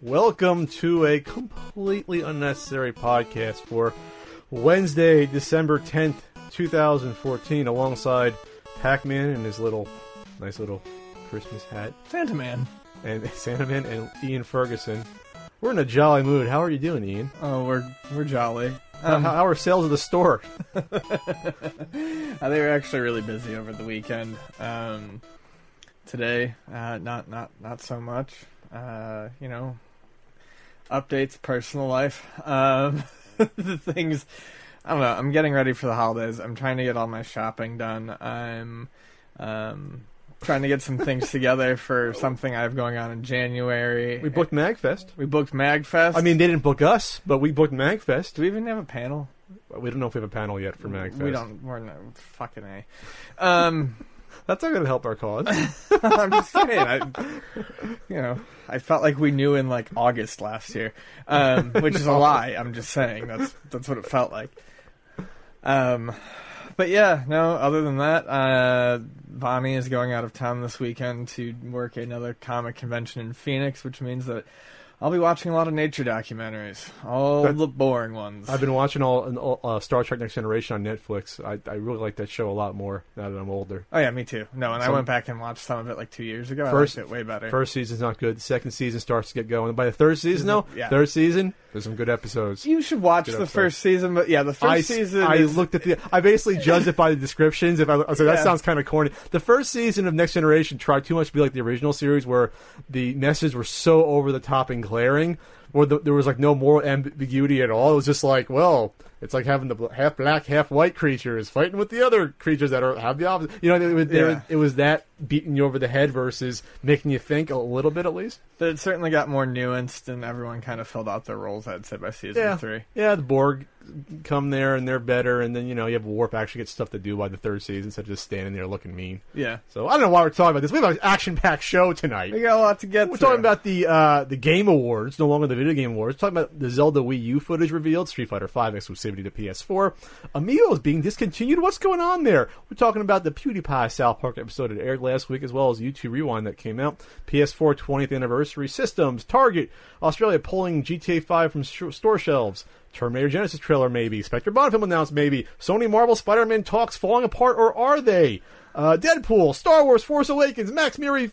Welcome to a completely unnecessary podcast for Wednesday, December 10th, 2014, alongside Pac Man and his little, nice little Christmas hat, Santa Man. and Santa Man and Ian Ferguson. We're in a jolly mood. How are you doing, Ian? Oh, we're we're jolly. How- Um, how are sales of the store? uh, they were actually really busy over the weekend. Um, today, uh, not not not so much. Uh, you know, updates, personal life, um, the things. I don't know. I'm getting ready for the holidays. I'm trying to get all my shopping done. I'm um, trying to get some things together for something I have going on in January. We booked MagFest. we booked Magfest. I mean, they didn't book us, but we booked MagFest. do we even have a panel? We don't know if we have a panel yet for MagFest. We don't. We're not fucking a. Um, That's not going to help our cause. I'm just saying. I, you know, I felt like we knew in like August last year, um, which is a lie. I'm just saying that's that's what it felt like. Um, but yeah, no. Other than that, uh, Bonnie is going out of town this weekend to work another comic convention in Phoenix, which means that I'll be watching a lot of nature documentaries, all That- the boring ones. I've been watching all, all uh, Star Trek Next Generation on Netflix. I, I really like that show a lot more now that I'm older. Oh yeah, me too. No, and I went back and watched some of it like two years ago. First- I liked it way better. First season's not good. The second season starts to get going. By the third season, though, Yeah. third season, there's some good episodes. You should watch Good the episode. first season, but yeah, the first I, s- season. I is, looked at the. I basically judged it by the descriptions. If I, I was like, that sounds kind of corny. The first season of Next Generation tried too much to be like the original series, where the messages were so over the top and glaring, where the, there was like no moral ambiguity at all. It was just like, well, it's like having the half black, half white creatures fighting with the other creatures that are have the opposite. You know, it, there- Yeah. it was that beating you over the head versus making you think a little bit at least. but it certainly got more nuanced, and everyone kind of filled out their roles. I'd say by season Yeah. three. Yeah, the Borg come there and they're better, and then you know you have Worf actually gets stuff to do by the third season instead of just standing there looking mean. Yeah, So I don't know why we're talking about this. We have an action-packed show tonight. we got a lot to get. We're through. talking about the uh, the Game Awards, no longer the Video Game Awards. We're talking about the Zelda Wii U footage revealed, Street Fighter V exclusivity to PS4. Amiibo is being discontinued. What's going on there? We're talking about the PewDiePie South Park episode that aired last week, as well as YouTube Rewind that came out. PS4 20th anniversary systems. Target Australia pulling GTA 5 from sh- store shelves. Terminator Genisys trailer, maybe. Spectre Bond film announced, maybe. Sony Marvel Spider Man talks falling apart, or are they? Uh, Deadpool, Star Wars, Force Awakens, Max Murray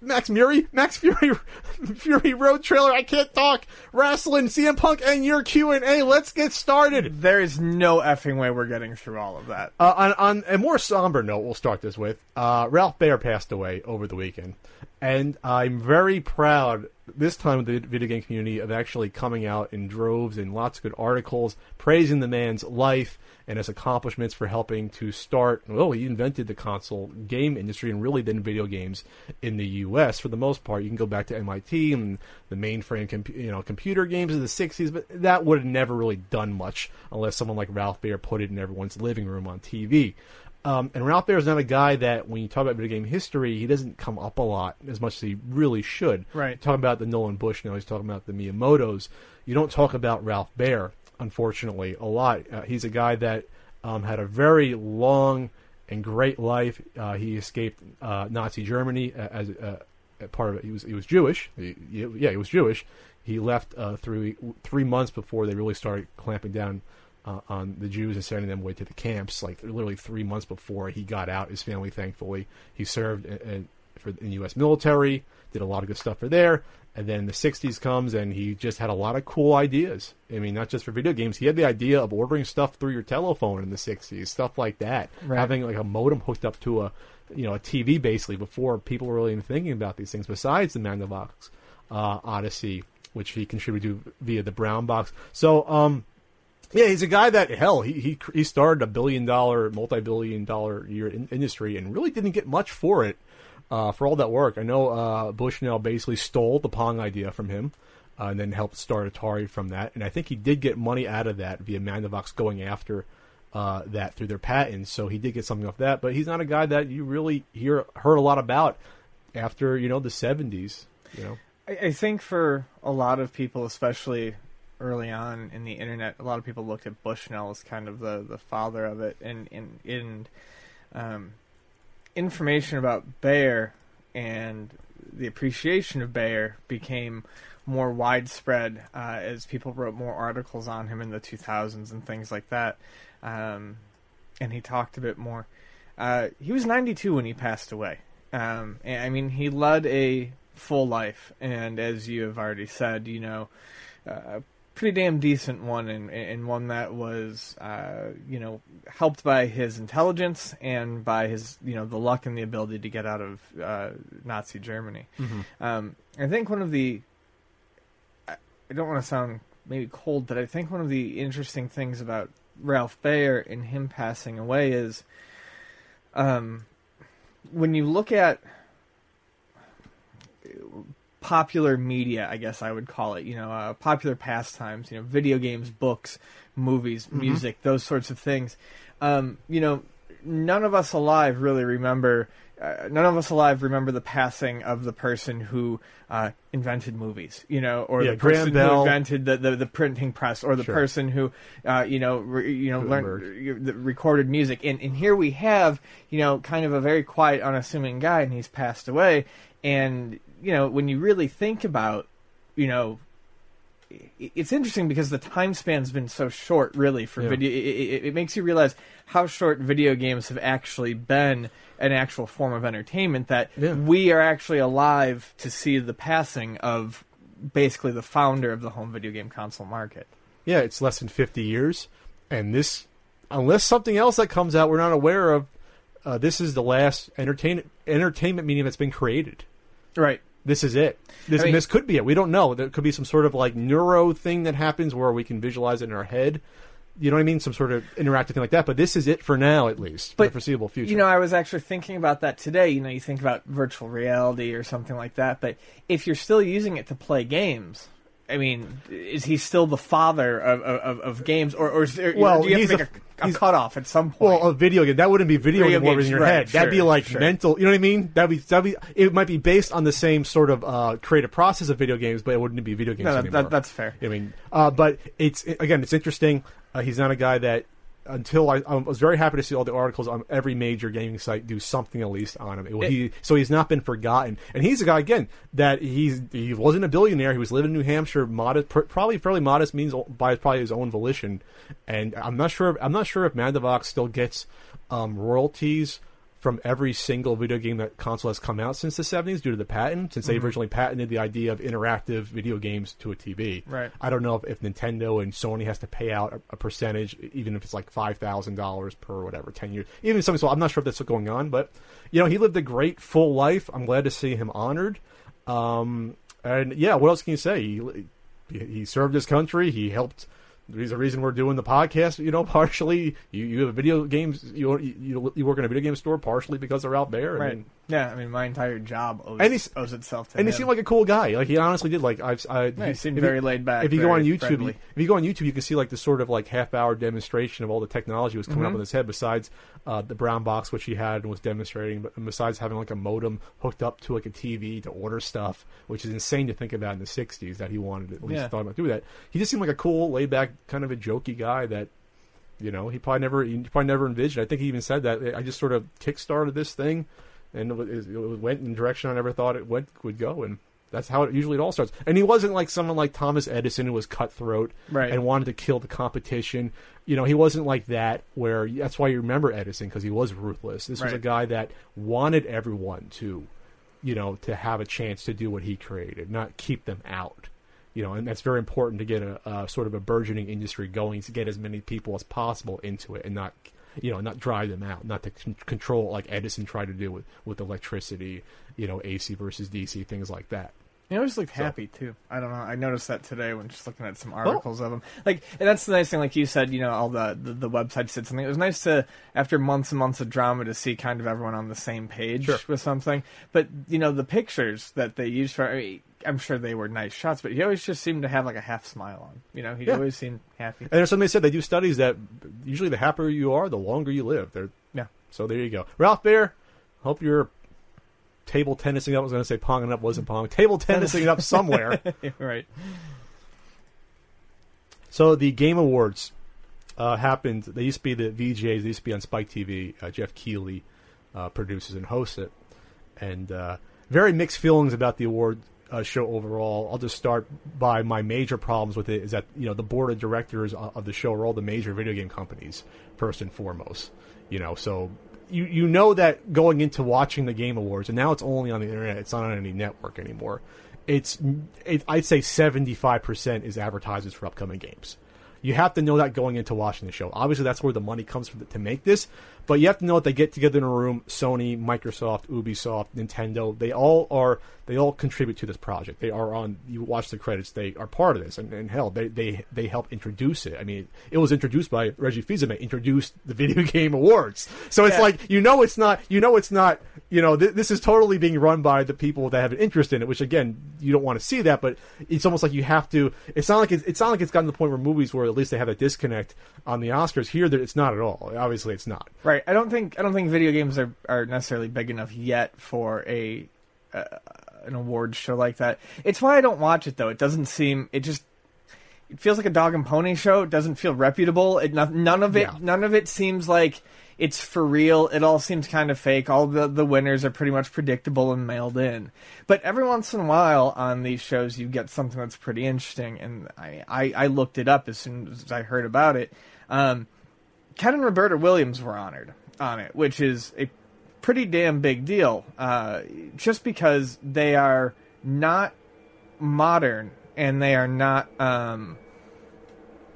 Max Fury, Max Fury, Fury Road trailer. I can't talk. Wrestling, CM Punk, and your Q and A. Let's get started. There is no effing way we're getting through all of that. Uh, on, on a more somber note, we'll start this with uh, Ralph Baer passed away over the weekend, and I'm very proud this time of the video game community of actually coming out in droves and lots of good articles praising the man's life and his accomplishments for helping to start. Well, he invented the console game industry and really then video games in the U.S. for the most part. You can go back to MIT and the mainframe, compu- you know, computer games of the '60s, but that would have never really done much unless someone like Ralph Baer put it in everyone's living room on TV. Um, and Ralph Baer is not a guy that, when you talk about video game history, he doesn't come up a lot as much as he really should. Right. Talking about the Nolan Bushnell, he's talking about the Miyamotos. You don't talk about Ralph Baer, unfortunately, a lot. Uh, he's a guy that um, had a very long and great life. Uh, he escaped uh, Nazi Germany as uh, a part of it. He was he was Jewish. He, he- yeah, he was Jewish. He left uh, three three months before they really started clamping down uh, on the Jews and sending them away to the camps. Like literally three months before he got out, his family, thankfully, he served in, in, for in the U.S. military, did a lot of good stuff for there. And then the '60s comes, and he just had a lot of cool ideas. I mean, not just for video games. He had the idea of ordering stuff through your telephone in the '60s, stuff like that. Right. Having like a modem hooked up to a, you know, a TV basically before people were really even thinking about these things. Besides the Magnavox uh, Odyssey, which he contributed to via the Brown Box. So, um, yeah, he's a guy that hell he he he started a billion dollar, multi billion dollar year in, industry and really didn't get much for it. uh, for all that work. I know uh, Bushnell basically stole the Pong idea from him. Uh, and then helped start Atari from that, and I think he did get money out of that via Magnavox going after uh, that through their patents. So he did get something off that, but he's not a guy that you really hear heard a lot about after you know the seventies. You know, I, I think for a lot of people, especially early on in the internet, a lot of people looked at Bushnell as kind of the, the father of it, and and, and um, information about Baer and the appreciation of Baer became more widespread uh, as people wrote more articles on him in the 2000s and things like that. Um, and he talked a bit more. Uh, he was 92 when he passed away. Um, and, I mean, he led a full life, and as you have already said, you know, uh, pretty damn decent one, and, and one that was, uh, you know, helped by his intelligence and by his, you know, the luck and the ability to get out of uh, Nazi Germany. Um, I think one of the I don't want to sound maybe cold, but I think one of the interesting things about Ralph Baer and him passing away is um, when you look at popular media, I guess I would call it, you know, uh, popular pastimes, you know, video games, books, movies, music, those sorts of things. Um, you know, none of us alive really remember. Uh, none of us alive remember the passing of the person who uh, invented movies, you know, or Yeah, the Graham person Bell. who invented the, the, the printing press, or the Sure. person who, uh, you know, re, you know, Gutenberg. learned the recorded music. And and here we have, you know, kind of a very quiet, unassuming guy, and he's passed away. And you know, when you really think about, you know, it's interesting because the time span's been so short, really, for Yeah. video. It, it, it makes you realize how short video games have actually been an actual form of entertainment. That Yeah. we are actually alive to see the passing of basically the founder of the home video game console market. yeah, it's less than fifty years, and this, unless something else that comes out we're not aware of, uh, this is the last entertainment entertainment medium that's been created. Right. This is it. This, I mean- this could be it. We don't know. There could be some sort of like neuro thing that happens where we can visualize it in our head. You know what I mean? Some sort of interactive thing like that. But this is it for now, at least, for But, the foreseeable future. You know, I was actually thinking about that today. You know, you think about virtual reality or something like that, but if you're still using it to play games, I mean, is he still the father of, of, of games, or, or is there, Well, do you have to make a- a, a cutoff at some point? Well, a video game that wouldn't be video, Video anymore games, in your right, head. That'd be like sure. mental. You know what I mean? That'd be that'd be. It might be based on the same sort of uh, creative process of video games, but it wouldn't be video games no, that, anymore. that, that's fair. I mean, uh, but it's again, it's interesting. Uh, he's not a guy that until I, I was very happy to see all the articles on every major gaming site do something at least on him. It- he, so he's not been forgotten, and he's a guy again that he's he wasn't a billionaire. He was living in New Hampshire, modest, pr- probably fairly modest means by probably his own volition. And I'm not sure. I'm not sure if Magnavox still gets um, royalties from every single video game that console has come out since the 70s due to the patent, since they originally patented the idea of interactive video games to a TV. Right. I don't know if, if Nintendo and Sony has to pay out a, a percentage, even if it's like five thousand dollars per whatever ten years, even something. So I'm not sure if that's what's going on, but you know, he lived a great full life. I'm glad to see him honored. Um, and yeah, what else can you say? He, he served his country. He helped. There's a reason we're doing the podcast. You know, partially you, you have video games. You, you you work in a video game store partially because they're out there. I Right. mean, yeah, I mean, my entire job owes, And he's- owes itself to and him. he seemed like a cool guy. Like he honestly did. Like I've, I, Yeah, he seemed very laid back, If you go on YouTube, friendly. if you go on YouTube, you can see like the sort of like half hour demonstration of all the technology was coming up Mm-hmm. on his head. Besides uh, the brown box which he had and was demonstrating, but besides having like a modem hooked up to like a TV to order stuff, which is insane to think about in the '60s that he wanted at least Yeah. thought about doing that. He just seemed like a cool, laid back, kind of a jokey guy that. You know, he probably never, he probably never envisioned. I think he even said that I just sort of kickstarted this thing, and it, was- it went in direction I never thought it went would go, and that's how it usually it all starts. And he wasn't like someone like Thomas Edison who was cutthroat Right. and wanted to kill the competition. You know, he wasn't like that. Where that's why you remember Edison because he was ruthless. This was a guy that wanted everyone to, you know, to have a chance to do what he created, not keep them out. You know, and that's very important to get a, a sort of a burgeoning industry going to get as many people as possible into it and not you know, not drive them out, not to con- control like Edison tried to do with with electricity, you know, AC versus DC, things like that. He always looked happy too. I don't know. I noticed that today when just looking at some articles of him. Like, and that's the nice thing. Like you said, you know, all the the, the websites did something. It was nice to after months and months of drama to see kind of everyone on the same page Sure. with something. But you know, the pictures that they used for. I mean, I'm sure they were nice shots, but he always just seemed to have like a half smile on. You know, he Yeah. always seemed happy. And there's something they said they do studies that usually the happier you are, the longer you live. They're, Yeah. So there you go. Ralph Baer, hope you're table tennising up. I was going to say ponging up, wasn't pong. Table tennising up somewhere. right. So the Game Awards uh, happened. They used to be the VJs. They used to be on Spike TV. Uh, Geoff Keighley uh, produces and hosts it, and uh, very mixed feelings about the award uh, show overall. I'll just start by my major problems with it is that you know the board of directors of the show are all the major video game companies first and foremost. You know, so you you know that going into watching the Game Awards, and now it's only on the internet. It's not on any network anymore. It's it, I'd say seventy five percent is advertisements for upcoming games. You have to know that going into watching the show. Obviously, that's where the money comes from to make this. But you have to know that they get together in a room. Sony, Microsoft, Ubisoft, Nintendo. They all are. They all contribute to this project. They are on. You watch the credits. They are part of this. And, and hell, they they they help introduce it. I mean, it was introduced by Reggie Fils-Aimé. Introduced the Video Game Awards. So it's Yeah. like you know it's not. You know it's not. You know th- this is totally being run by the people that have an interest in it. Which again, you don't want to see that. But it's almost like you have to. It's not like it's, it's not like it's gotten to the point where movies where at least they have a disconnect on the Oscars. Here, that it's not at all. Obviously, it's not. Right. I don't think I don't think video games are, are necessarily big enough yet for a uh, an awards show like that. It's why I don't watch it though. It doesn't seem it just it feels like a dog and pony show. It doesn't feel reputable. It no- none of it Yeah. none of it seems like it's for real. It all seems kind of fake. All the the winners are pretty much predictable and mailed in. But every once in a while on these shows you get something that's pretty interesting and I I, I looked it up as soon as I heard about it. Um, Ken and Roberta Williams were honored on it, which is a pretty damn big deal. Uh, just because they are not modern and they are not um,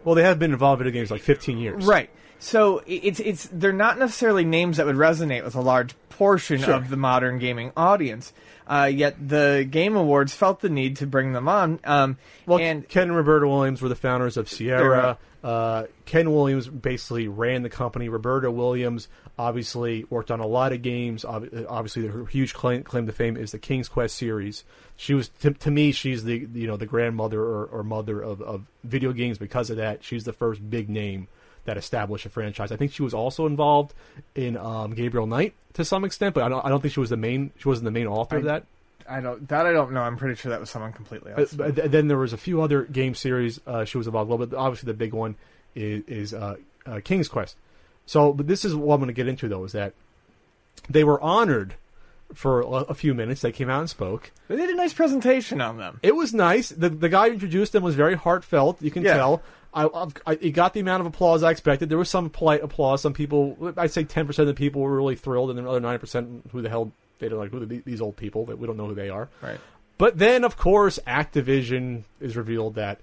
Well, they have been involved in video games like 15 years. right. So it's it's they're not necessarily names that would resonate with a large portion Sure. of the modern gaming audience. Uh, yet the Game Awards felt the need to bring them on. Um, Well, and Ken and Roberta Williams were the founders of Sierra. Uh, Ken Williams basically ran the company. Roberta Williams obviously worked on a lot of games. Obviously, her huge claim, claim to fame is the King's Quest series. She was, to, to me, she's the you know the grandmother or, or mother of, of video games because of that. She's the first big name that established a franchise. I think she was also involved in um, Gabriel Knight to some extent, but I don't, I don't think she was the main. She wasn't the main author of that. I don't that I don't know. I'm pretty sure that was someone completely else. but th- then there was a few other game series uh, she was involved with, but obviously the big one is, is uh, uh, King's Quest. So, but this is what I'm going to get into though is that they were honored for a, a few minutes. They came out and spoke. they did a nice presentation on them. It was nice. The the guy who introduced them was very heartfelt. You can Yeah. tell. I, I've- I it got the amount of applause I expected. There was some polite applause. Some people, I'd say, ten percent of the people were really thrilled, and the other nine percent, who the hell they don't like who are the- these old people that we don't know who they are. Right. But then, of course, Activision is revealed that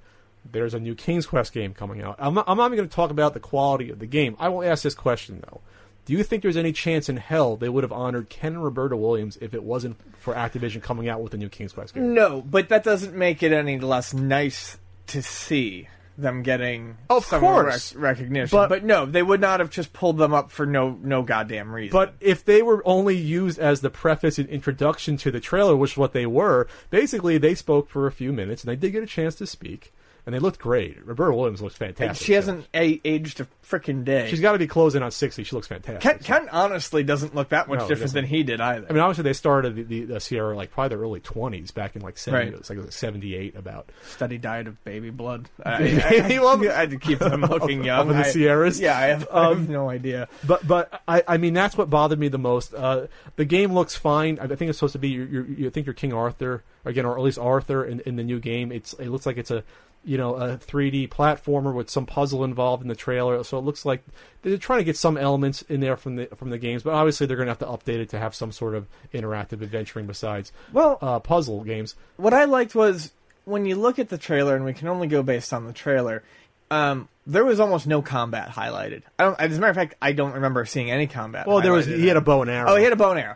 there's a new King's Quest game coming out. I'm not, I'm not even going to talk about the quality of the game. I will ask this question though: Do you think there's any chance in hell they would have honored Ken and Roberta Williams if it wasn't for Activision coming out with a new King's Quest game? No, but that doesn't make it any less nice to see them getting Of some course. rec- recognition. But- But, no, they would not have just pulled them up for no no goddamn reason. But if they were only used as the preface and introduction to the trailer, which is what they were, basically they spoke for a few minutes and they did get a chance to speak, and they looked great. Roberta Williams looks fantastic. she hasn't a- aged a freaking day. She's got to be closing on sixty. She looks fantastic. Ken, Ken honestly doesn't look that much No, he different doesn't. than he did either. I mean, obviously they started the, the, the Sierra like probably the early twenties, back in like seventy, Right. it was like seventy eight about. Steady diet of baby blood. I, Baby I, blood? I had to keep them looking young. In the I- Sierras? Yeah, I have, I have Um, no idea. But but I, I mean that's what bothered me the most. Uh, the game looks fine. I think it's supposed to be. You you think you're King Arthur again, or at least Arthur in, in the new game. It's it looks like it's a you know a 3D platformer with some puzzle involved in the trailer. So it looks like they're trying to get some elements in there from the from the games. But obviously they're going to have to update it to have some sort of interactive adventuring besides Well, uh, puzzle games. what I liked was when you look at the trailer, and we can only go based on the trailer. Um, there was almost no combat highlighted. I don't. As a matter of fact, I don't remember seeing any combat. Well, there was he had a bow and arrow. Oh, he had a bow and arrow.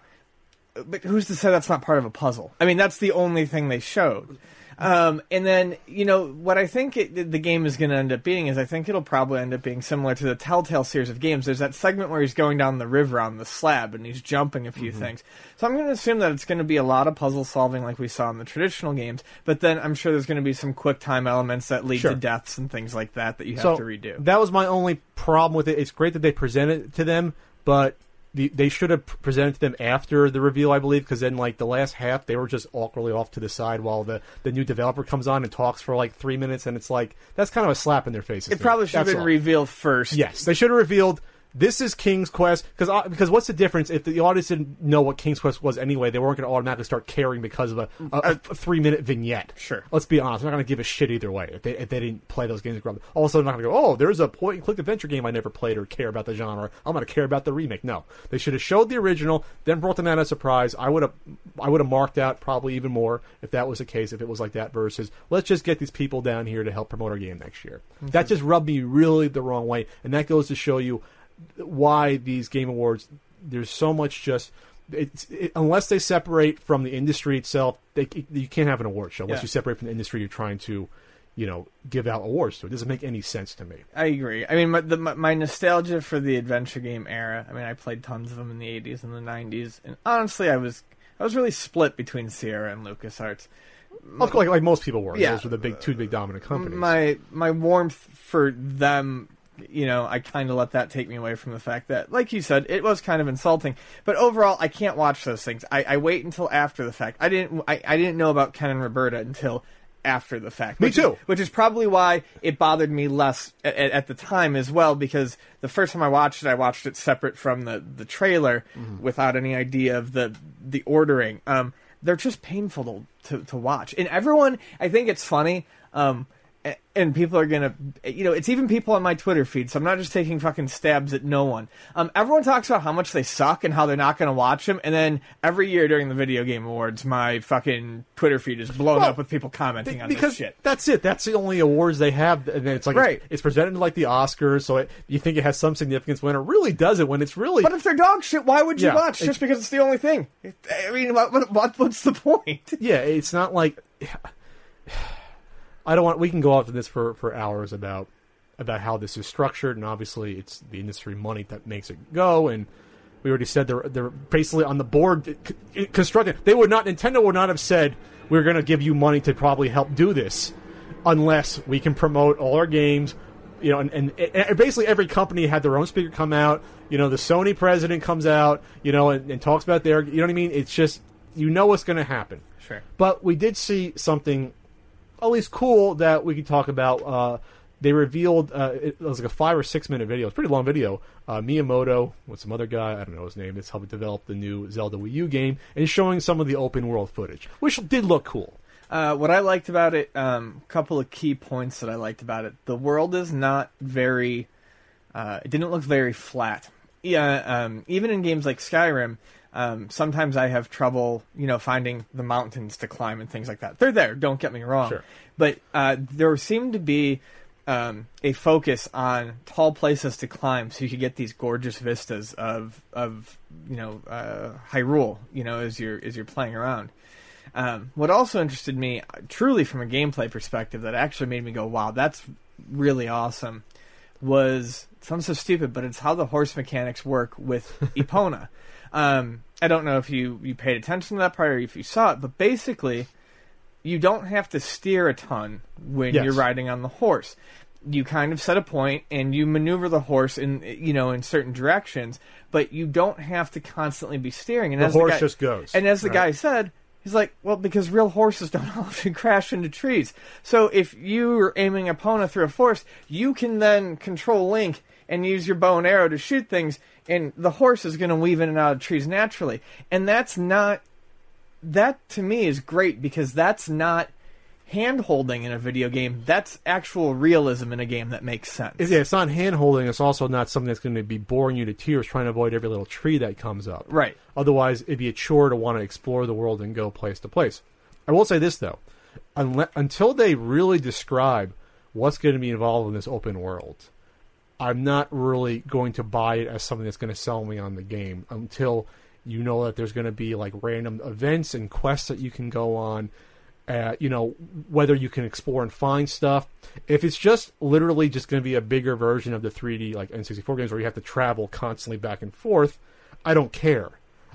but who's to say that's not part of a puzzle? I mean, that's the only thing they showed. Um, and then, you know, what I think it, the game is going to end up being is I think it'll probably end up being similar to the Telltale series of games. There's that segment where he's going down the river on the slab and he's jumping a few Mm-hmm. things. So I'm going to assume that it's going to be a lot of puzzle solving like we saw in the traditional games, but then I'm sure there's going to be some quick time elements that lead Sure. to deaths and things like that that you have so to redo. that was my only problem with it. It's great that they presented it to them, but the, they should have presented to them after the reveal, I believe, because then like the last half they were just awkwardly off to the side while the the new developer comes on and talks for like three minutes, and it's like that's kind of a slap in their faces. it probably should have been all. revealed first. Yes, they should have revealed this is King's Quest because because what's the difference if the audience didn't know what King's Quest was anyway? They weren't going to automatically start caring because of a, a, a mm. three minute vignette. Sure. Let's be honest, they're not going to give a shit either way if they if they didn't play those games. Also, they're not going to go, oh, there's a point and click adventure game I never played or care about the genre. I'm going to care about the remake. No, they should have showed the original, then brought them out as a surprise. I would have I would have marked out probably even more if that was the case. If it was like that versus let's just get these people down here to help promote our game next year. That just rubbed me really the wrong way, and that goes to show you why these game awards there's so much just it's it, unless they separate from the industry itself they you can't have an award show unless Yeah. you separate from the industry you're trying to you know give out awards to it doesn't make any sense to me I agree. I mean, my, the, my, my nostalgia for the adventure game era. I mean, I played tons of them in the '80s and the '90s, and honestly, I was I was really split between Sierra and LucasArts. of course like, like most people were Yeah. those were the big two big dominant companies My my warmth for them, you know, I kind of let that take me away from the fact that, like you said, it was kind of insulting. But overall, I can't watch those things. I, I wait until after the fact. I didn't I, I didn't know about Ken and Roberta until after the fact. Me which is- too. which is probably why it bothered me less at, at the time as well, because the first time I watched it, I watched it separate from the, the trailer Mm-hmm. without any idea of the the ordering. Um, they're just painful to, to, to watch, and everyone. I think it's funny. Um, and people are gonna, you know, it's even people on my Twitter feed. So I'm not just taking fucking stabs at no one. Um, everyone talks about how much they suck and how they're not gonna watch them, and then every year during the video game awards, my fucking Twitter feed is blown Well, up with people commenting on because this shit. that's it. That's the only awards they have, and it's like Right. it's, it's presented like the Oscars, so it, you think it has some significance when it really doesn't. When it's really But if they're dog shit, why would you Yeah, watch? Just because it's the only thing. I mean, what, what what's the point? yeah, it's not like I don't want. We can go off to this for for hours about about how this is structured, and obviously it's the industry money that makes it go. And we already said they're they're basically on the board constructing. They would not. Nintendo would not have said we're going to give you money to probably help do this unless we can promote all our games. You know, and, and, and basically every company had their own speaker come out. You know, the Sony president comes out. You know, and, and talks about their. You know what I mean? It's just you know what's going to happen. Sure. But we did see something at least cool that we could talk about. Uh, they revealed uh, it was like a five or six minute video. It's a pretty long video. Uh, Miyamoto with some other guy, I don't know his name, that's helping develop the new Zelda Wii U game and showing some of the open world footage, which did look cool. Uh, what I liked about it, a um, couple of key points that I liked about it. The world is not very. Uh, it didn't look very flat. Yeah, um, even in games like Skyrim, um, sometimes I have trouble, you know, finding the mountains to climb and things like that. They're there. Don't get me wrong. Sure. But uh, there seemed to be um, a focus on tall places to climb, so you could get these gorgeous vistas of of you know uh, Hyrule. You know, as you're as you're playing around. Um, what also interested me, uh, truly from a gameplay perspective, that actually made me go, "Wow, that's really awesome," was sounds so stupid, but it's how the horse mechanics work with Epona. Um, I don't know if you you paid attention to that part or if you saw it, but basically, you don't have to steer a ton when Yes. you're riding on the horse. You kind of set a point and you maneuver the horse in you know in certain directions, but you don't have to constantly be steering. And The as horse guy, just goes, And as the right. guy said, he's like, well, because real horses don't often crash into trees. So if you are aiming a Epona through a forest, you can then control Link and use your bow and arrow to shoot things, and the horse is going to weave in and out of trees naturally. And that's not that to me is great because that's not hand holding in a video game. That's actual realism in a game that makes sense. Yeah, it's not hand holding. It's also not something that's going to be boring you to tears trying to avoid every little tree that comes up. Right. Otherwise, it'd be a chore to want to explore the world and go place to place. I will say this though, Unle- until they really describe what's going to be involved in this open world, I'm not really going to buy it as something that's going to sell me on the game until You know that there's going to be like random events and quests that you can go on. Uh, you know whether you can explore and find stuff. If it's just literally just going to be a bigger version of the 3D like N64 games where you have to travel constantly back and forth, I don't care.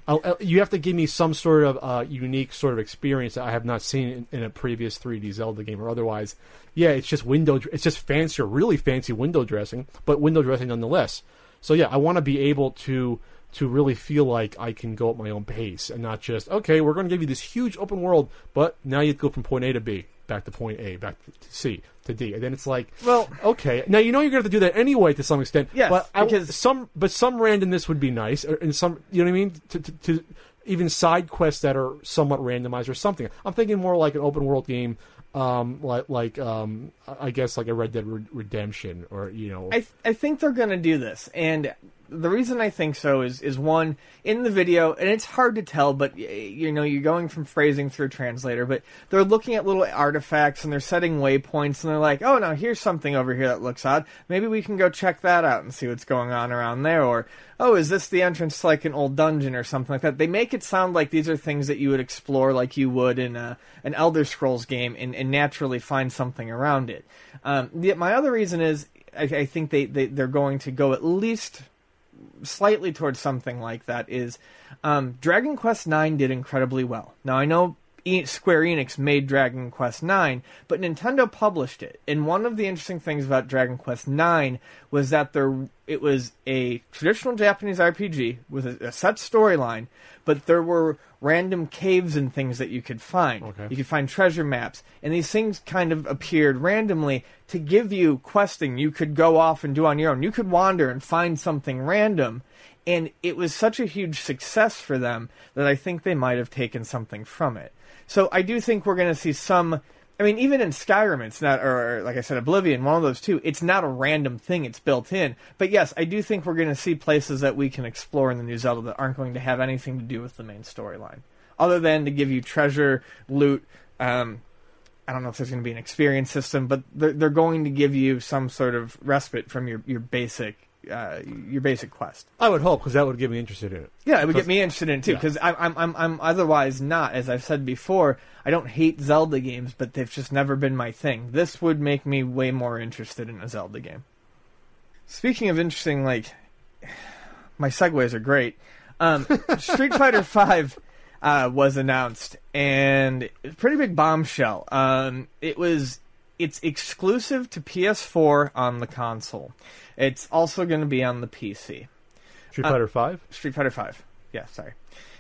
I'll, uh, you have to give me some sort of uh, unique sort of experience that I have not seen in, in, a previous 3D Zelda game, or otherwise, yeah, it's just window, it's just fancier, really fancy window dressing, but window dressing nonetheless. So yeah, I want to be able to to really feel like I can go at my own pace and not just okay, we're going to give you this huge open world, but now you go from point A to B, back to point A, back to C to D, and then it's like, well, okay, now you know you're going to have to do that anyway to some extent. Yes, but because some but some randomness would be nice, or, and some you know what I mean to, to, to even side quests that are somewhat randomized or something. I'm thinking more like an open world game um, like like um, I guess like a Red Dead Redemption or you know. I th- I think they're gonna do this, and the reason I think so is is one in the video, and it's hard to tell, but you know you're going from phrasing through translator, but they're looking at little artifacts and they're setting waypoints, and they're like, oh no, here's something over here that looks odd. Maybe we can go check that out and see what's going on around there, or oh, is this the entrance to like an old dungeon or something like that? They make it sound like these are things that you would explore like you would in a, an Elder Scrolls game, and, and naturally find something around it. Um, the, my other reason is I, think they, they they're going to go at least slightly towards something like that is um, Dragon Quest IX did incredibly well. Now I know Square Enix made Dragon Quest IX, but Nintendo published it. And one of the interesting things about Dragon Quest IX was that there it was a traditional Japanese RPG with a, a set storyline, but there were random caves and things that you could find. Okay. You could find treasure maps, and these things kind of appeared randomly to give you questing you could go off and do on your own. You could wander and find something random. And it was such a huge success for them that I think they might have taken something from it. So I do think we're going to see some. I mean, even in Skyrim, it's not, or like I said, Oblivion, one of those two. It's not a random thing; it's built in. But yes, I do think we're going to see places that we can explore in the new Zelda that aren't going to have anything to do with the main storyline, other than to give you treasure, loot. Um, I don't know if there's going to be an experience system, but they're, they're going to give you some sort of respite from your, your basic uh, your basic quest. I would hope because that would get me interested in it. Yeah, it would get me interested in it too because. I'm, I'm I'm otherwise not. As I've said before, I don't hate Zelda games, but they've just never been my thing. This would make me way more interested in a Zelda game. Speaking of interesting, like my segues are great. Um, Street Fighter Five uh, was announced, and pretty big bombshell. Um, it was it's exclusive to PS4 on the console. It's also going to be on the PC. Street Fighter uh, Five. Street Fighter Five. Yeah, sorry.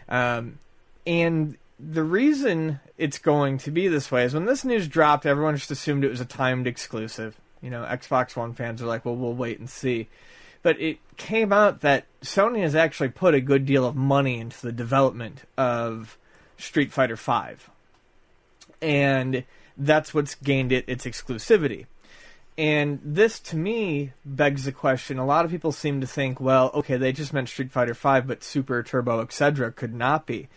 Um, and the reason it's going to be this way is when this news dropped, everyone just assumed it was a timed exclusive. You know, Xbox One fans are like, "Well, we'll wait and see." But it came out that Sony has actually put a good deal of money into the development of Street Fighter Five, and that's what's gained it its exclusivity. And this, to me, begs the question. A lot of people seem to think, well, okay, they just meant Street Fighter V, but Super Turbo, etc., could not be.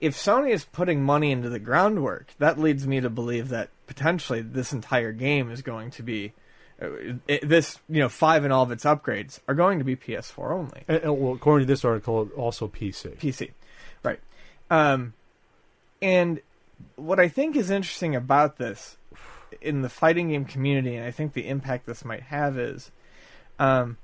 If Sony is putting money into the groundwork, that leads me to believe that potentially this entire game is going to be uh, this, you know, five and all of its upgrades are going to be PS4 only. And, and, well, according to this article, also PC. PC, right? Um, and what I think is interesting about this in the fighting game community, and I think the impact this might have is, um,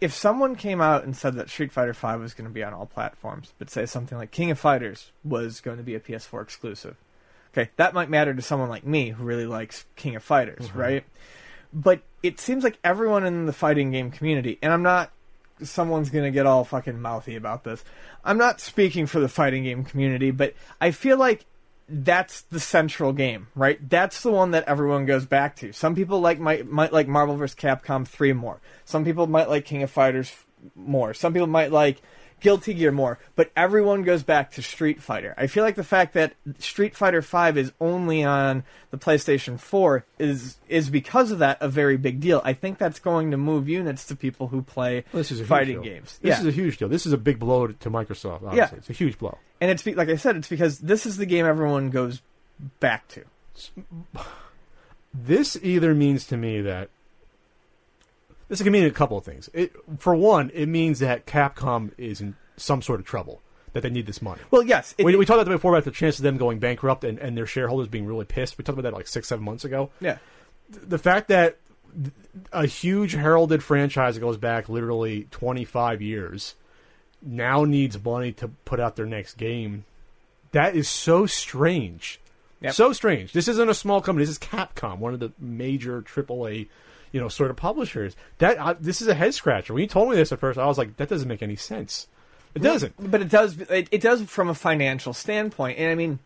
if someone came out and said that Street Fighter V was going to be on all platforms, but say something like King of Fighters was going to be a PS4 exclusive, okay, that might matter to someone like me who really likes King of Fighters, mm-hmm. right? But it seems like everyone in the fighting game community, and I'm not someone's going to get all fucking mouthy about this. I'm not speaking for the fighting game community, but I feel like that's the central game, right? That's the one that everyone goes back to. Some people like might might like Marvel vs. Capcom 3 more. Some people might like King of Fighters more. Some people might like Guilty Gear more, but everyone goes back to Street Fighter. I feel like the fact that Street Fighter 5 is only on the PlayStation 4 is is because of that a very big deal. I think that's going to move units to people who play well, this is a fighting games. This yeah. is a huge deal. This is a big blow to Microsoft, obviously. Yeah. It's a huge blow. And it's like I said, it's because this is the game everyone goes back to. This either means to me that this can mean a couple of things. It, for one, it means that Capcom is in some sort of trouble. that they need this money. Well, yes, it- we, we talked about that before about the chance of them going bankrupt and, and their shareholders being really pissed. We talked about that like six, seven months ago. yeah. The fact that a huge heralded franchise that goes back literally 25 years now needs money to put out their next game. That is so strange. Yep. So strange. This isn't a small company. This is Capcom, one of the major AAA, you know, sort of publishers. That uh, this is a head scratcher. When you told me this at first, I was like, that doesn't make any sense. It doesn't. But it does. It, it does from a financial standpoint, and I mean,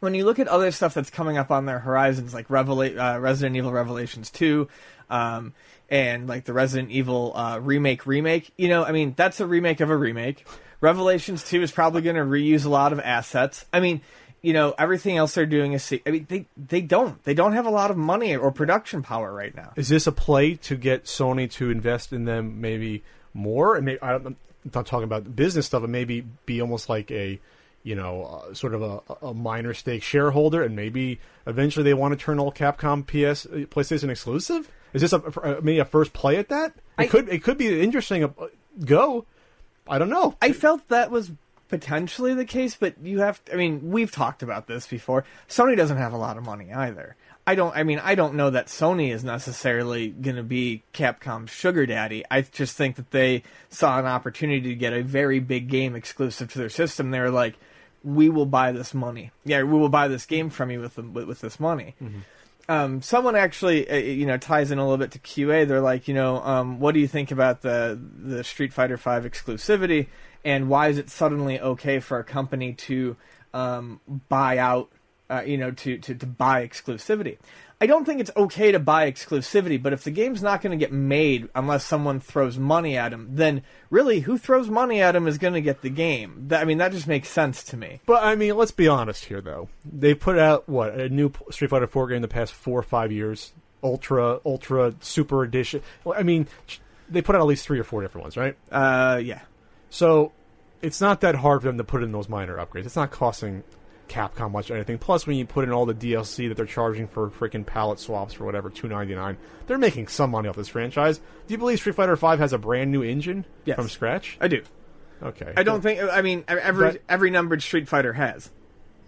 when you look at other stuff that's coming up on their horizons, like Revela- uh, Resident Evil Revelations Two, um, and like the Resident Evil uh, remake remake, you know, I mean, that's a remake of a remake. Revelations Two is probably going to reuse a lot of assets. I mean. You know everything else they're doing is. I mean, they they don't. They don't have a lot of money or production power right now. Is this a play to get Sony to invest in them maybe more? And maybe, I don't, I'm not talking about business stuff, but maybe be almost like a, you know, uh, sort of a, a minor stake shareholder, and maybe eventually they want to turn all Capcom PS uh, PlayStation exclusive. Is this a, a maybe a first play at that? It I- could it could be an interesting uh, go. I don't know. I felt that was potentially the case, but you have. I mean, we've talked about this before. Sony doesn't have a lot of money either. I don't. I mean, I don't know that Sony is necessarily going to be Capcom's sugar daddy. I just think that they saw an opportunity to get a very big game exclusive to their system. They were like, "We will buy this money. Yeah, we will buy this game from you with the, with, with this money." um, someone actually, uh, you know, ties in a little bit to QA. They're like, you know, um, what do you think about the the Street Fighter V exclusivity, and why is it suddenly okay for a company to um, buy out, uh, you know, to, to to buy exclusivity? I don't think it's okay to buy exclusivity, but if the game's not going to get made unless someone throws money at them, then really, who throws money at them is going to get the game. That, I mean, that just makes sense to me. But I mean, let's be honest here, though. They've put out what a new Street Fighter Four game in the past four or five years. Ultra, Ultra, Super Edition. Well, I mean, they put out at least three or four different ones, right? Uh, yeah. So it's not that hard for them to put in those minor upgrades. It's not costing Capcom much or anything. Plus, when you put in all the DLC that they're charging for freaking palette swaps for whatever two ninety nine, they're making some money off this franchise. Do you believe Street Fighter Five has a brand new engine Yes. from scratch? I do. Okay, I don't think. I mean, every But- every numbered Street Fighter has.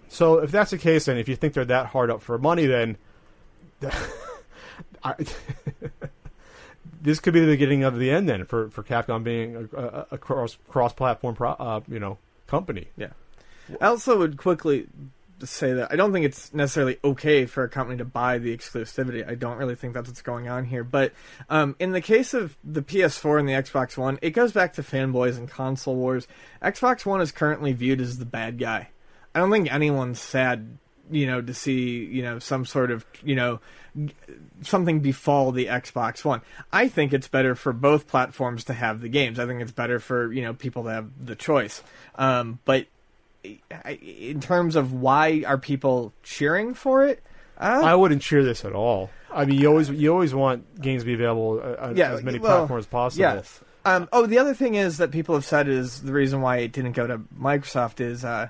So if that's the case, and if you think they're that hard up for money, then I, this could be the beginning of the end. Then for, for Capcom being a, a, cross cross platform, uh, you know, company. Yeah. I also would quickly say that I don't think it's necessarily okay for a company to buy the exclusivity. I don't really think that's what's going on here. But um, in the case of the PS4 and the Xbox One, it goes back to fanboys and console wars. Xbox One is currently viewed as the bad guy. I don't think anyone's sad, you know, to see you know some sort of you know something befall the Xbox One. I think it's better for both platforms to have the games. I think it's better for you know people to have the choice. Um, but in terms of why are people cheering for it? Uh, I wouldn't cheer this at all. I mean, you always you always want games to be available uh, on Yeah, as many well, platforms as possible. Yes. Um, oh, the other thing is that people have said is the reason why it didn't go to Microsoft is uh,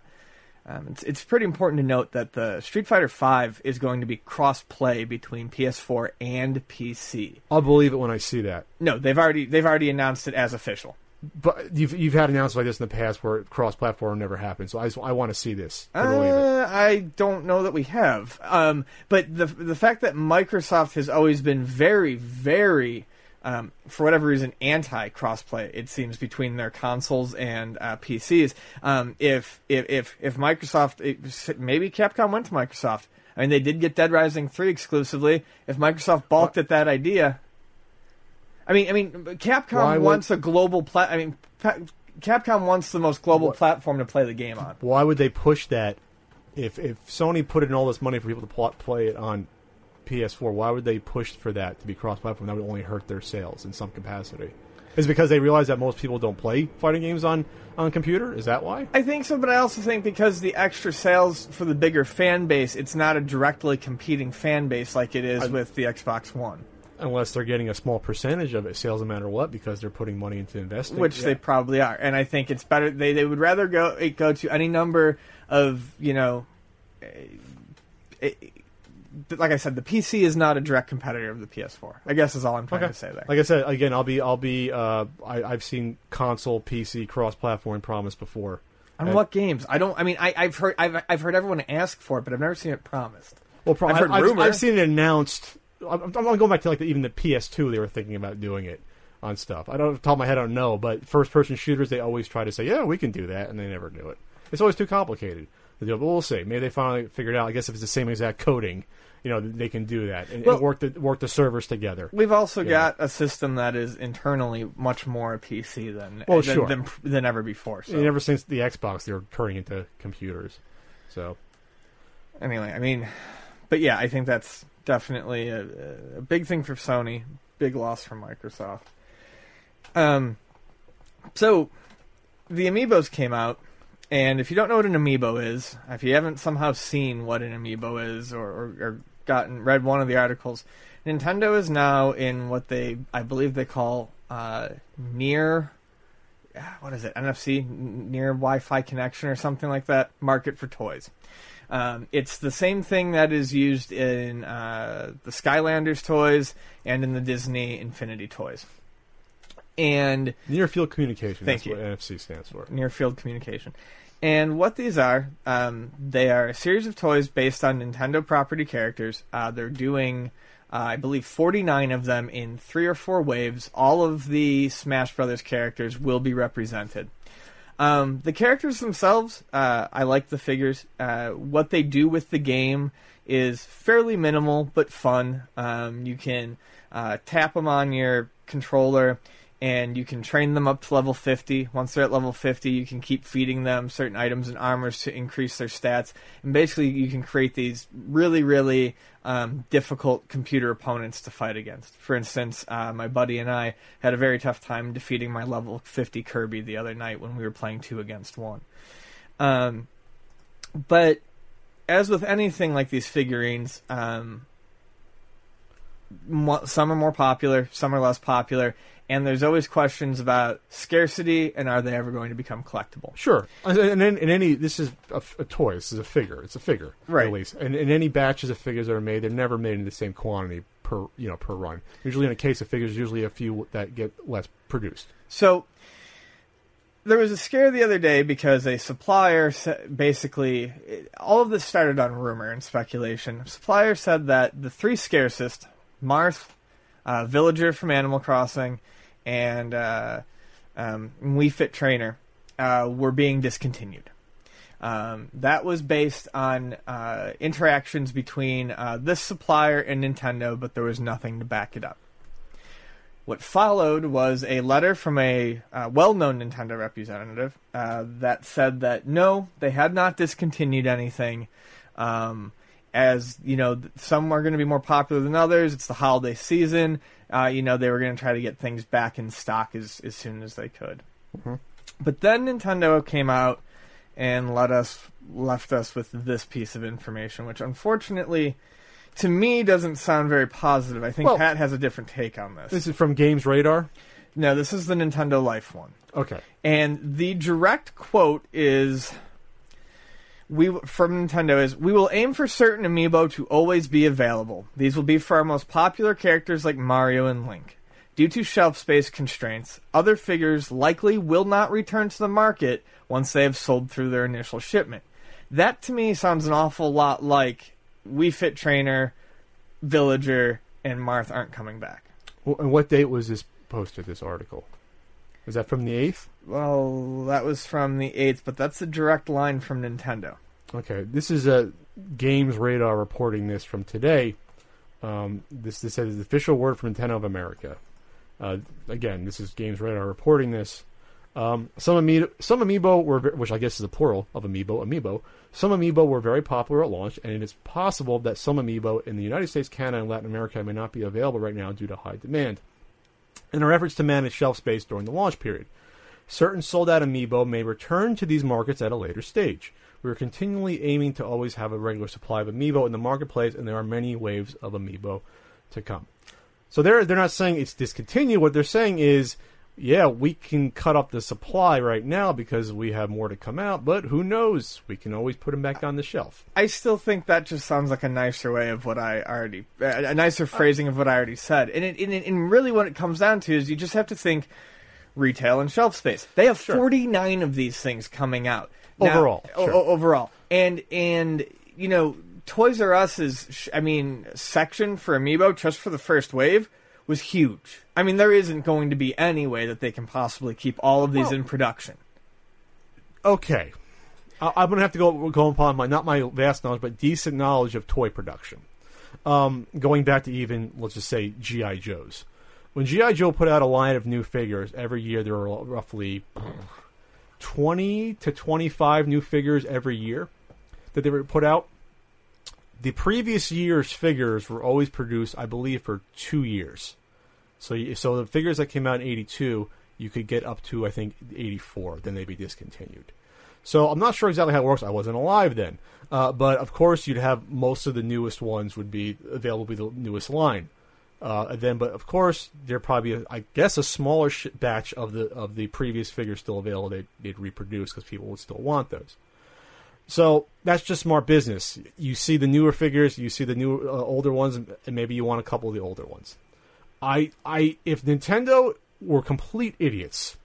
um, it's, it's pretty important to note that the Street Fighter V is going to be cross-play between PS4 and PC. I'll believe it when I see that. No, they've already they've already announced it as official. But you've you've had announcements like this in the past where cross platform never happened. So I just, I want to see this. it. Uh, I don't know that we have. Um, but the the fact that Microsoft has always been very, very, um, for whatever reason, anti crossplay. It seems between their consoles and uh, PCs. Um, if if if if Microsoft, maybe Capcom went to Microsoft. I mean, they did get Dead Rising three exclusively. If Microsoft balked at that idea, I mean, I mean, Capcom Why would- wants a global plat. I mean, pa- Capcom wants the most global What- platform to play the game on. Why would they push that? If if Sony put in all this money for people to play it on PS4, why would they push for that to be cross-platform? That would only hurt their sales in some capacity. Is because they realize that most people don't play fighting games on on computer? Is that why? I think so, but I also think because the extra sales for the bigger fan base, it's not a directly competing fan base like it is I- with the Xbox One, Unless they're getting a small percentage of it, sales no matter what, because they're putting money into investing. which Yeah. they probably are. And I think it's better. They they would rather go it go to any number of you know. eh, eh, like I said, the PC is not a direct competitor of the PS4. I guess is all I'm trying Okay. to say there. Like I said, again, I'll be, I'll be, uh, I, I've seen console, PC, cross-platform promise before. On And- what games? I don't. I mean, I, I've heard I've, I've heard everyone ask for it, but I've never seen it promised. Well, pro- I've heard I've, rumor. I've seen it announced. I'm, I'm going back to like the, even the PS2. They were thinking about doing it on stuff. I don't, off the top of my head, I don't know. But first-person shooters, they always try to say, "Yeah, we can do that," and they never do it. It's always too complicated. But we'll see. Maybe they finally figured out. I guess if it's the same exact coding, you know, they can do that and, Well- and work the work the servers together. We've also got a system that is internally much more a PC than Well, than, sure. than, than ever before. So And ever since the Xbox, they were turning into computers. So anyway, I mean, but yeah, I think that's definitely a, a big thing for Sony. Big loss for Microsoft. Um, so the amiibos came out, and if you don't know what an amiibo is, if you haven't somehow seen what an amiibo is, or, or, or gotten read one of the articles, Nintendo is now in what they, I believe, they call uh, near. What is it? NFC near Wi-Fi connection or something like that. Market for toys. Um, it's the same thing that is used in uh, the Skylanders toys and in the Disney Infinity toys. And near field communication. Thank that's you. what NFC stands for. near field communication. And what these are, um, they are a series of toys based on Nintendo property characters. Uh, they're doing, uh, I believe, 49 of them in three or four waves. All of the Smash Brothers characters will be represented. Um, the characters themselves, uh, I like the figures. Uh, what they do with the game is fairly minimal but fun. Um, you can uh, tap them on your controller and you can train them up to level 50. Once they're at level 50, you can keep feeding them certain items and armors to increase their stats. And basically, you can create these really, really um, difficult computer opponents to fight against. For instance, uh, my buddy and I had a very tough time defeating my level 50 Kirby the other night when we were playing two against one. Um, but as with anything like these figurines, um, some are more popular, some are less popular, and there's always questions about scarcity and are they ever going to become collectible. Sure, and in, in any this is a, a toy. This is a figure. It's a figure, Right. At least, and in any batches of figures that are made, they're never made in the same quantity per you know per run. Usually, in a case of figures, usually a few that get less produced. So there was a scare the other day because a supplier basically it- all of this started on rumor and speculation. A supplier said that the three scarcest, Marth, uh, Villager from Animal Crossing, and uh, um, Wii Fit Trainer, uh, were being discontinued. Um, that was based on uh, interactions between uh, this supplier and Nintendo, but there was nothing to back it up. What followed was a letter from a uh, well known Nintendo representative uh, that said that no, they had not discontinued anything. Um, as you know, some are going to be more popular than others. It's the holiday season. Uh, you know, they were going to try to get things back in stock as, as soon as they could. But then Nintendo came out and let us left us with this piece of information, which unfortunately, to me, doesn't sound very positive. I think Well- Pat has a different take on this. This is from Games Radar. No, this is the Nintendo Life one. Okay, And the direct quote is we from Nintendo is we will aim for certain amiibo to always be available. These will be for our most popular characters like Mario and Link. Due to shelf space constraints, other figures likely will not return to the market once they have sold through their initial shipment. That to me sounds an awful lot like Wii Fit Trainer, Villager, and Marth aren't coming back. well, and what date was this posted? This article is that from the eighth? Well, that was from the 8th, but that's a direct line from Nintendo. Okay, this is a Games Radar reporting this from today. Um, this this says the official word from Nintendo of America. Uh, again, this is Games Radar reporting this. Um, some amiibo, some amiibo were, which I guess is a plural of amiibo, amiibo. Some amiibo were very popular at launch, and it is possible that some amiibo in the United States, Canada, and Latin America may not be available right now due to high demand. In our efforts to manage shelf space during the launch period, certain sold out amiibo may return to these markets at a later stage. We are continually aiming to always have a regular supply of amiibo in the marketplace, and there are many waves of amiibo to come. So they're they're not saying it's discontinued. What they're saying is, yeah, we can cut up the supply right now because we have more to come out, but who knows? We can always put them back on the shelf. I still think that just sounds like a nicer way of what I already, a nicer phrasing of what I already said. And it, and, it, and really, what it comes down to is you just have to think retail and shelf space. They have 49 of these things coming out. Now- Overall, sure. o- overall, and and you know, Toys R Us is, I mean, section for Amiibo just for the first wave was huge. I mean, there isn't going to be any way that they can possibly keep all of these Well- in production. okay. I- I'm gonna have to go go upon my not my vast knowledge, but decent knowledge of toy production. Um, going back to even let's just say GI Joes. When GI Joe put out a line of new figures every year, there were roughly 20 to 25 new figures every year that they were put out. The previous year's figures were always produced, I believe, for two years. So, so the figures that came out in '82, you could get up to I think '84. Then they'd be discontinued. So I'm not sure exactly how it works. I wasn't alive then, uh, but of course you'd have most of the newest ones would be available, be the newest line. Uh, then, but of course, there probably, I guess, a smaller sh- batch of the of the previous figures still available. They'd, they'd reproduce because people would still want those. So that's just smart business. You see the newer figures, you see the new uh, older ones, and maybe you want a couple of the older ones. I, I, if Nintendo were complete idiots,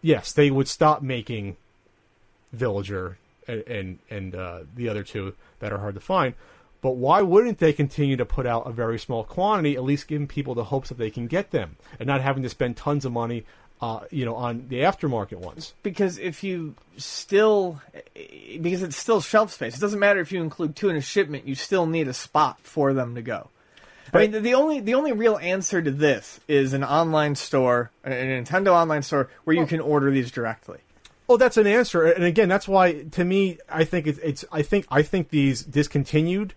yes, they would stop making Villager and and, and uh, the other two that are hard to find. But why wouldn't they continue to put out a very small quantity, at least giving people the hopes that they can get them, and not having to spend tons of money, uh, you know, on the aftermarket ones? Because if you still, because it's still shelf space. It doesn't matter if you include two in a shipment. You still need a spot for them to go. I mean, the- the only the only real answer to this is an online store, a a Nintendo online store, where you can order these directly. Oh, that's an answer, and again, that's why to me, I think it's, it's I think I think these discontinued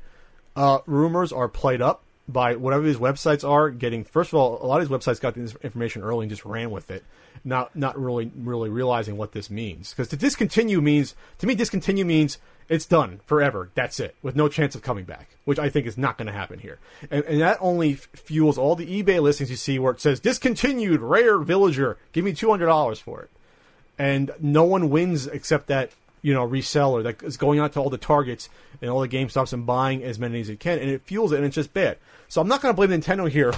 uh, rumors are played up by whatever these websites are getting. First of all, a lot of these websites got this information early and just ran with it, not not really really realizing what this means. Because to discontinue means to me, discontinue means it's done forever. That's it, with no chance of coming back, which I think is not going to happen here. And, and that only f- fuels all the eBay listings you see where it says discontinued rare villager. Give me two hundred dollars for it and no one wins except that you know reseller that is going out to all the targets and all the GameStops and buying as many as it can, and it fuels it, and it's just bad. So I'm not going to blame Nintendo here.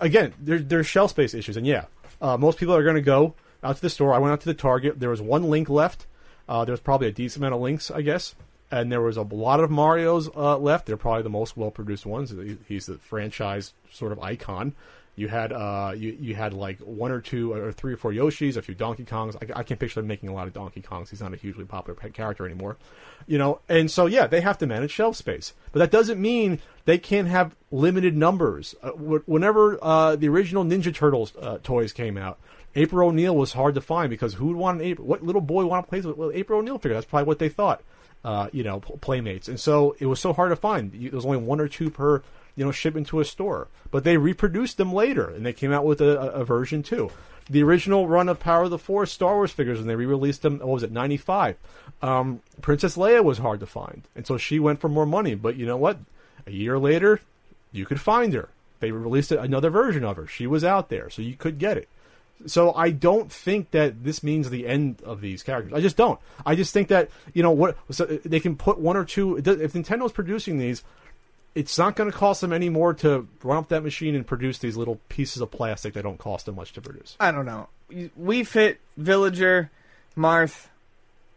Again, there, there's shelf space issues, and yeah, uh, most people are going to go out to the store. I went out to the Target. There was one link left. Uh, there was probably a decent amount of links, I guess, and there was a lot of Mario's uh, left. They're probably the most well produced ones. He's the franchise sort of icon. You had uh, you you had like one or two or three or four Yoshis, a few Donkey Kongs. I, I can picture them making a lot of Donkey Kongs. He's not a hugely popular character anymore, you know. And so yeah, they have to manage shelf space, but that doesn't mean they can't have limited numbers. Uh, whenever uh, the original Ninja Turtles uh, toys came out, April O'Neil was hard to find because who would want an April? What little boy want to play with with April O'Neil figure? That's probably what they thought. Uh, you know, playmates, and so it was so hard to find. There was only one or two per you know shipment into a store, but they reproduced them later, and they came out with a, a, version too. The original run of Power of the Force Star Wars figures, and they re-released them, what was it, ninety five? Um, Princess Leia was hard to find, and so she went for more money. But you know what? A year later, you could find her. They released another version of her. She was out there, so you could get it. So I don't think that this means the end of these characters. I just don't. I just think that you know what so they can put one or two. If Nintendo's producing these, it's not going to cost them any more to run up that machine and produce these little pieces of plastic that don't cost them much to produce. I don't know. Wii Fit, Villager, Marth.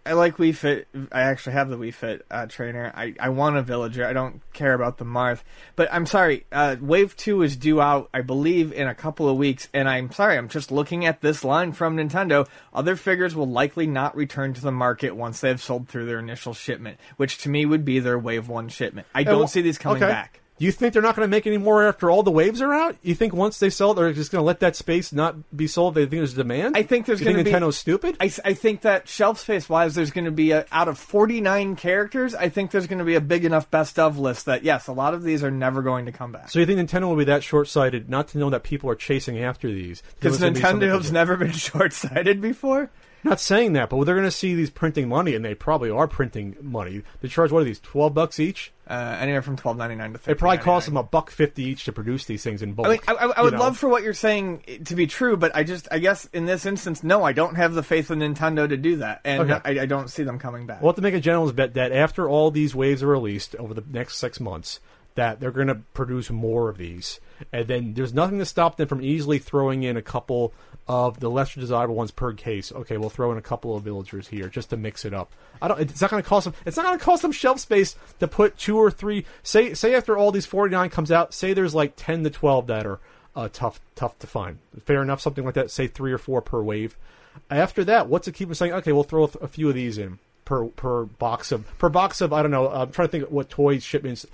I like Wii Fit. I actually have the Wii Fit uh, trainer. I, I want a Villager. I don't care about the Marth. But I'm sorry. Uh, Wave 2 is due out, I believe, in a couple of weeks. And I'm sorry. I'm just looking at this line from Nintendo. Other figures will likely not return to the market once they've sold through their initial shipment, which to me would be their Wave 1 shipment. I don't see these coming okay. back. You think they're not going to make any more after all the waves are out? You think once they sell, they're just going to let that space not be sold? They think there's demand. I think there's gonna think be- Nintendo's stupid. I, I think that shelf space wise, there's going to be a, out of 49 characters. I think there's going to be a big enough best of list that yes, a lot of these are never going to come back so you think Nintendo will be that short sighted not to know that people are chasing after these? because gonna be Nintendo's never been short sighted before. Not saying that, but they're going to see these printing money, and they probably are printing money. They charge what are these? Twelve bucks each. Uh, anywhere from 12.99 to. It probably costs them a buck fifty each to produce these things in bulk. I mean, I, I, I would know? love for what you're saying to be true, but I just, I guess in this instance, no, I don't have the faith in Nintendo to do that, and Okay. I, I don't see them coming back. We'll have to make a general's bet that after all these waves are released over the next six months, that they're going to produce more of these, and then there's nothing to stop them from easily throwing in a couple of the lesser desirable ones per case. Okay, we'll throw in a couple of villagers here just to mix it up. I don't. It's not going to cost them. It's not going to cost them shelf space to put two or three. Say say after all these 49 comes out, say there's like 10 to 12 that are uh, tough tough to find. Fair enough, something like that. Say three or four per wave. After that, what's it keep them saying? Okay, we'll throw a few of these in per per box of per box of I don't know. I'm trying to think what toy shipments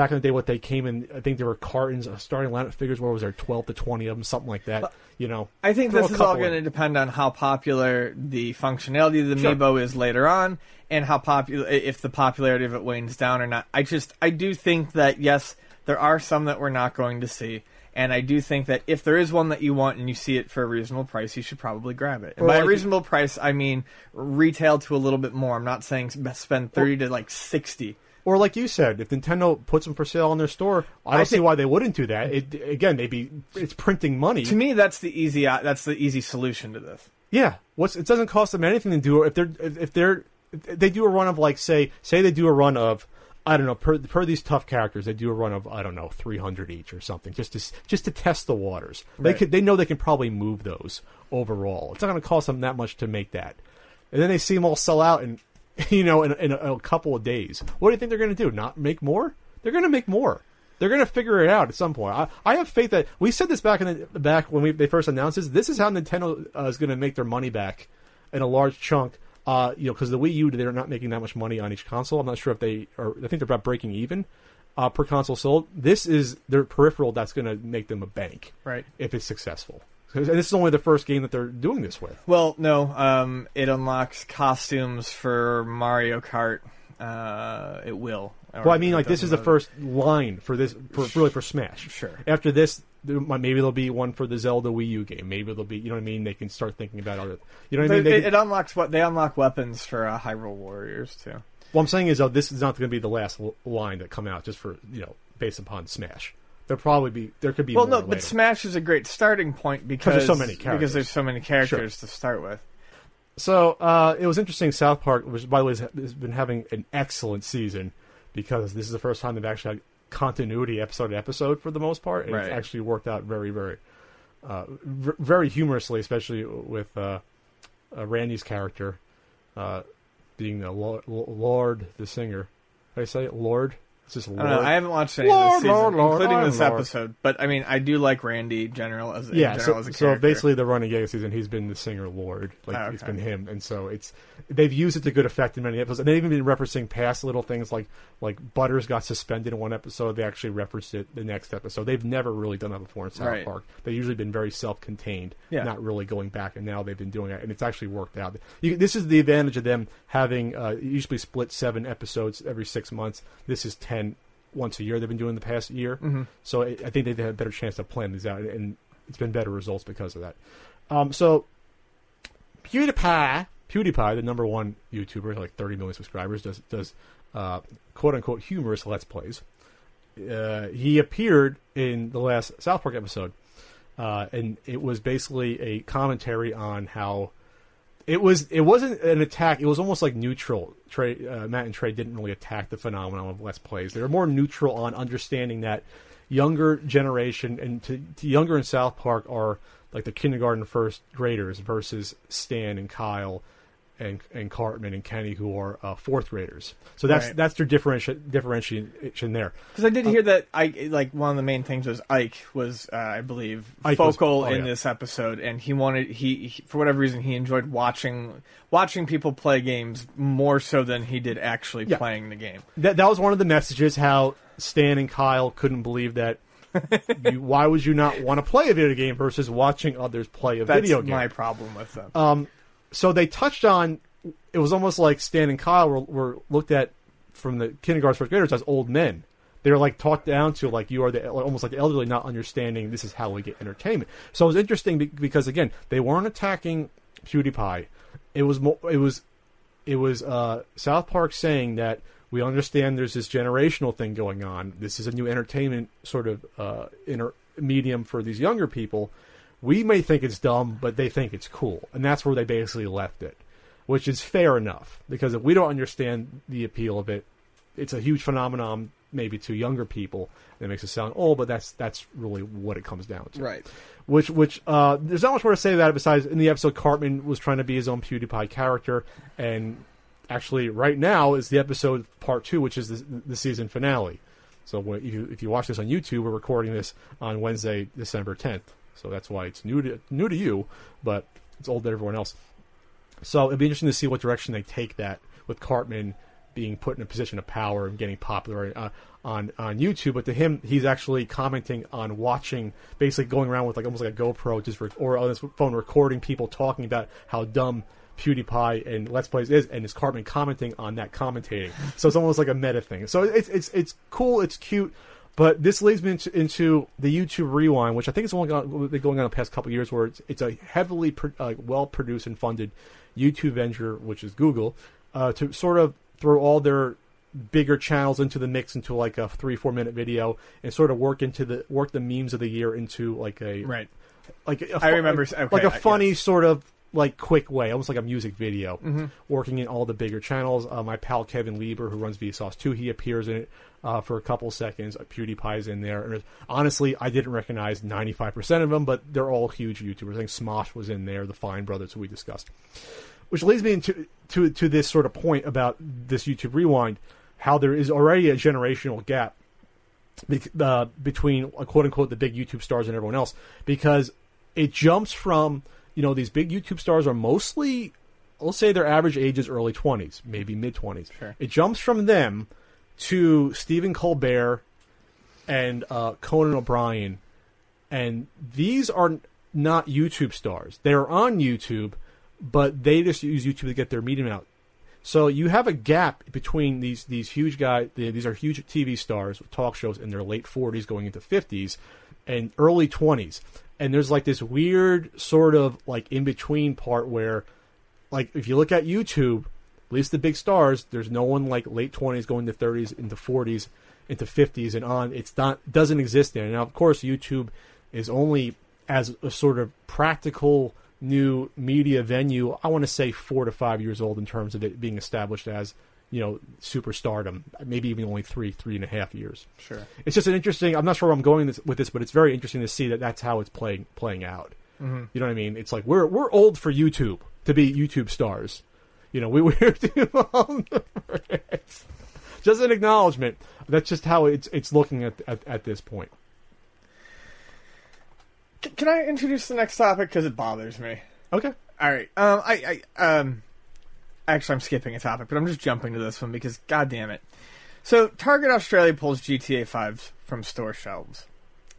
back in the day. What they came in, I think there were cartons. Uh, starting lineup figures. Where was there? Twelve to twenty of them, something like that. You know, I think this is all going to depend on how popular the functionality of the Sure. Amiibo is later on, and how popular if the popularity of it wanes down or not. I just I do think that yes, there are some that we're not going to see. And I do think that if there is one that you want and you see it for a reasonable price, you should probably grab it. And by like- a reasonable price, I mean retail to a little bit more. I'm not saying spend thirty to like sixty. Or like you said, if Nintendo puts them for sale on their store, I don't I see think- why they wouldn't do that. It, again, they'd be it's printing money. To me, that's the easy uh, that's the easy solution to this. Yeah, what's it doesn't cost them anything to do if they're if, they're if they do a run of like say say they do a run of I don't know per per these tough characters they do a run of I don't know three hundred each or something just to just to test the waters. They could they know they can probably move those overall. It's not going to cost them that much to make that, and then they see them all sell out in you know in, a- in a, a couple of days. What do you think they're going to do? Not make more? They're going to make more. They're going to figure it out at some point. I, I have faith that we said this back in the back when we they first announced this. This is how Nintendo uh, is going to make their money back in a large chunk. Uh, you know, because the Wii U they're not making that much money on each console. I'm not sure if they are. I think they're about breaking even uh, per console sold. This is their peripheral that's going to make them a bank, Right. If it's successful. And this is only the first game that they're doing this with. Well, no. Um, it unlocks costumes for Mario Kart. Uh, it will. Well, I mean, like this is the first line for this, for really for Smash. Sure. After this, there might- maybe there'll be one for the Zelda Wii U game. Maybe there'll be, you know what I mean? They can start thinking about other. You know what I mean? They it, can- it unlocks what they unlock weapons for uh, Hyrule Warriors too. what I'm saying is, though, this is not going to be the last l- line that come out just for you know based upon Smash. There'll probably be there could be Well, no, but. Smash is a great starting point because there's so many Because characters. there's so many characters to start with. So uh, it was interesting. South Park, which by the way has, has been having an excellent season because this is the first time they've actually had continuity episode to episode for the most part, and Right. it's actually worked out very, very, uh, v- very humorously, especially with uh, uh, Randy's character uh, being the Lorde, Lorde, the singer. Did I say it? Lorde? It's just I Lorde. don't know. I haven't watched any Lorde, of this season, Lorde, including I this episode. But I mean, I do like Randy general as yeah, general so, as a so basically the running gag season, he's been the singer Lorde, like Oh, it's okay. been him, and so it's they've used it to good effect in many episodes, and they've even been referencing past little things like like Butters got suspended in one episode, they actually referenced it the next episode. They've never really done that before in South Right. Park. They've usually been very self-contained, Yeah. not really going back, and now they've been doing it, and it's actually worked out. You, this is the advantage of them having uh, usually split seven episodes every six months. This is ten once a year. They've been doing the past year, Mm-hmm. so I I think they've had a better chance to plan these out, and it's been better results because of that. Um, so PewDiePie, PewDiePie, the number one YouTuber, like 30 million subscribers, does does uh, quote unquote humorous let's plays. Uh, he appeared in the last South Park episode, uh, and it was basically a commentary on how it was. It wasn't an attack. It was almost like neutral. Trey, uh, Matt and Trey didn't really attack the phenomenon of let's plays. They were more neutral on understanding that younger generation and to, to younger in South Park are like the kindergarten first graders versus Stan and Kyle and and Cartman and Kenny who are uh, fourth graders. So that's Right. that's their differenti- differentiation there. Because I did hear that I like one of the main things was Ike was uh, I believe Ike was- focal oh, in yeah. this episode, and he wanted he, he for whatever reason he enjoyed watching watching people play games more so than he did actually Yeah. playing the game. That that was one of the messages how Stan and Kyle couldn't believe that. you, why would you not want to play a video game versus watching others play a That's video game? That's my problem with them. Um, so they touched on it was almost like Stan and Kyle were, were looked at from the kindergarten first graders as old men. They were like talked down to like you are the almost like the elderly, not understanding this is how we get entertainment. So it was interesting because again they weren't attacking PewDiePie. It was mo- it was it was uh, South Park saying that we understand there's this generational thing going on. This is a new entertainment sort of uh, medium for these younger people. We may think it's dumb, but they think it's cool, and that's where they basically left it, which is fair enough because if we don't understand the appeal of it, it's a huge phenomenon maybe to younger people. That makes it sound old, but that's that's really what it comes down to. Right. Which which uh, there's not much more to say about it besides in the episode Cartman was trying to be his own PewDiePie character, and actually right now is the episode part two, which is the, the season finale. So if you if you watch this on YouTube, we're recording this on Wednesday, December 10th. So that's why it's new to new to you, but it's old to everyone else. So it'd be interesting to see what direction they take that with Cartman being put in a position of power and getting popular uh, on on YouTube. But to him, he's actually commenting on watching, basically going around with like almost like a GoPro, just rec- or on his phone recording people talking about how dumb PewDiePie and Let's Plays is, and is Cartman commenting on that commentating. So it's almost like a meta thing. So it's it's it's cool, it's cute. But this leads me into, into the YouTube Rewind, which I think is only gone, been going on the past couple of years, where it's, it's a heavily pro, uh, well produced and funded YouTube venture, which is Google, uh, to sort of throw all their bigger channels into the mix into like a three four minute video and sort of work into the work the memes of the year into like a Right. like a, I remember- like, okay, like a funny sort of like quick way, almost like a music video, Mm-hmm. working in all the bigger channels. Uh, my pal Kevin Lieber, who runs Vsauce 2, he appears in it uh, for a couple seconds. Uh, PewDiePie's in there. And honestly, I didn't recognize 95% of them, but they're all huge YouTubers. I think Smosh was in there, the Fine Brothers, who we discussed. Which leads me into to, to this sort of point about this YouTube Rewind, how there is already a generational gap be- uh, between uh, quote unquote the big YouTube stars and everyone else because it jumps from you know these big YouTube stars are mostly let's say their average age is early 20s maybe mid 20s Sure. it jumps from them to Stephen Colbert and uh, Conan O'Brien and these are not YouTube stars they're on YouTube but they just use YouTube to get their medium out so you have a gap between these these huge guys. These are huge TV stars with talk shows in their late forties, going into fifties, and early twenties. And there's like this weird sort of like in between part where, like, if you look at YouTube, at least the big stars, there's no one like late twenties going to thirties into forties into fifties and on. It's not doesn't exist there. Now, of course, YouTube is only as a sort of practical new media venue. I want to say four to five years old in terms of it being established as you know superstardom. Maybe even only three, three and a half years. Sure. It's just an interesting. I'm not sure where I'm going this, with this, but it's very interesting to see that that's how it's playing playing out. Mm-hmm. You know what I mean? It's like we're we're old for YouTube to be YouTube stars. You know, we we're too old for it. Just an acknowledgement. That's just how it's it's looking at at, at this point. Can I introduce the next topic because it bothers me? Okay. All right. Um, I, I, um, actually, I'm skipping a topic, but I'm just jumping to this one because, god damn it. So, Target Australia pulls GTA 5s from store shelves,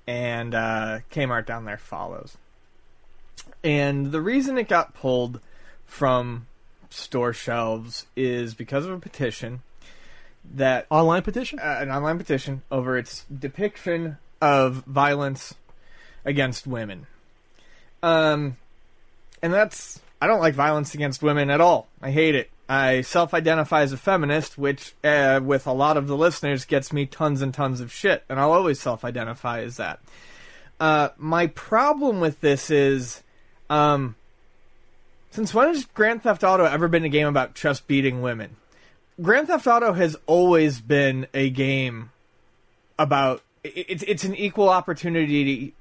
and uh, Kmart down there follows. And the reason it got pulled from store shelves is because of a petition that Online petition. uh, an online petition over its depiction of violence against women. Um, and that's I don't like violence against women at all. I hate it. I self-identify as a feminist, which uh, with a lot of the listeners gets me tons and tons of shit, and I'll always self-identify as that. Uh, my problem with this is, um, since when has Grand Theft Auto ever been a game about just beating women? Grand Theft Auto has always been a game about it's it's an equal opportunity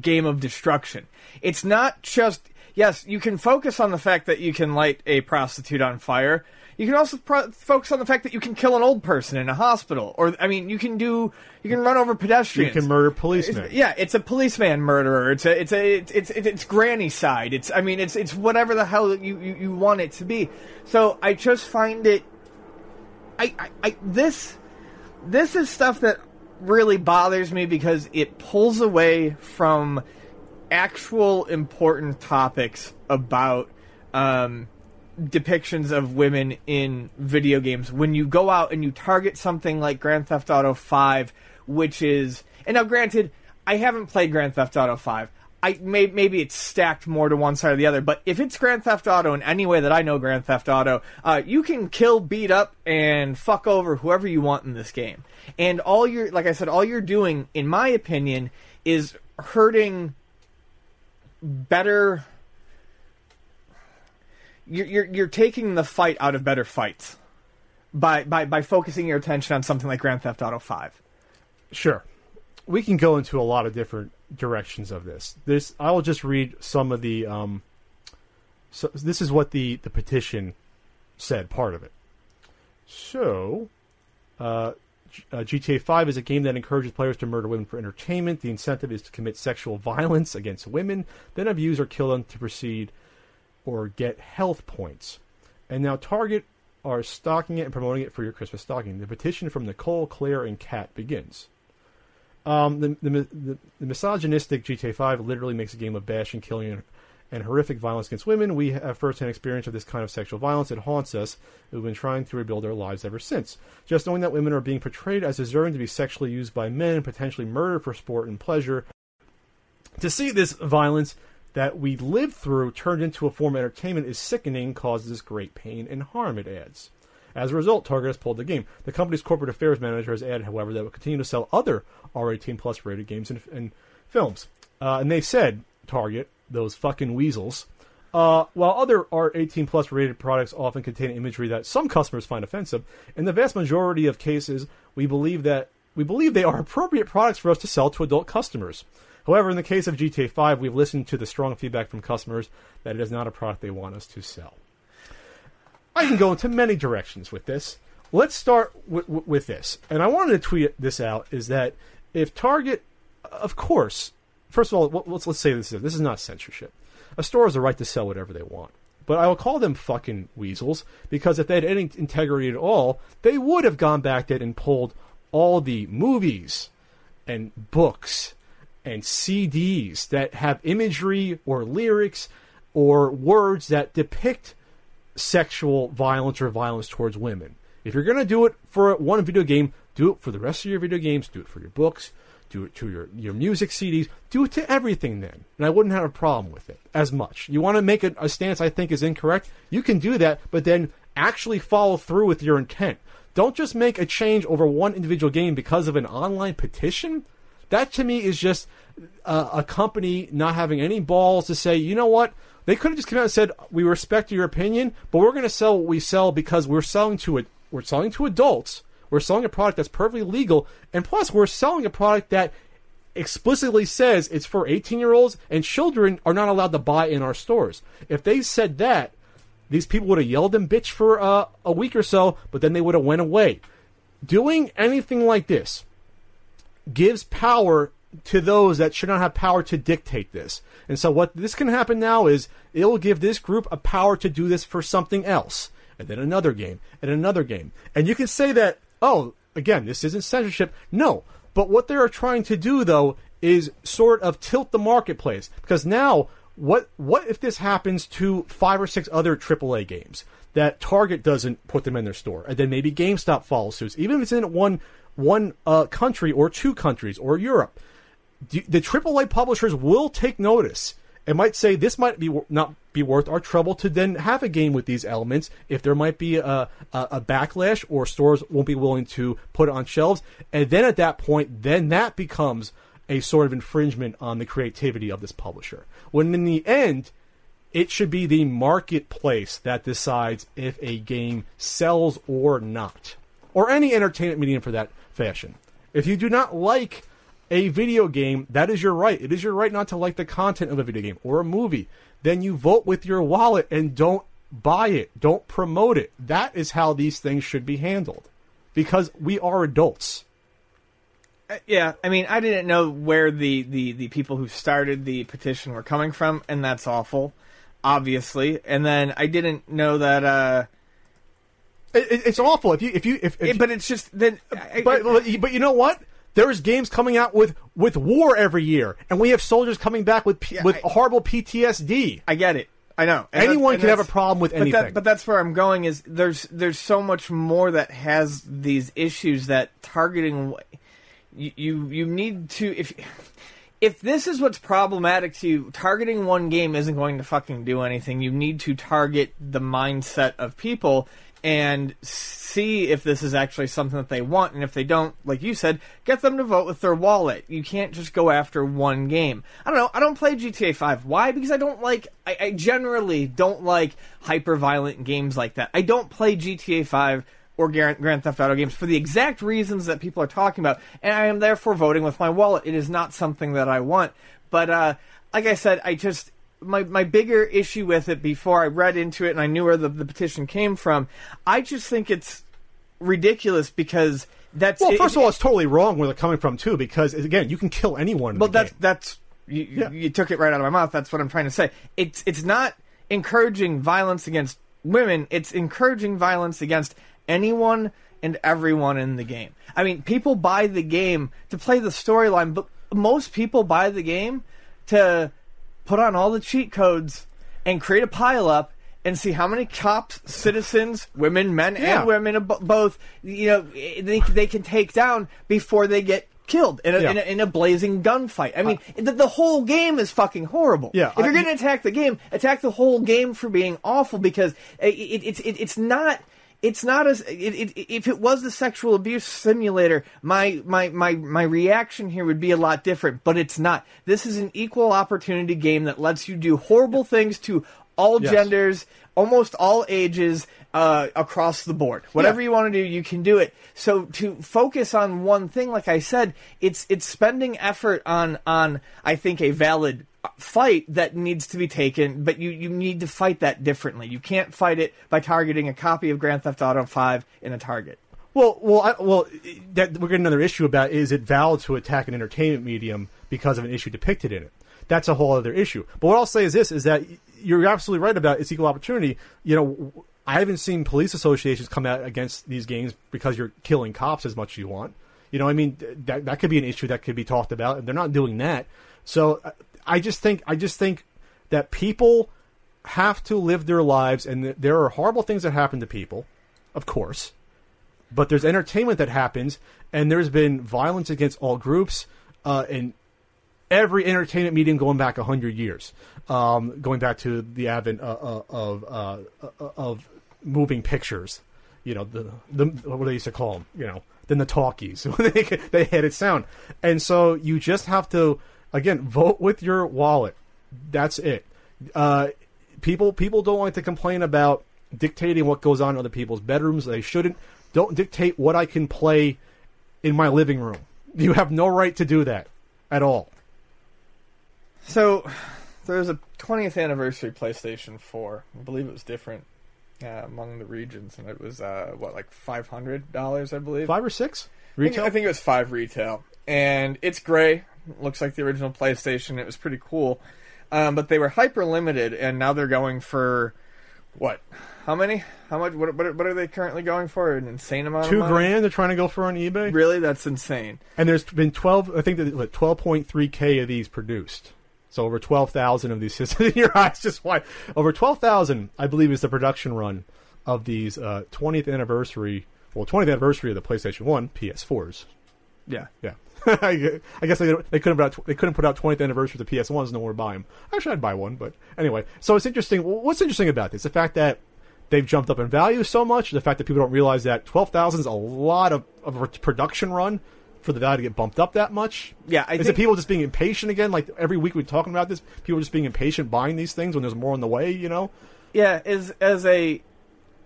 game of destruction. It's not just yes, you can focus on the fact that you can light a prostitute on fire. You can also pro- focus on the fact that you can kill an old person in a hospital, or I mean, you can do you can run over pedestrians. You can murder policemen. It's- yeah, it's a policeman murderer. It's a it's a it's it's, it's, it's granny side. It's I mean it's it's whatever the hell you, you, you want it to be. So I just find it. I, I, I this this is stuff that really bothers me because it pulls away from actual important topics about um, depictions of women in video games. When you go out and you target something like Grand Theft Auto 5 which is and now granted I haven't played Grand Theft Auto 5 I may, maybe it's stacked more to one side or the other but if it's Grand Theft Auto in any way that I know Grand Theft Auto uh, you can kill beat up and fuck over whoever you want in this game. And all you're like I said all you're doing in my opinion is hurting better you're, you're you're taking the fight out of better fights. by by by focusing your attention on something like Grand Theft Auto Five. Sure. We can go into a lot of different directions of this. This I will just read some of the um so this is what the the petition said part of it. So, uh, uh, GTA 5 is a game that encourages players to murder women for entertainment. The incentive is to commit sexual violence against women, then abuse or kill them to proceed or get health points. And now Target are stocking it and promoting it for your Christmas stocking. The petition from Nicole, Claire, and Kat begins. Um, the, the, the, the misogynistic GTA 5 literally makes a game of bashing, killing, and, horrific violence against women. We have first-hand experience of this kind of sexual violence. It haunts us. We've been trying to rebuild our lives ever since. Just knowing that women are being portrayed as deserving to be sexually used by men and potentially murdered for sport and pleasure. To see this violence that we lived through turned into a form of entertainment is sickening, causes great pain and harm, it adds. As a result, Target has pulled the game. The company's corporate affairs manager has added, however, that it will continue to sell other R18 plus rated games and, and films. Uh, and they said, Target, those fucking weasels, uh, while other R18 plus rated products often contain imagery that some customers find offensive, in the vast majority of cases, we believe that we believe they are appropriate products for us to sell to adult customers. However, in the case of GTA 5, we've listened to the strong feedback from customers that it is not a product they want us to sell. I can go into many directions with this. Let's start with, with this. And I wanted to tweet this out is that if Target, of course, first of all, let's, let's say this is, this is not censorship. A store has the right to sell whatever they want. But I will call them fucking weasels because if they had any integrity at all, they would have gone back there and pulled all the movies and books and CDs that have imagery or lyrics or words that depict sexual violence or violence towards women. If you're going to do it for one video game, do it for the rest of your video games, do it for your books, do it to your, your music CDs, do it to everything then. And I wouldn't have a problem with it as much. You want to make a, a stance I think is incorrect, you can do that, but then actually follow through with your intent. Don't just make a change over one individual game because of an online petition. That to me is just uh, a company not having any balls to say, you know what? They could have just come out and said, "We respect your opinion, but we're going to sell what we sell because we're selling to it. We're selling to adults. We're selling a product that's perfectly legal, and plus, we're selling a product that explicitly says it's for 18 year olds and children are not allowed to buy in our stores. If they said that, these people would have yelled and bitch for uh, a week or so, but then they would have went away. Doing anything like this gives power to those that should not have power to dictate this. And so what this can happen now is it will give this group a power to do this for something else. And then another game, and another game. And you can say that, oh, again, this isn't censorship. No. But what they are trying to do though is sort of tilt the marketplace. Because now what what if this happens to five or six other AAA games that Target doesn't put them in their store, and then maybe GameStop follows suit, even if it's in one one uh, country or two countries or Europe the AAA publishers will take notice and might say this might be not be worth our trouble to then have a game with these elements if there might be a, a, a, backlash or stores won't be willing to put it on shelves. And then at that point then that becomes a sort of infringement on the creativity of this publisher. When in the end it should be the marketplace that decides if a game sells or not or any entertainment medium for that fashion. If you do not like a video game, that is your right. It is your right not to like the content of a video game or a movie. Then you vote with your wallet and don't buy it. Don't promote it. That is how these things should be handled. Because we are adults. Uh, yeah, I mean, I didn't know where the, the, the people who started the petition were coming from, and that's awful, obviously. And then I didn't know that. Uh, it, it's awful if you if you if, if it, but it's just then. But I, but you know what? There's games coming out with with war every year, and we have soldiers coming back with P- with I, horrible PTSD. I get it. I know. And Anyone can have a problem with anything. But, that, but that's where I'm going. Is there's there's so much more that has these issues that targeting you you, you need to if if this is what's problematic to you, targeting one game isn't going to fucking do anything. You need to target the mindset of people and see if this is actually something that they want. And if they don't, like you said, get them to vote with their wallet. You can't just go after one game. I don't know. I don't play GTA 5. Why? Because I don't like, I, I generally don't like hyper violent games like that. I don't play GTA 5 or Grand, Theft Auto games for the exact reasons that people are talking about, and I am therefore voting with my wallet. It is not something that I want, but uh, like I said, I just my my bigger issue with it before I read into it and I knew where the, the petition came from. I just think it's ridiculous because that's Well, it- first of all, it's totally wrong where they're coming from too, because again, you can kill anyone. Well, that's game. that's you, you- Yeah. you took it right out of my mouth. That's what I'm trying to say. It's it's not encouraging violence against women. It's encouraging violence against anyone and everyone in the game. I mean, people buy the game to play the storyline, but most people buy the game to put on all the cheat codes and create a pile up and see how many cops, citizens, women, men, Yeah. and women, ab- both, you know, they, they can take down before they get killed in a, Yeah. in, a, in a blazing gunfight. I mean, the, the whole game is fucking horrible. Yeah, if you're going to attack the game, attack the whole game for being awful because it, it, it's it, it's not. It's not as it, it, if it was the sexual abuse simulator, my, my my my reaction here would be a lot different. But it's not. This is an equal opportunity game that lets you do horrible things to all Yes. genders, almost all ages, uh, across the board. Whatever Yeah. you want to do, you can do it. So to focus on one thing, like I said, it's it's spending effort on on I think a valid fight that needs to be taken, but you you need to fight that differently. You can't fight it by targeting a copy of Grand Theft Auto Five in a Target. Well, well, I, well. That we're getting another issue about is it valid to attack an entertainment medium because of an issue depicted in it? That's a whole other issue. But what I'll say is this: is that you're absolutely right about it's equal opportunity. You know, I haven't seen police associations come out against these games because you're killing cops as much as you want. You know, I mean, that that could be an issue that could be talked about, and they're not doing that. So uh, I just think I just think that people have to live their lives, and th- there are horrible things that happen to people, of course but there's entertainment that happens, and there's been violence against all groups uh, in every entertainment medium going back hundred years, um, going back to the advent uh, uh, of uh, uh, of moving pictures. You know the the what they used to call them. You know then the talkies they they had it sound, and so you just have to again vote with your wallet. That's it. Uh, people people don't like to complain about dictating what goes on in other people's bedrooms. They shouldn't. Don't dictate what I can play in my living room. You have no right to do that at all. So there was a 20th anniversary PlayStation 4. I believe it was different uh, among the regions, and it was uh, what like five hundred dollars, I believe. Five or six I think- retail. I think it was five retail, and it's gray. Looks like the original PlayStation. It was pretty cool, um, but they were hyper limited, and now they're going for what? How many? How much? What, what, what are they currently going for? An insane amount. Two of money? grand they're trying to go for on eBay, Really, that's insane. and there's been twelve. I think that what, twelve point three k of these produced. So over twelve thousand of these systems. your eyes just wide. Over twelve thousand, I believe, is the production run of these uh, twentieth anniversary. Well, twentieth anniversary of the PlayStation One PS4s. Yeah. Yeah. I guess they, they couldn't put out they couldn't put out 20th anniversary of the PS ones. No one would buy them. Actually, I'd buy one, but anyway. So it's interesting. What's interesting about this? The fact that they've jumped up in value so much. The fact that people don't realize that 12,000 is a lot of, of a production run for the value to get bumped up that much. Yeah, I is think- it people just being impatient again? Like every week we're talking about this. People just being impatient buying these things when there's more on the way. You know. Yeah, as as a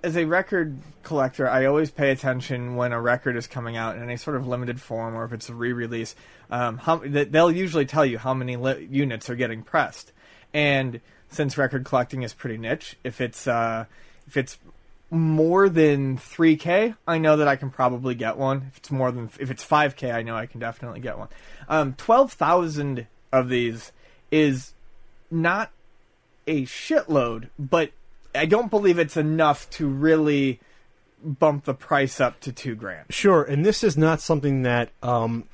as a record collector, I always pay attention when a record is coming out in any sort of limited form or if it's a re-release. Um, how they'll usually tell you how many li- units are getting pressed, and since record collecting is pretty niche, if it's uh, if it's more than 3k i know that i can probably get one. If it's more than if it's 5k i know i can definitely get one. Um 12000 of these is not a shitload, but I don't believe it's enough to really bump the price up to two grand. Sure, and this is not something that um,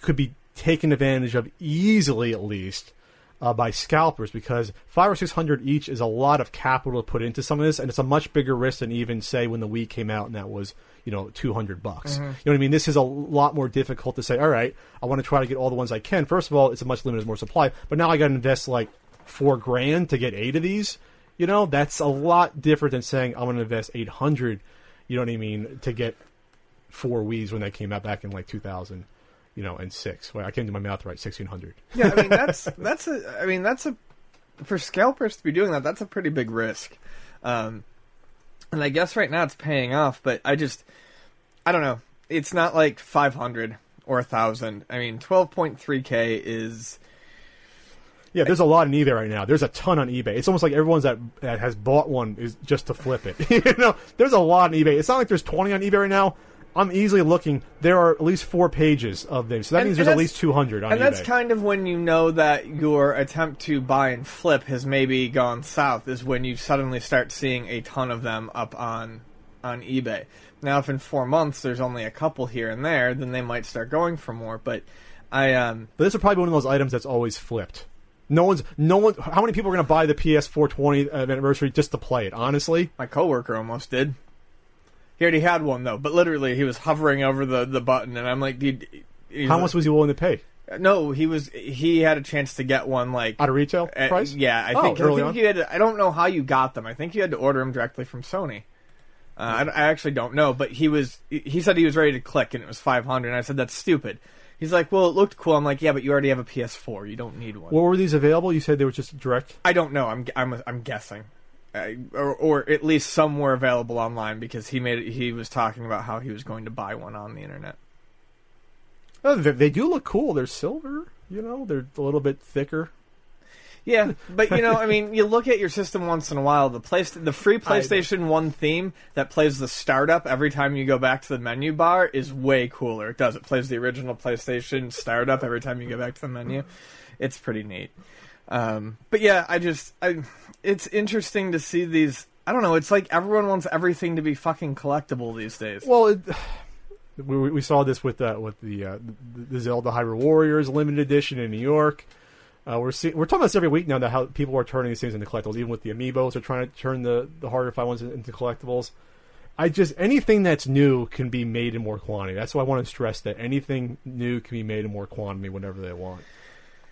could be taken advantage of easily, at least, uh, by scalpers because five or six hundred each is a lot of capital to put into some of this, and it's a much bigger risk than even say when the Wii came out and that was you know two hundred bucks. You know what I mean? This is a lot more difficult to say. All right, I want to try to get all the ones I can. First of all, it's a much limited more supply, but now I got to invest like four grand to get eight of these. You know, that's a lot different than saying I'm going to invest eight hundred. You know what I mean? To get four Wii's when they came out back in like 2000, you know, and six. Well, I can't do my math right. 1600. Yeah, I mean that's that's a I mean that's a for scalpers to be doing that. That's a pretty big risk. Um, and I guess right now it's paying off. But I just, I don't know. It's not like 500 or a 1,000. I mean, 12.3k is. Yeah, there's a lot on eBay right now. There's a ton on eBay. It's almost like everyone's that, that has bought one is just to flip it. you know, there's a lot on eBay. It's not like there's 20 on eBay right now. I'm easily looking. There are at least four pages of them, so that And- means and there's at least 200 on And eBay. that's kind of when you know that your attempt to buy and flip has maybe gone south. Is when you suddenly start seeing a ton of them up on on eBay. Now, if in four months there's only a couple here and there, then they might start going for more. But I um But this is probably one of those items that's always flipped. No one's, no one. How many people are going to buy the PS4 20th anniversary just to play it? Honestly, my coworker almost did. He already had one though, but literally he was hovering over the the button, and I'm like, dude. how like- much was he willing to pay? No, he was. He had a chance to get one like Out of retail Uh, price? Yeah, I Oh, think, I think you had. To, I don't know how you got them. I think you had to order them directly from Sony. Uh, I, I actually don't know, but he was. He said he was ready to click, and it was five hundred. And I said that's stupid. He's like, well, it looked cool. I'm like, yeah, but you already have a PS4. You don't need one. What were these available? You said they were just direct. I don't know. I'm I'm I'm guessing, uh, or or at least some were available online because he made he was talking about how he was going to buy one on the internet. Oh, they, they do look cool. They're silver. You know, they're a little bit thicker. Yeah, but you know, I mean, you look at your system once in a while. The place, the free PlayStation One theme that plays the startup every time you go back to the menu bar is way cooler. It does. It plays the original PlayStation startup every time you go back to the menu. It's pretty neat. Um, but yeah, I just, I, it's interesting to see these. I don't know. It's like everyone wants everything to be fucking collectible these days. Well, it, we, we saw this with uh, with the uh, the Zelda Hyrule Warriors limited edition in New York. Uh, we're see, we're talking about this every week now that how people are turning these things into collectibles. Even with the amiibos, they're trying to turn the the harder to find ones into collectibles. I just anything that's new can be made in more quantity. That's why I want to stress that anything new can be made in more quantity whenever they want.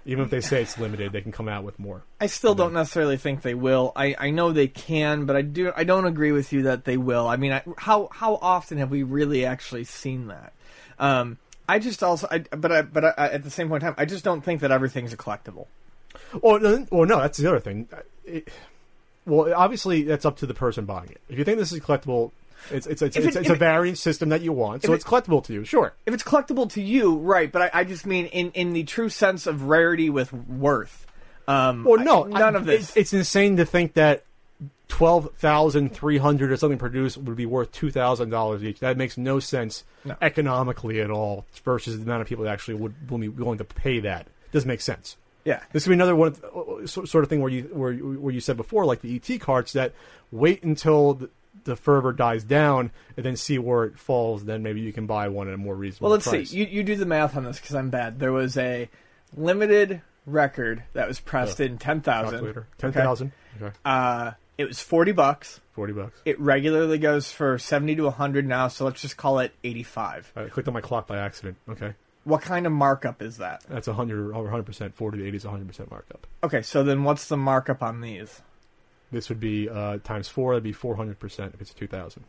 Even if they say it's limited, they can come out with more. I still don't necessarily think they will. I, I know they can, but I do I don't agree with you that they will. I mean, I, how how often have we really actually seen that? Um, I just also, I, but I, but I, at the same point in time, I just don't think that everything's a collectible. Or, or no, that's the other thing. It, well, obviously, that's up to the person buying it. If you think this is collectible, it's it's it's, it- it's a variant system that you want, so it's collectible to you. Sure. If it's collectible to you, right? But I, I just mean in in the true sense of rarity with worth. Um, Well, no, none I- of this. It's, it's insane to think that twelve thousand three hundred or something produced would be worth two thousand dollars each. That makes no sense No. economically at all versus the amount of people that actually would, would be willing to pay that. Doesn't make sense. yeah, This could be another one uh, sort of thing where you where where you said before, like the ET carts, that wait until the, the fervor dies down and then see where it falls. Then maybe you can buy one at a more reasonable. Well, let's price. see. You you do the math on this because I'm bad. There was a limited record that was pressed in ten thousand. Ten thousand. Okay. Uh, it was forty bucks. forty bucks. It regularly goes for seventy to hundred now, so let's just call it eighty-five. I clicked on my clock by accident. Okay, What kind of markup is that? that's a hundred or hundred percent. Forty to eighty is hundred percent markup. Okay, so then what's the markup on these? This would be uh, times four. That'd be four hundred percent if it's two thousand.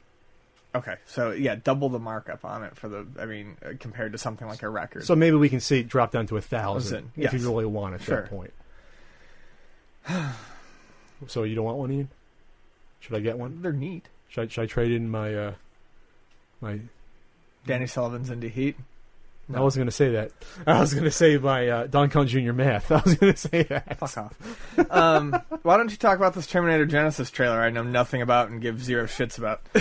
Okay, so yeah, double the markup on it for the. I mean, uh, compared to something like a record. So maybe we can see it drop down to a thousand Thousand, if you really want at Sure. that point. so you don't want one, Ian? Should I get one? they're neat. Should I, should I trade in my uh, my Danny Sullivan's into heat. I wasn't going to say that. I was going to say my uh, Don Con Jr. math. I was going to say that. Fuck off. um, why don't you talk about this Terminator Genisys trailer? I know nothing about and give zero shits about.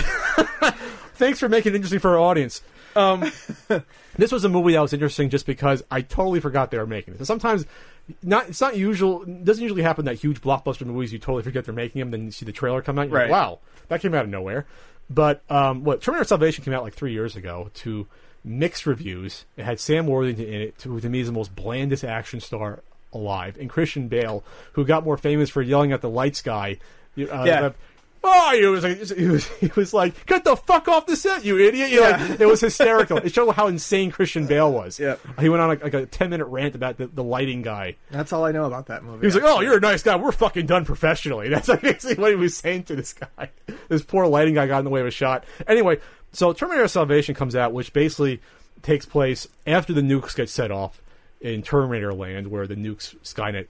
Thanks for making it interesting for our audience. Um, this was a movie that was interesting just because I totally forgot they were making it. So sometimes, not it's not usual. It doesn't usually happen that huge blockbuster movies you totally forget they're making them. Then you see the trailer come out. And you're Right. like, wow, that came out of nowhere. But um, what Terminator Salvation came out like three years ago to mixed reviews. It had Sam Worthington in it, who to me is the most blandest action star alive, and Christian Bale, who got more famous for yelling at the lights guy. Uh, Yeah. Oh, he was like, he was, he was like, get the fuck off the set, you idiot! You know, like, it was hysterical. It showed how insane Christian Bale was. Yeah. he went on like, like a ten minute rant about the, the lighting guy. That's all I know about that movie. He was like, "Oh, you're a nice guy. We're fucking done professionally." That's like basically what he was saying to this guy. This poor lighting guy got in the way of a shot. Anyway, so Terminator Salvation comes out, which basically takes place after the nukes get set off in Terminator Land, where the nukes Skynet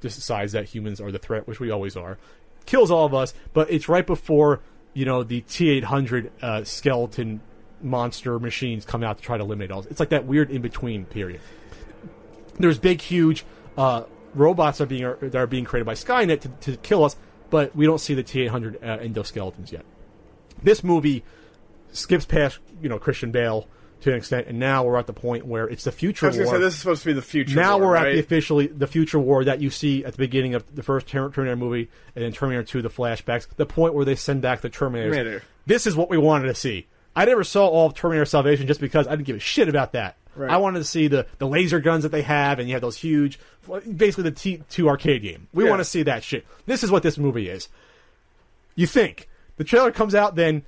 decides that humans are the threat, which we always are, kills all of us. But it's right before you know, the T eight hundred uh, skeleton monster machines come out to try to eliminate all. It's like that weird in between period. There's big, huge uh, robots are being that are being created by Skynet to, to kill us, but we don't see the T eight hundred uh, endoskeletons yet. This movie skips past you know Christian Bale to an extent, and now we're at the point where it's the future I was say this is supposed to be the future. now war, we're right? at the officially the future war that you see at the beginning of the first Terminator movie, and then Terminator Two, the flashbacks, the point where they send back the Terminators. Terminator. This is what we wanted to see. I never saw all of Terminator Salvation just because I didn't give a shit about that. Right. I wanted to see the, the laser guns that they have, and you have those huge, basically the T2 arcade game. We Yeah. want to see that shit. This is what this movie is. You think the trailer comes out, then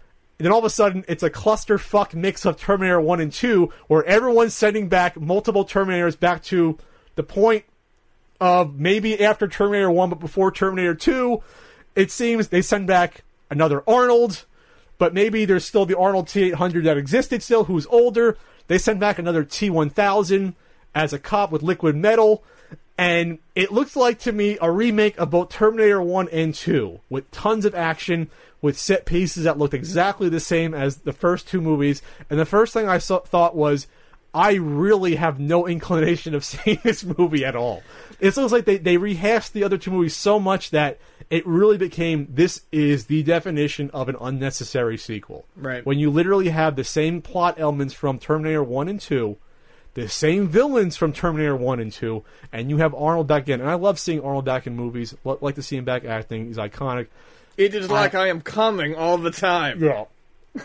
then all of a sudden it's a clusterfuck mix of Terminator One and Two, where everyone's sending back multiple Terminators back to the point of maybe after Terminator One, but before Terminator Two. It seems they send back another Arnold, but maybe there's still the Arnold T800 that existed still, who's older. They send back another T1000 as a cop with liquid metal. And it looks like to me a remake of both Terminator 1 and 2 with tons of action, with set pieces that looked exactly the same as the first two movies. And the first thing I saw, thought was, I really have no inclination of seeing this movie at all. It looks like they, they rehashed the other two movies so much that it really became this is the definition of an unnecessary sequel. Right. When you literally have the same plot elements from Terminator 1 and 2, the same villains from Terminator 1 and 2, and you have Arnold back in. And I love seeing Arnold back in movies. Lo- Like to see him back acting. He's iconic. It is like I am coming all the time. Yeah.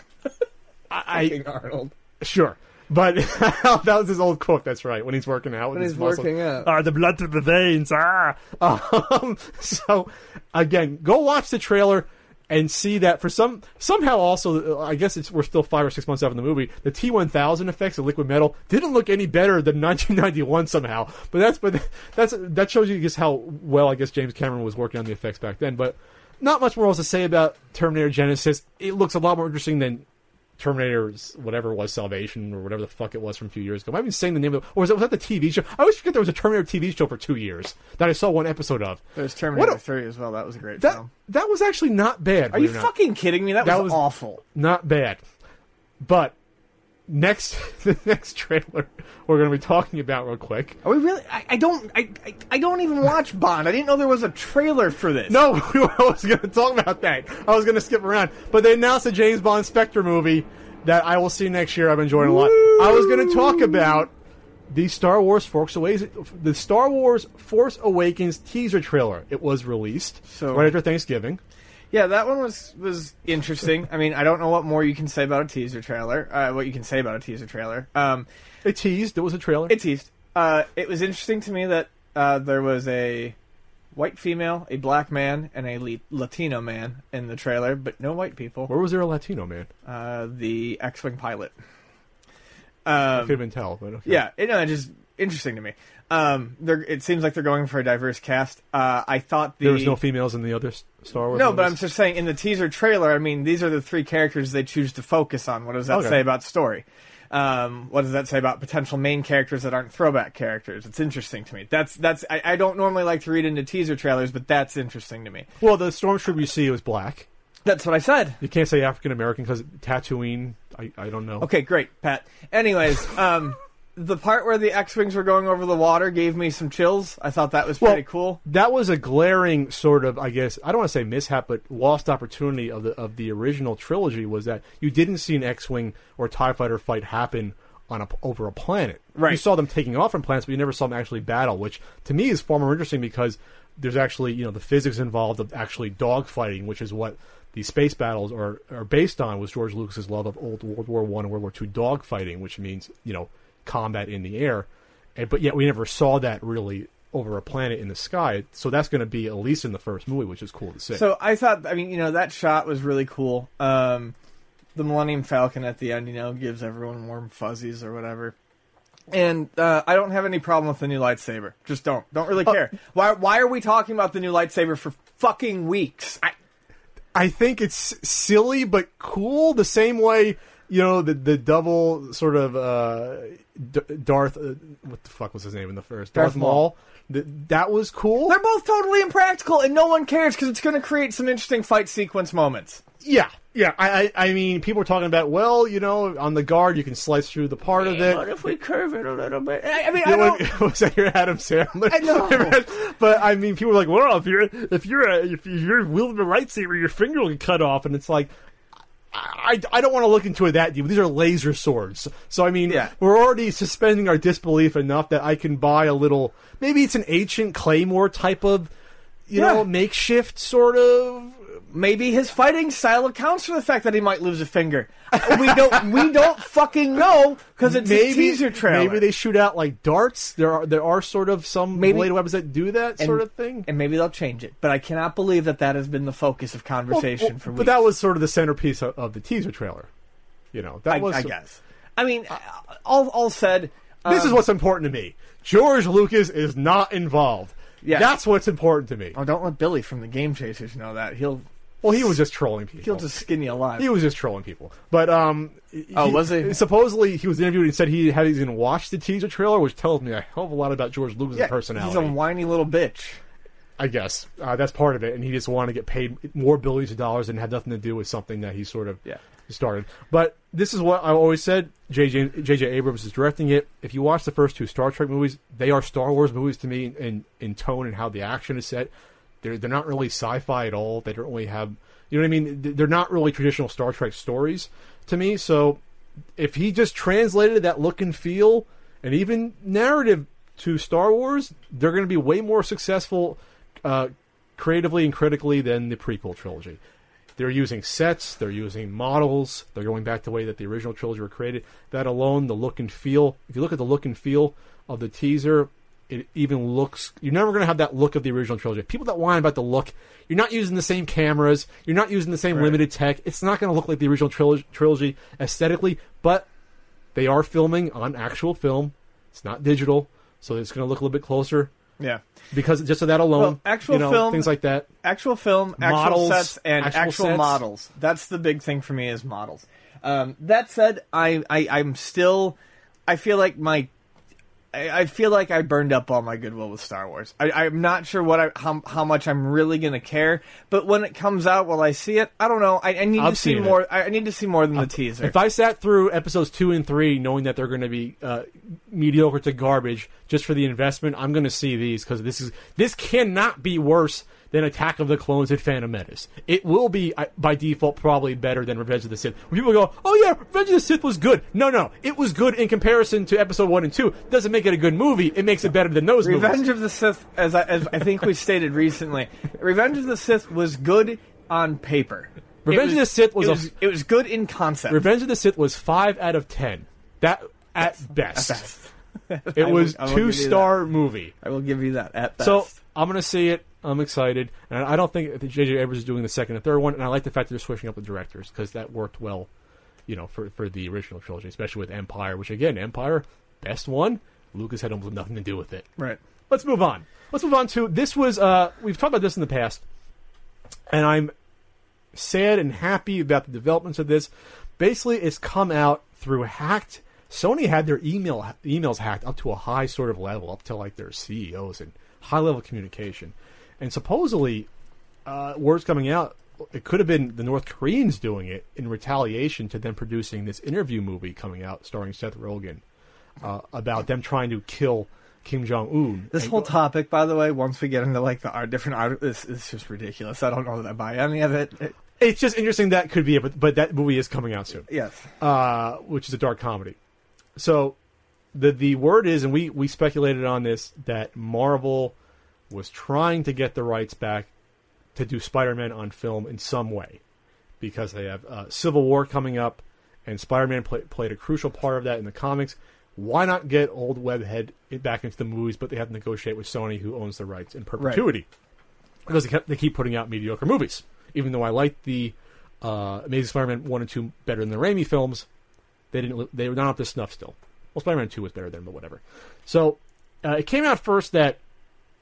I, Fucking Arnold. Sure. But that was his old quote. That's right. When he's working out, When he's muscles. working out. Ah, the blood through the veins. Ah. Um, so again, go watch the trailer and see that for some somehow also uh, I guess it's we're still five or six months out after the movie. The T one thousand effects of liquid metal didn't look any better than nineteen ninety one somehow. But that's but that's that shows you just how well I guess James Cameron was working on the effects back then. But not much more else to say about Terminator Genisys. It looks a lot more interesting than Terminator's whatever it was Salvation or whatever the fuck it was from a few years ago. Am I even saying the name of it? Or was, it, was that the TV show? I always forget there was a Terminator TV show for two years that I saw one episode of. There was Terminator a- 3 as well. That was a great That film. that was actually not bad. Are you believe it or not. fucking kidding me? That, That was, was- awful. Not bad. But next the next trailer we're going to be talking about real quick. Are we really? I, I don't. I, I I don't even watch Bond. I didn't know there was a trailer for this. No, we were always going to talk about that. I was going to skip around, but they announced a James Bond Spectre movie that I will see next year. I'm enjoying a lot. I was going to talk about the Star Wars Force Awakens, the Star Wars Force Awakens teaser trailer. It was released So- right after Thanksgiving. Yeah, that one was was interesting. I mean, I don't know what more you can say about a teaser trailer. Uh, what you can say about a teaser trailer. Um, They teased. It was a trailer. it teased. Uh, it was interesting to me that uh, there was a white female, a black man, and a le- Latino man in the trailer, but no white people. Where was there a Latino man? Uh, the X-wing pilot. I Um, could have been tell, but okay. Yeah, it, no, it's just interesting to me. Um, they're, it seems like they're going for a diverse cast. Uh, I thought the There was no females in the other Star Wars. no, but I'm just saying in the teaser trailer. I mean, these are the three characters they choose to focus on. What does that Okay. say about story? Um, what does that say about potential main characters that aren't throwback characters? It's interesting to me. That's that's I, I don't normally like to read into teaser trailers, but that's interesting to me. well, the stormtrooper you see was black. That's what I said. You can't say African American because Tatooine. I, I don't know. Okay, great, Pat. Anyways, um, the part where the X-wings were going over the water gave me some chills. I thought that was Well, pretty cool. That was a glaring sort of, I guess, I don't want to say mishap, but lost opportunity of the of the original trilogy was that you didn't see an X-wing or Tie Fighter fight happen on a, over a planet. Right. You saw them taking off from planets, but you never saw them actually battle, which to me is far more interesting because there's actually you know the physics involved of actually dogfighting, which is what the space battles are are based on. Was George Lucas's love of old World War One and World War Two dogfighting, which means you know combat in the air, and, but yet we never saw that really over a planet in the sky. So that's going to be at least in the first movie, which is cool to see. So I thought, I mean, you know, that shot was really cool. Um, the Millennium Falcon at the end, you know, gives everyone warm fuzzies or whatever. And uh, I don't have any problem with the new lightsaber. Just don't. Don't really care. Why? Why are we talking about the new lightsaber for fucking weeks? I, I think it's silly but cool. The same way you know the the double sort of uh, D- Darth. Uh, what the fuck was his name in the first? Darth Darth, Maul. Th- that was cool. They're both totally impractical, and no one cares because it's going to create some interesting fight sequence moments. Yeah, yeah. I, I, I mean, people were talking about. Well, you know, on the guard, you can slice through the part of it. What if we curve it a little bit? I, I mean, You I know, don't. was that your Adam Sandler? I know. but I mean, people were like, "Well, if you're if you're a, if you're wielding a lightsaber, your finger will get cut off," and it's like. I, I don't want to look into it that deep. These are laser swords. So, I mean, Yeah. we're already suspending our disbelief enough that I can buy a little. Maybe it's an ancient Claymore type of, you Yeah. know, makeshift sort of. Maybe his fighting style accounts for the fact that he might lose a finger. We don't. we don't fucking know because it's a teaser trailer. Maybe they shoot out like darts. There are there are sort of some Maybe- blade weapons that do that And- sort of thing. and maybe they'll change it. But I cannot believe that that has been the focus of conversation Well, for but that was sort of the centerpiece of, of the teaser trailer. You know, that I, was. I guess. I mean, all all said. This is um, what's important to me. George Lucas is not involved. Yeah. That's what's important to me. Oh, don't let Billy from the Game Chasers know that. He'll Well, he was just trolling people. he'll just skin you alive. He was just trolling people. But um, Oh, was he? Supposedly, he was interviewed and said he had he's going to watch the teaser trailer, which tells me a hell of a lot about George Lucas' yeah, personality. He's a whiny little bitch. I guess uh, that's part of it, and he just wanted to get paid more billions of dollars and had nothing to do with something that he sort of Yeah. started. But this is what I've always said: JJ JJ Abrams is directing it. If you watch the first two Star Trek movies, they are Star Wars movies to me in in tone and how the action is set. They're they're not really sci-fi at all. They don't really have you know what I mean. They're not really traditional Star Trek stories to me. So if he just translated that look and feel and even narrative to Star Wars, they're going to be way more successful uh, creatively and critically than the prequel trilogy. They're using sets, they're using models, they're going back to the way that the original trilogy were created. That alone, the look and feel. If you look at the look and feel of the teaser, it even looks. You're never going to have that look of the original trilogy. People that whine about the look, you're not using the same cameras, you're not using the same limited tech. It's not going to look like the original trilogy, trilogy aesthetically, but they are filming on actual film. It's not digital, so it's going to look a little bit closer Yeah. because just of that alone, Well, actual you know, film- things like that. Actual film, actual Models, sets, and actual actual, sets. models. That's the big thing for me is models. Um, that said, I, I I'm still I feel like my I, I feel like I burned up all my goodwill with Star Wars. I, I'm not sure what I, how how much I'm really gonna care, but when it comes out, will I see it? I don't know. I, I need I've to see it. more. I, I need to see more than the teaser. If I sat through episodes two and three, knowing that they're going to be uh, mediocre to garbage just for the investment, I'm going to see these because this is this cannot be worse than Attack of the Clones and Phantom Menace. It will be by default probably better than Revenge of the Sith. When people go, "Oh yeah, Revenge of the Sith was good," no, no, it was good in comparison to Episode one and two. Doesn't make it a good movie. It makes it better than those movies. Revenge movies. of the Sith, as I, as I think we stated recently, Revenge of the Sith was good on paper. Revenge It of the Sith was it a- was, it was good in concept. Revenge of the Sith was five out of ten. That at best. Best. It was will two star movie. I will give you that at best. So I'm gonna see it. I'm excited, and I don't think that J.J. Abrams is doing the second and third one. And I like the fact that they're switching up the directors because that worked well, you know, for for the original trilogy, especially with Empire. Which again, Empire, best one. Lucas had almost nothing to do with it. right. Let's move on. Let's move on to this was uh we've talked about this in the past, and I'm sad and happy about the developments of this. Basically, it's come out through hacked. Sony had their email emails hacked up to a high sort of level, up to like their CEOs and high level communication, and supposedly, uh, words coming out. It could have been the North Koreans doing it in retaliation to them producing this interview movie coming out starring Seth Rogen uh, about them trying to kill Kim Jong Un. This whole topic, by the way, once we get into like the art, different art, this is just ridiculous. I don't know that I buy any of it. It- It's just interesting that could be it, but, but that movie is coming out soon, yes. uh, which is a dark comedy. So the the word is, and we we speculated on this that Marvel was trying to get the rights back to do Spider-Man on film in some way because they have uh, Civil War coming up, and Spider-Man play, played a crucial part of that in the comics. Why not get old Webhead back into the movies? But they have to negotiate with Sony, who owns the rights in perpetuity, because they, kept, they keep putting out mediocre movies. Even though I like the uh, Amazing Spider-Man one and two better than the Raimi films, they didn't. They were not up to snuff still. Well, Spider-Man two was better than, but whatever. So uh, it came out first that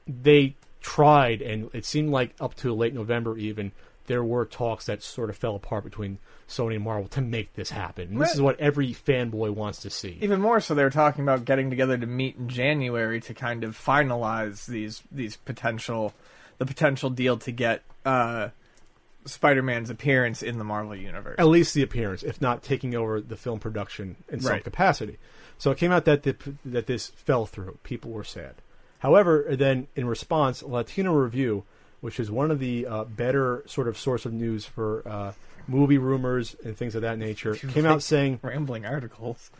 they tried, and it seemed like up to late November even there were talks that sort of fell apart between Sony and Marvel to make this happen. And this is what every fanboy wants to see. Even more so, they were talking about getting together to meet in January to kind of finalize these these potential the potential deal to get uh, Spider-Man's appearance in the Marvel universe. at least the appearance, if not taking over the film production in some Right. capacity. So it came out that the, that this fell through. People were sad. However, then in response, Latino Review, which is one of the uh, better sort of source of news for uh, movie rumors and things of that nature, came out saying, Rambling articles.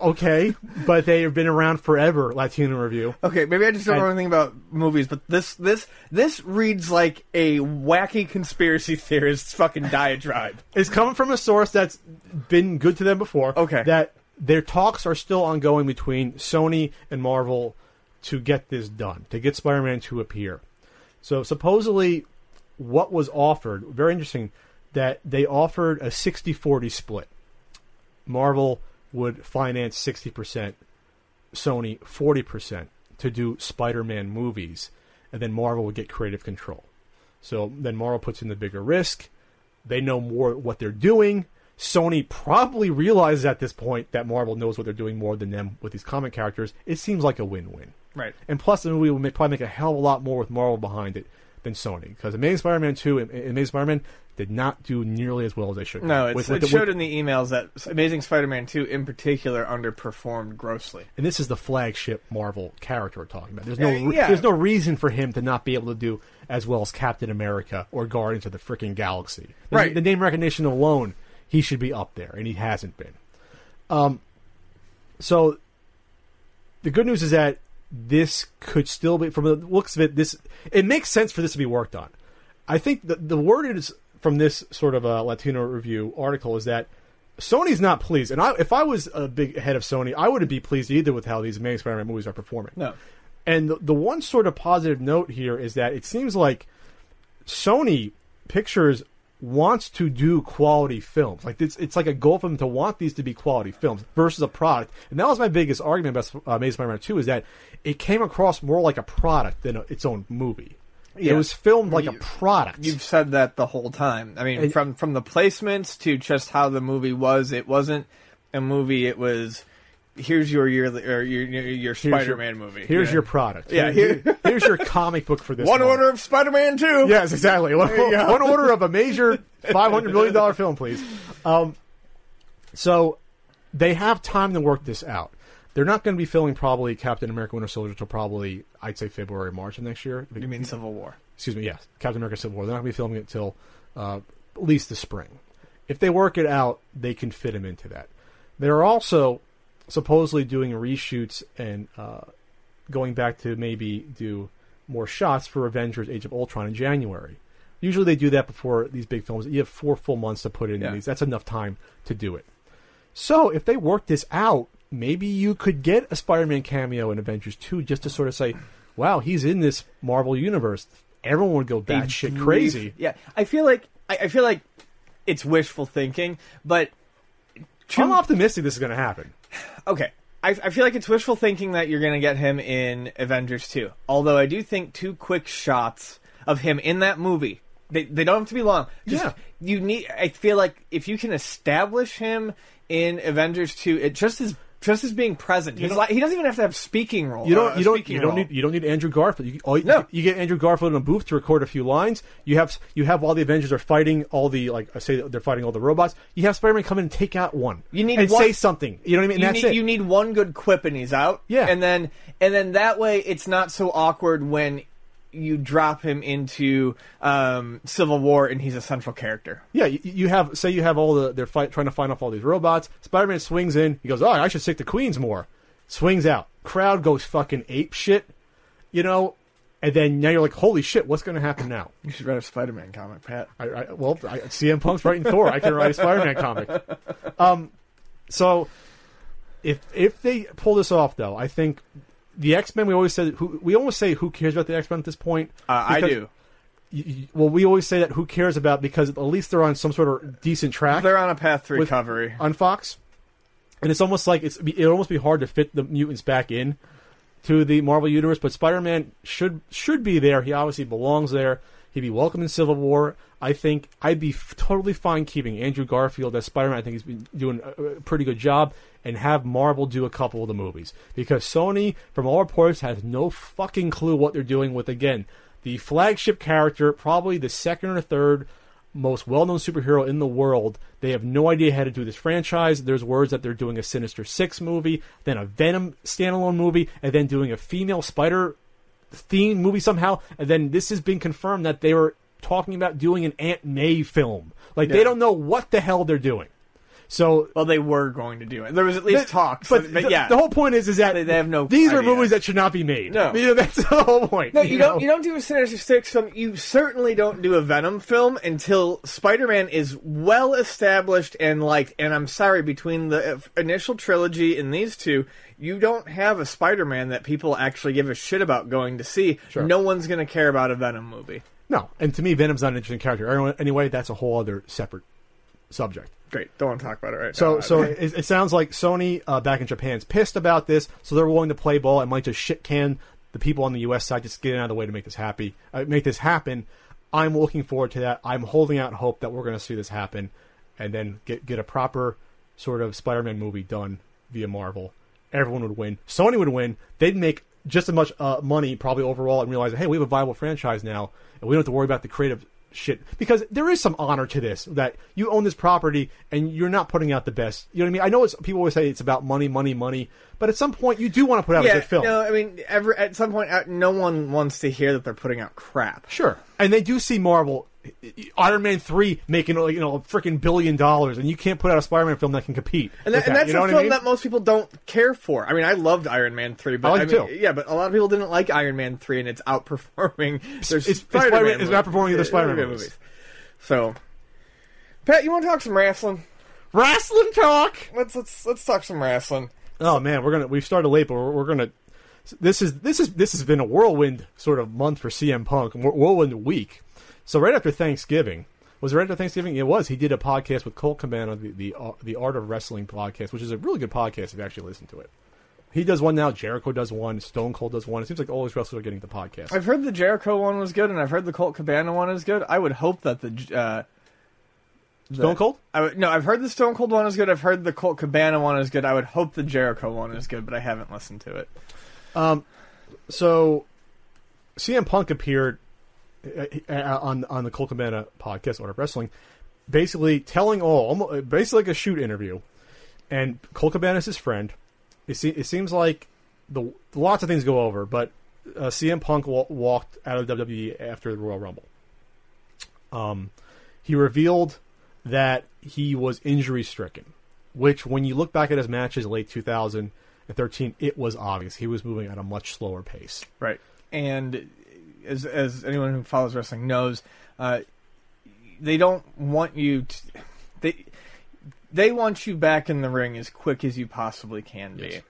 "Okay, but they have been around forever." Latino Review. Okay, maybe I just don't know anything about movies, but this this this reads like a wacky conspiracy theorist's fucking diatribe. It's coming from a source that's been good to them before. Okay. That their talks are still ongoing between Sony and Marvel to get this done, to get Spider Man to appear. So supposedly, what was offered, very interesting, that they offered a 60 40 split. Marvel would finance 60%, Sony 40% to do Spider Man movies, and then Marvel would get creative control. So then Marvel puts in the bigger risk. They know more what they're doing. Sony probably realizes at this point that Marvel knows what they're doing more than them with these comic characters. It seems like a win-win. Right. And plus, the movie will make, probably make a hell of a lot more with Marvel behind it than Sony. Because Amazing Spider-Man 2 and and Amazing Spider-Man did not do nearly as well as they should. No, have. it's, With- it showed with- in the emails that Amazing Spider-Man 2 in particular underperformed grossly. and this is the flagship Marvel character we're talking about. There's no Uh, yeah. there's no reason for him to not be able to do as well as Captain America or Guardians of the freaking Galaxy. The- Right. The name recognition alone, he should be up there, and he hasn't been. Um, so the good news is that this could still be, from the looks of it, this it makes sense for this to be worked on. I think the the word is from this sort of a Latino review article is that Sony's not pleased, and I, if I was a big head of Sony, I wouldn't be pleased either with how these Amazing Spider-Man movies are performing. No. And the, the one sort of positive note here is that it seems like Sony Pictures wants to do quality films. Like it's it's like a goal for them to want these to be quality films versus a product. And that was my biggest argument about uh, Amazing Spider-Man 2 is that it came across more like a product than a, its own movie. Yeah. It was filmed like You- a product. You've said that the whole time. I mean, And- from from the placements to just how the movie was, it wasn't a movie. It was here's your yearly or your your, your Here's your- Spider-Man movie. Here's Yeah. your product. Yeah, Here- here- here's your comic book for this. one order of Spider-Man 2. Yes, exactly. One, one order of a major five hundred million dollar film, please. Um, so they have time to work this out. They're not going to be filming probably Captain America: Winter Soldier till probably I'd say February, March of next year. You mean Civil War? Excuse me. Yes, Captain America: Civil War. They're not going to be filming it till uh, at least the spring. If they work it out, they can fit him into that. There are also supposedly doing reshoots and uh, going back to maybe do more shots for Avengers: Age of Ultron in January. Usually they do that before these big films. You have four full months to put in Yeah. these. That's enough time to do it. So if they work this out, maybe you could get a Spider-Man cameo in Avengers 2 just to sort of say, wow, he's in this Marvel universe. Everyone would go batshit crazy. Yeah, I feel like I, I feel like it's wishful thinking, but two- I'm optimistic this is going to happen. Okay. I, I feel like it's wishful thinking that you're going to get him in Avengers 2. Although I do think two quick shots of him in that movie, they, they don't have to be long. Just, Yeah. You need. I feel like if you can establish him in Avengers 2, it just is just as being present. He's like, he doesn't even have to have speaking role. You don't. uh, you don't. You don't role. need. You don't need Andrew Garfield. You, all, you, No. you get Andrew Garfield in a booth to record a few lines. You have. You have all the Avengers are fighting all the like. I say they're fighting all the robots. You have Spider-Man come in and take out one. You need and one- say something. You know what I mean? You that's need it. you need one good quip and he's out. Yeah. and then and then that way it's not so awkward when you drop him into um, Civil War and he's a central character. Yeah, you, you have say you have all the they're fight, trying to find off all these robots. Spider-Man swings in. He goes, "Oh, I should stick to Queens more." Swings out. Crowd goes fucking ape shit. You know, and then now you're like, "Holy shit, what's going to happen now?" You should write a Spider-Man comic, Pat. I, I, well, I, CM Punk's writing Thor. I can write a Spider-Man comic. Um, so if if they pull this off, though, I think the X Men. We always said who we almost say who cares about the X Men at this point. Uh, I do. y- y- Well, we always say that who cares about because at least they're on some sort of decent track They're on a path to with- recovery. on Fox, and it's almost like it's it would almost be hard to fit the mutants back in to the Marvel universe. But Spider Man should should be there. He obviously belongs there. He'd be welcome in Civil War. I think I'd be f- totally fine keeping Andrew Garfield as Spider Man. I think he's been doing a, a pretty good job, and have Marvel do a couple of the movies because Sony, from all reports, has no fucking clue what they're doing with again the flagship character, probably the second or third most well-known superhero in the world. They have no idea how to do this franchise. There's words that they're doing a Sinister Six movie, then a Venom standalone movie, and then doing a female Spider theme movie somehow. And then this has been confirmed that they were talking about doing an Aunt May film. Like they don't know what the hell they're doing. So Well, they were going to do it. There was at least the- talks, but, but, the, yeah, the whole point is is that They- they have no These are movies that should not be made. No. You know, that's the whole point. No, you, don't. know? You don't do a Sinister Six film. You certainly don't do a Venom film until Spider-Man is well established and liked. And I'm sorry, between the uh, initial trilogy and these two, you don't have a Spider-Man that people actually give a shit about going to see. Sure. No one's going to care about a Venom movie. No, and to me, Venom's not an interesting character. Anyway- Anyway, that's a whole other separate subject. Great. Don't want to talk about it right So, now. so it, it sounds like Sony uh, back in Japan's pissed about this, so they're willing to play ball and might just shit can the people on the U.S. side, just get out of the way to make this happy, uh, make this happen. I'm looking forward to that. I'm holding out hope that we're going to see this happen, and then get get a proper sort of Spider-Man movie done via Marvel. Everyone would win. Sony would win. They'd make just as much uh, money probably overall, and realize, hey, we have a viable franchise now, and we don't have to worry about the creative shit because there is some honor to this that you own this property and you're not putting out the best. You know what I mean? I know it's people always say it's about money, money, money, but at some point you do want to put out a yeah, good film. no, I mean, ever at some point, uh, no one wants to hear that they're putting out crap. Sure, and they do see Marvel, Iron Man three making like, you know a freaking billion dollars, and you can't put out a Spider-Man film that can compete. And, that, with and that's you know a film I mean? that most people don't care for. I mean, I loved Iron Man three, but I like I mean, too. yeah, but a lot of people didn't like Iron Man three, and it's outperforming. There's it's Spider-Man Spider-Man- it's outperforming the Spider-Man movies. So, Pat, you want to talk some wrestling? wrestling talk. Let's let's let's talk some wrestling. Oh man, we're gonna we've started late, but we're, we're gonna. This is this is this has been a whirlwind sort of month for CM Punk, whir- whirlwind week. So right after Thanksgiving, was it right after Thanksgiving? It was. He did a podcast with Colt Cabana, the the, uh, the Art of Wrestling podcast, which is a really good podcast if you actually listen to it. He does one now. Jericho does one. Stone Cold does one. It seems like all these wrestlers are getting the podcast. I've heard the Jericho one was good, and I've heard the Colt Cabana one is good. I would hope that the uh, the- Stone Cold? I would, no, I've heard the Stone Cold one is good. I've heard the Colt Cabana one is good. I would hope the Jericho one is good, but I haven't listened to it. Um, So, CM Punk appeared on on the Colt Cabana podcast, Art of Wrestling, basically telling all, almost, basically like a shoot interview. And Colt Cabana is his friend. It, se- it seems like the lots of things go over, but uh, CM Punk wa- walked out of WWE after the Royal Rumble. Um, he revealed that he was injury stricken, which, when you look back at his matches late 2013, it was obvious he was moving at a much slower pace. Right. And as as anyone who follows wrestling knows, uh, they don't want you to, they they want you back in the ring as quick as you possibly can be. Yes.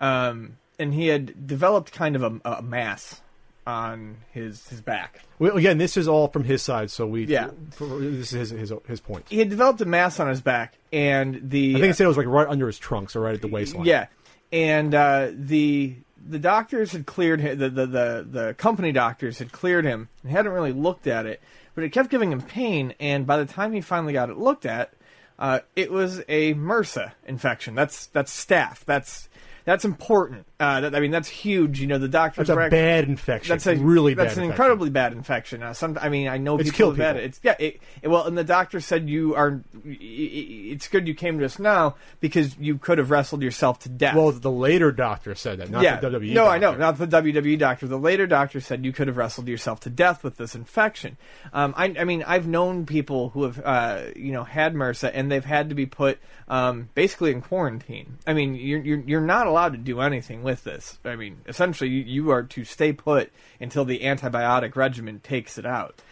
Um, and he had developed kind of a, a mass on his his back. Well, again, this is all from his side, so we Yeah. this is his his, his point. He had developed a mass on his back, and the I think he said it was like right under his trunk, so right at the waistline. Yeah, and uh, the the doctors had cleared him. The, the the the company doctors had cleared him and hadn't really looked at it, but it kept giving him pain. And by the time he finally got it looked at, uh, it was a MRSA infection. That's that's staph. That's that's important. Uh, that, I mean, that's huge. You know, the doctors. that's a act- bad infection. that's a really bad. That's an infection. incredibly bad infection. Uh, some, I mean, I know It's people have had it. It's yeah. It, it- well, and the doctor said you are. It's good you came to us now because you could have wrestled yourself to death. Well, the later doctor said that, not yeah. the WWE. no, I know, not the WWE doctor. The later doctor said you could have wrestled yourself to death with this infection. Um, I, I mean, I've known people who have, uh, you know, had MRSA and they've had to be put um, basically in quarantine. I mean, you're, you're you're not allowed to do anything with this. I mean, essentially, you, are to stay put until the antibiotic regimen takes it out.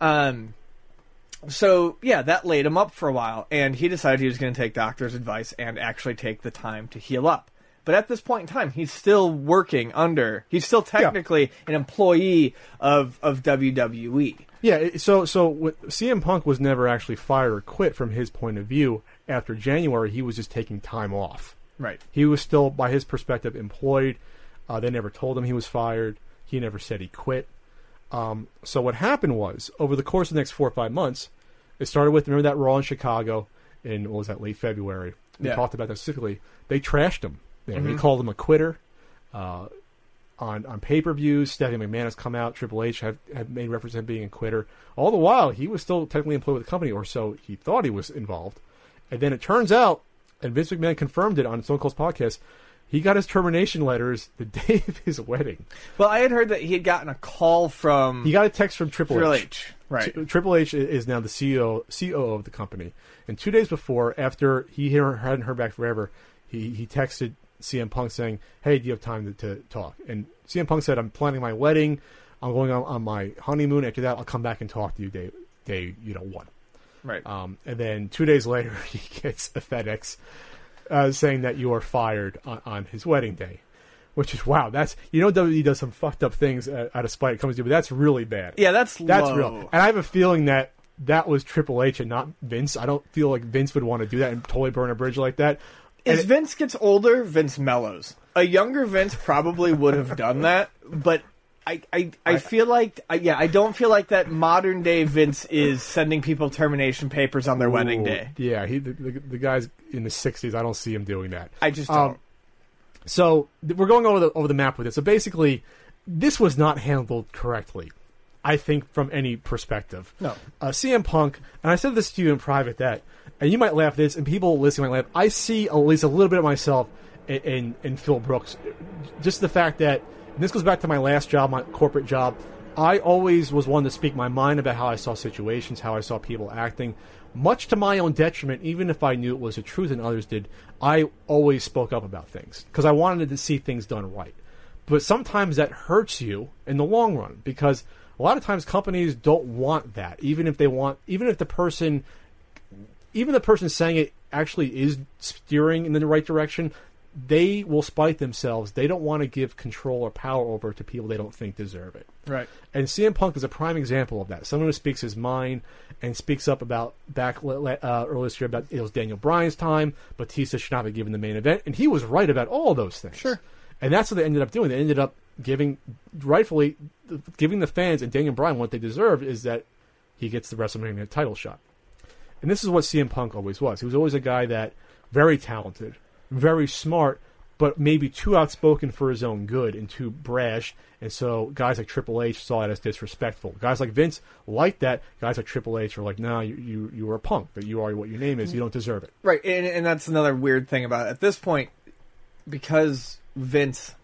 Um, so yeah, that laid him up for a while, and he decided he was going to take doctor's advice and actually take the time to heal up. But at this point in time, he's still working under. He's still technically an employee of of. WWE. Yeah, so so CM Punk was never actually fired or quit from his point of view. After January, he was just taking time off. Right. He was still, by his perspective, employed. Uh, they never told him he was fired. He never said he quit. Um, so what happened was over the course of the next four or five months, it started with remember that Raw in Chicago in what was that late February. We Yeah. talked about that specifically. They trashed him. They, they called him a quitter. Uh, on on pay per views, Stephanie McMahon has come out. Triple H have, have made reference to him being a quitter. All the while, he was still technically employed with the company, or so he thought he was involved. And then it turns out, and Vince McMahon confirmed it on Stone Cold's podcast, he got his termination letters the day of his wedding. Well, I had heard that he had gotten a call from He got a text from Triple Triple H. H. Right. Tri- Triple H is now the CEO COO of the company. And two days before, after he hadn't heard back forever, he he texted CM Punk saying, "Hey, do you have time to, to talk?" And CM Punk said, "I'm planning my wedding. I'm going on, on my honeymoon. After that, I'll come back and talk to you day day you know one." Right. Um, and then two days later, he gets a FedEx uh, saying that you are fired on, on his wedding day. Which is wow. That's you know WWE does some fucked up things uh, out of spite. It comes to, but that's really bad. yeah, that's That's low. real. And I have a feeling that that was Triple H and not Vince. I don't feel like Vince would want to do that and totally burn a bridge like that. As it- Vince gets older, Vince mellows. A younger Vince probably would have done that, but I, I, I feel like, I, yeah, I don't feel like that modern day Vince is sending people termination papers on their wedding day. Yeah, he the, the, the guy's in the '60s. I don't see him doing that. I just Um, don't. So we're going over the over the map with it. So basically, this was not handled correctly. I think from any perspective. No. Uh, CM Punk, and I said this to you in private that, and you might laugh at this, and people listening might laugh. I see at least a little bit of myself in in, in Phil Brooks. Just the fact that this goes back to my last job, my corporate job. I always was one to speak my mind about how I saw situations, how I saw people acting, much to my own detriment. Even if I knew it was the truth and others did, I always spoke up about things because I wanted to see things done right. But sometimes that hurts you in the long run because a lot of times companies don't want that. Even if they want, even if the person, even the person saying it actually is steering in the right direction, they will spite themselves. They don't want to give control or power over to people they don't think deserve it. Right. And CM Punk is a prime example of that. Someone who speaks his mind and speaks up about back uh, earlier this year about it was Daniel Bryan's time. Batista should not be given the main event, and he was right about all those things. Sure. And that's what they ended up doing. They ended up giving, rightfully, giving the fans and Daniel Bryan what they deserved is that he gets the WrestleMania title shot. And this is what CM Punk always was. He was always a guy that very talented, very smart, but maybe too outspoken for his own good and too brash. And so guys like Triple H saw it as disrespectful. Guys like Vince liked that. Guys like Triple H are like, no, you, you, you are a punk. That you are what your name is. You don't deserve it. Right, and, and that's another weird thing about it. At this point, because Vince,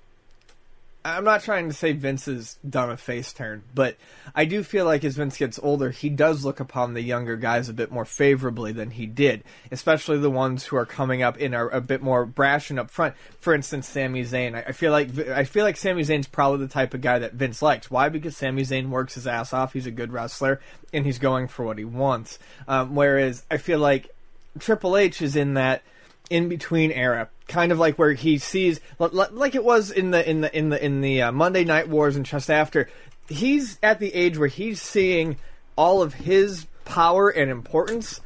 I'm not trying to say Vince has done a face turn, but I do feel like as Vince gets older, he does look upon the younger guys a bit more favorably than he did, especially the ones who are coming up in are a bit more brash and upfront. For instance, Sami Zayn. I, I feel like I feel like Sami Zayn's probably the type of guy that Vince likes. Why? Because Sami Zayn works his ass off. He's a good wrestler, and he's going for what he wants. Um, whereas I feel like Triple H is in that in between era, kind of like where he sees, li- li- like it was in the in the in the in the uh, Monday Night Wars and just after. He's at the age where he's seeing all of his power and importance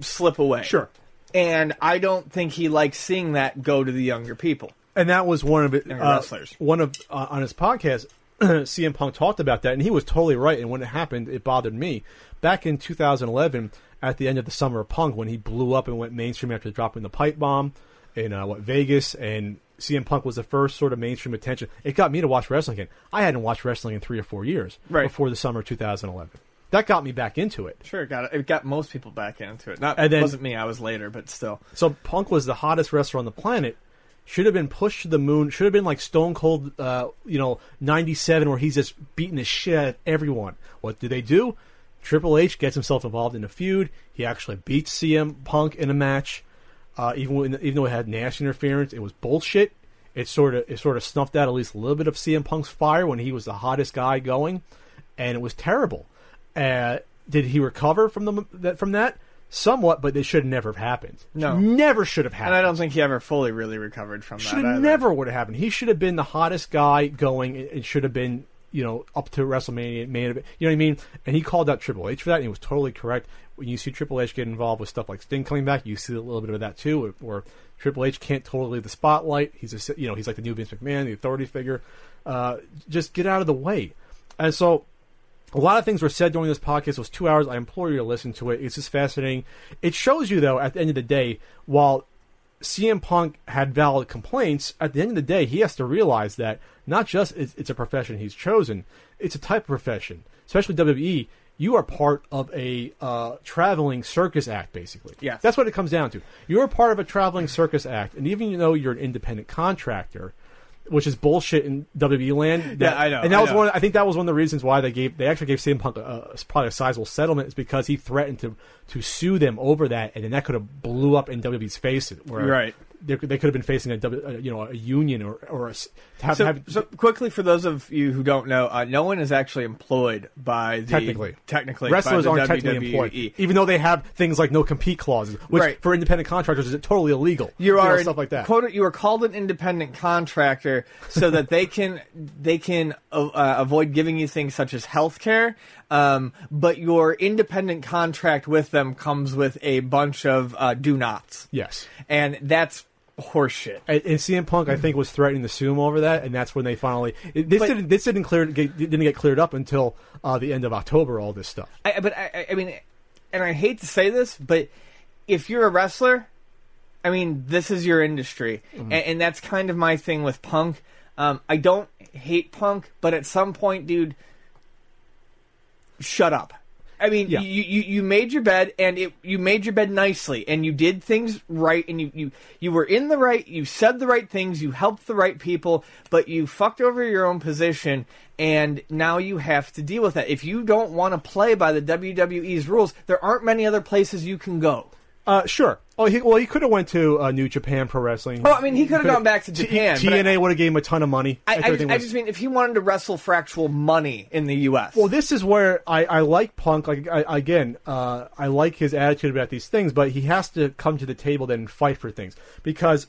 slip away. Sure. and I don't think he likes seeing that go to the younger people. and that was one of it. Younger Uh, wrestlers. one of uh, on his podcast, CM Punk talked about that, and he was totally right. And when it happened, it bothered me. Back in 2011, at the end of the summer of Punk, when he blew up and went mainstream after dropping the pipe bomb in uh, what Vegas, and CM Punk was the first sort of mainstream attention. It got me to watch wrestling again. I hadn't watched wrestling in three or four years Right. before the summer of 2011. That got me back into it. Sure, it got it got most people back into it. Not And then- wasn't me. I was later, but still. So Punk was the hottest wrestler on the planet. Should have been pushed to the moon. Should have been like Stone Cold, uh, you know, '97, where he's just beating the shit out of everyone. What do they do? Triple H gets himself involved in a feud. He actually beats CM Punk in a match, uh, even when, even though it had Nash interference. It was bullshit. It sort of it sort of snuffed out at least a little bit of CM Punk's fire when he was the hottest guy going, and it was terrible. Uh, did he recover from the that from that? Somewhat, but it should never have happened. No. never should have happened. And. I don't think he ever fully really recovered from should that. have never would have happened. He should have been the hottest guy going. It should have been you know up to WrestleMania, main event. You know what I mean? And he called out Triple H for that, and he was totally correct. When you see Triple H get involved with stuff like Sting coming back, you see a little bit of that too, where Triple H can't totally leave the spotlight. He's a you know he's like the new Vince McMahon, the authority figure. Uh, just get out of the way. And so A lot of things were said during this podcast. It was two hours. I implore you to listen to it. It's just fascinating. It shows you, though, at the end of the day, while CM Punk had valid complaints, at the end of the day, he has to realize that not just it's, it's a profession he's chosen, it's a type of profession, especially WWE. You are part of a uh, traveling circus act, basically. Yeah, That's what it comes down to. You're part of a traveling circus act, and even though you're an independent contractor, which is bullshit in WWE land. Yeah, I know, And that I was know. one. I think that was one of the reasons why they gave they actually gave CM Punk a, a, probably a sizable settlement is because he threatened to to sue them over that, and then that could have blew up in WWE's face. Where Right. They, they could have been facing a, uh, you know a union or or a, have, So, have so quickly for those of you who don't know, uh, no one is actually employed by the Technically. technically wrestlers aren't technically employed, even though they have things like no compete clauses, which Right. for independent contractors is totally illegal. You know, are stuff like that. Quote, you are called an independent contractor so that they can they can uh, uh, avoid giving you things such as health care. Um, but your independent contract with them comes with a bunch of uh, do nots, yes. and that's horseshit. And, and CM Punk, I think, was threatening to sue him over that, and that's when they finally. It, this But- didn't. This didn't clear. Get, didn't get cleared up until uh, the end of October. All this stuff. I, but I, I- I mean, and I hate to say this, but if you're a wrestler, I mean, this is your industry, Mm-hmm. and, and that's kind of my thing with Punk. Um, I don't hate Punk, but at some point, dude, shut up. I mean, Yeah. you, you you made your bed, and it you made your bed nicely, and you did things right, and you, you you were in the right. You said the right things. You helped the right people, but you fucked over your own position, and now you have to deal with that. If you don't want to play by the WWE's rules, there aren't many other places you can go. Uh, sure. Oh, he, well, he could have went to uh, New Japan Pro Wrestling. Oh, I mean, he could have gone back to Japan, I- TNA would have gave him a ton of money. I, I, everything I just mean, if he wanted to wrestle for actual money in the U.S. Well, this is where I, I like Punk. Like I, again, uh, I like his attitude about these things, but he has to come to the table then and fight for things because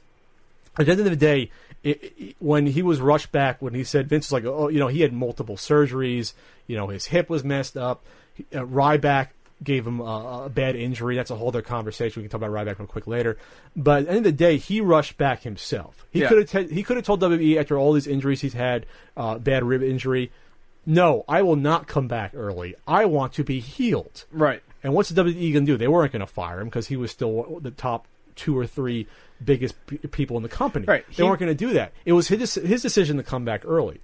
at the end of the day, it, it- when he was rushed back, when he said Vince was like, oh, you know, he had multiple surgeries, you know, his hip was messed up. He- Uh, Ryback gave him a, a bad injury. That's a whole other conversation. We can talk about Ryback real quick later. But at the end of the day, he rushed back himself. He Yeah. could have he could have told WWE after all these injuries he's had, uh, bad rib injury. No, I will not come back early. I want to be healed. right. And what's the WWE going to do? They weren't going to fire him because he was still the top two or three biggest p- people in the company. Right. They He- weren't going to do that. It was his his decision to come back early,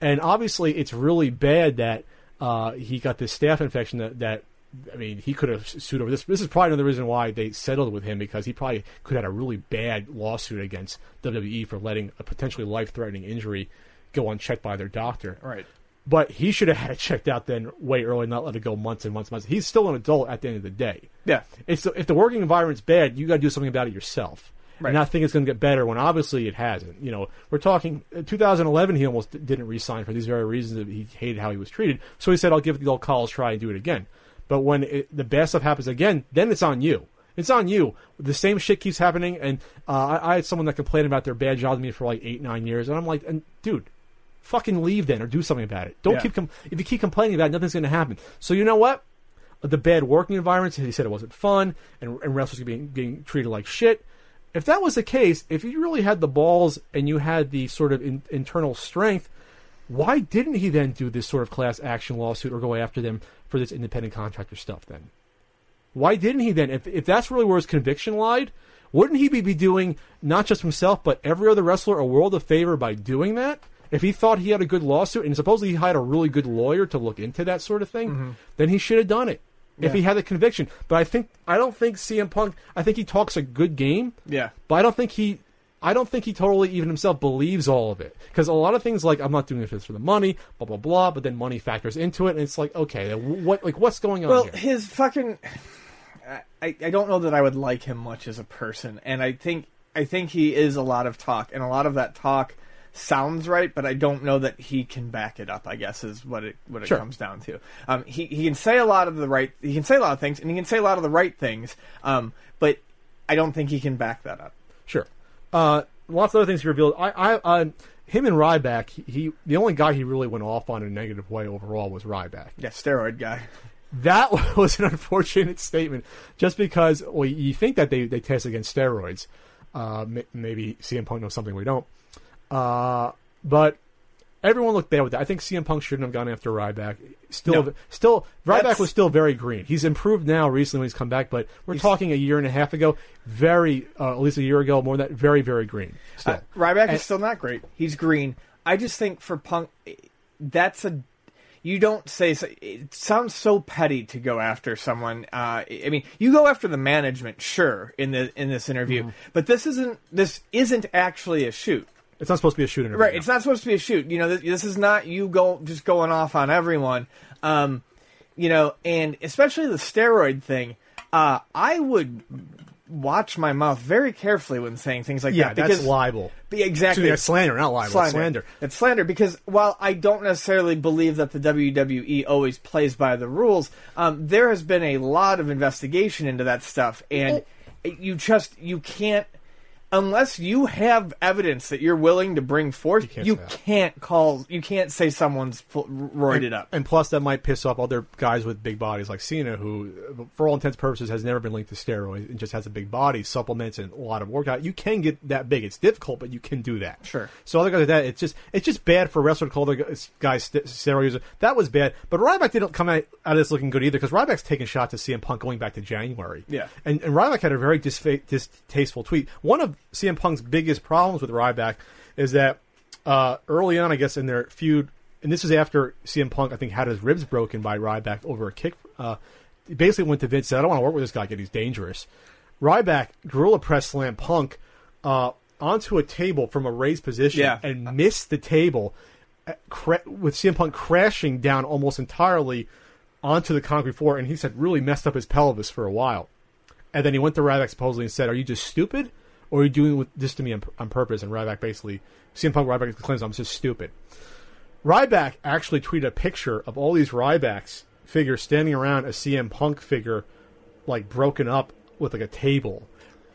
and obviously it's really bad that uh, he got this staph infection. That, that I mean, he could have sued over this. This is probably another reason why they settled with him because he probably could have had a really bad lawsuit against WWE for letting a potentially life threatening injury go unchecked by their doctor. Right. But he should have had it checked out then way early, not let it go months and months and months. He's still an adult at the end of the day. Yeah. It's if the working environment's bad, you got to do something about it yourself. Right. And not think it's going to get better when obviously it hasn't. You know, we're talking uh, 2011. He almost didn't resign for these very reasons that he hated how he was treated. So he said, "I'll give it the old college try and do it again." But when it, the bad stuff happens again, then it's on you. It's on you. The same shit keeps happening, and uh, I, I had someone that complained about their bad job to me for like eight, nine years, and I'm like, and dude, fucking leave then or do something about it. Don't Yeah. keep com- if you keep complaining about it, nothing's going to happen. So you know what? The bad working environment. He said it wasn't fun, and, and wrestlers being being treated like shit. If that was the case, if you really had the balls and you had the sort of in, internal strength, why didn't he then do this sort of class action lawsuit or go after them for this independent contractor stuff then? Why didn't he then? If, if that's really where his conviction lied, wouldn't he be, be doing not just himself, but every other wrestler a world of favor by doing that? If he thought he had a good lawsuit and supposedly he hired a really good lawyer to look into that sort of thing, mm-hmm. then he should have done it. If he had the conviction. But I think I don't think CM Punk I think he talks a good game. Yeah. But I don't think he I don't think he totally even himself believes all of it. Because a lot of things like I'm not doing this for the money, blah blah blah, but then money factors into it and it's like, okay, what like what's going on Well, here? his fucking. I, I don't know that I would like him much as a person, and I think I think he is a lot of talk, and a lot of that talk sounds right, but I don't know that he can back it up. I guess is what it what it Sure. comes down to. Um, he he can say a lot of the right, he can say a lot of things, and he can say a lot of the right things, um, but I don't think he can back that up. Sure. Uh, lots of other things he revealed. I, I, uh, him and Ryback, he, he, the only guy he really went off on in a negative way overall was Ryback. Yeah, steroid guy. That was an unfortunate statement, just because well, you think that they, they test against steroids. Uh, maybe CM Punk knows something we don't. Uh, but Everyone looked bad with that. I think CM Punk shouldn't have gone after Ryback. Still, No. still, Ryback That's- was still very green. He's improved now recently when he's come back, but we're talking a year and a half ago. Very, uh, at least a year ago, more than that. Very, very green. Still, Uh, Ryback And- is still not great. He's green. I just think for Punk, that's a. You don't say. It sounds so petty to go after someone. Uh, I mean, you go after the management, sure, in the in this interview, Mm-hmm. but this isn't. This isn't actually a shoot. It's not supposed to be a shooting. Right, it's not supposed to be a shoot. You know, this, this is not you go just going off on everyone. Um, you know, and especially the steroid thing. Uh, I would watch my mouth very carefully when saying things like Yeah, that because that's libel. Be- exactly, Excuse me, slander, not libel. It's slander. It's slander because while I don't necessarily believe that the WWE always plays by the rules, um, there has been a lot of investigation into that stuff, and you just you can't unless you have evidence that you're willing to bring forth. You can't can't, call. You can't say someone's roided up. And plus, that might piss off other guys with big bodies like Cena, who, for all intents and purposes, has never been linked to steroids and just has a big body, supplements, and a lot of workout. You can get that big. It's difficult, but you can do that. Sure. So other guys like that, it's just it's just bad for a wrestler to call the guys st- steroid user. That was bad. But Ryback didn't come out, out of this looking good either because Ryback's taking shots at CM Punk going back to January. Yeah. And, and Ryback had a very disfa- distasteful tweet. One of CM Punk's biggest problems with Ryback is that uh, early on, I guess, in their feud, and this is after CM Punk, I think, had his ribs broken by Ryback over a kick. Uh, he basically went to Vince and said, I don't want to work with this guy again. He's dangerous. Ryback gorilla press slam Punk uh, onto a table from a raised position Yeah. and missed the table uh, cra- with CM Punk crashing down almost entirely onto the concrete floor. And he said really messed up his pelvis for a while. And then he went to Ryback supposedly and said, "Are you just stupid, or are you doing with- this to me on, on purpose?" And Ryback basically, CM Punk Ryback claims I'm just stupid. Ryback actually tweeted a picture of all these Rybacks figures standing around a CM Punk figure, like broken up with like a table.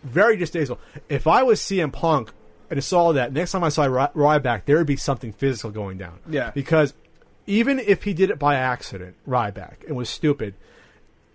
Very distasteful. If I was CM Punk and saw that, next time I saw Ry- Ryback, there would be something physical going down. Yeah. Because even if he did it by accident, Ryback, and was stupid,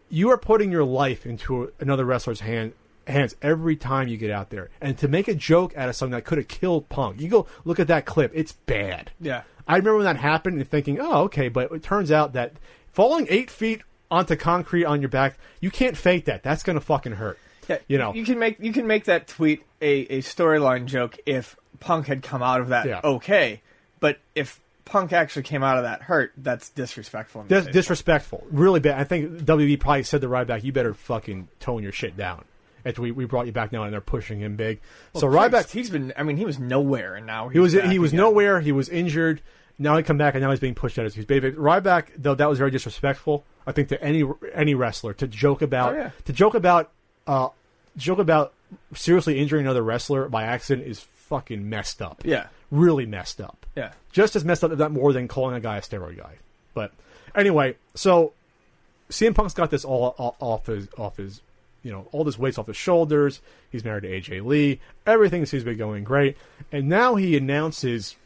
you are putting your life into another wrestler's hand, hands every time you get out there. And to make a joke out of something that could have killed Punk, you go look at that clip. It's bad. Yeah. I remember when that happened and thinking, oh, okay, but it turns out that falling eight feet onto concrete on your back, you can't fake that. That's going to fucking hurt. Yeah, You know. you can make you can make that tweet a, a storyline joke if Punk had come out of that Yeah. okay, but if Punk actually came out of that hurt, that's disrespectful. Dis- disrespectful. Really bad. I think WB probably said to Ryback, you better fucking tone your shit down. After we, we brought you back down and they're pushing him big. so Christ, Ryback, he's been. I mean, he was nowhere, and now he's he was he was again. nowhere. He was injured. Now he come back and now he's being pushed out of his baby. Ryback though that was very disrespectful. I think to any any wrestler to joke about Oh, yeah. to joke about uh joke about seriously injuring another wrestler by accident is fucking messed up. Yeah, really messed up. yeah. Just as messed up, if not more, than calling a guy a steroid guy. But anyway, so CM Punk's got this all, all off his off his you know all this weight's off his shoulders. He's married to AJ Lee. Everything seems to be going great, and now he announces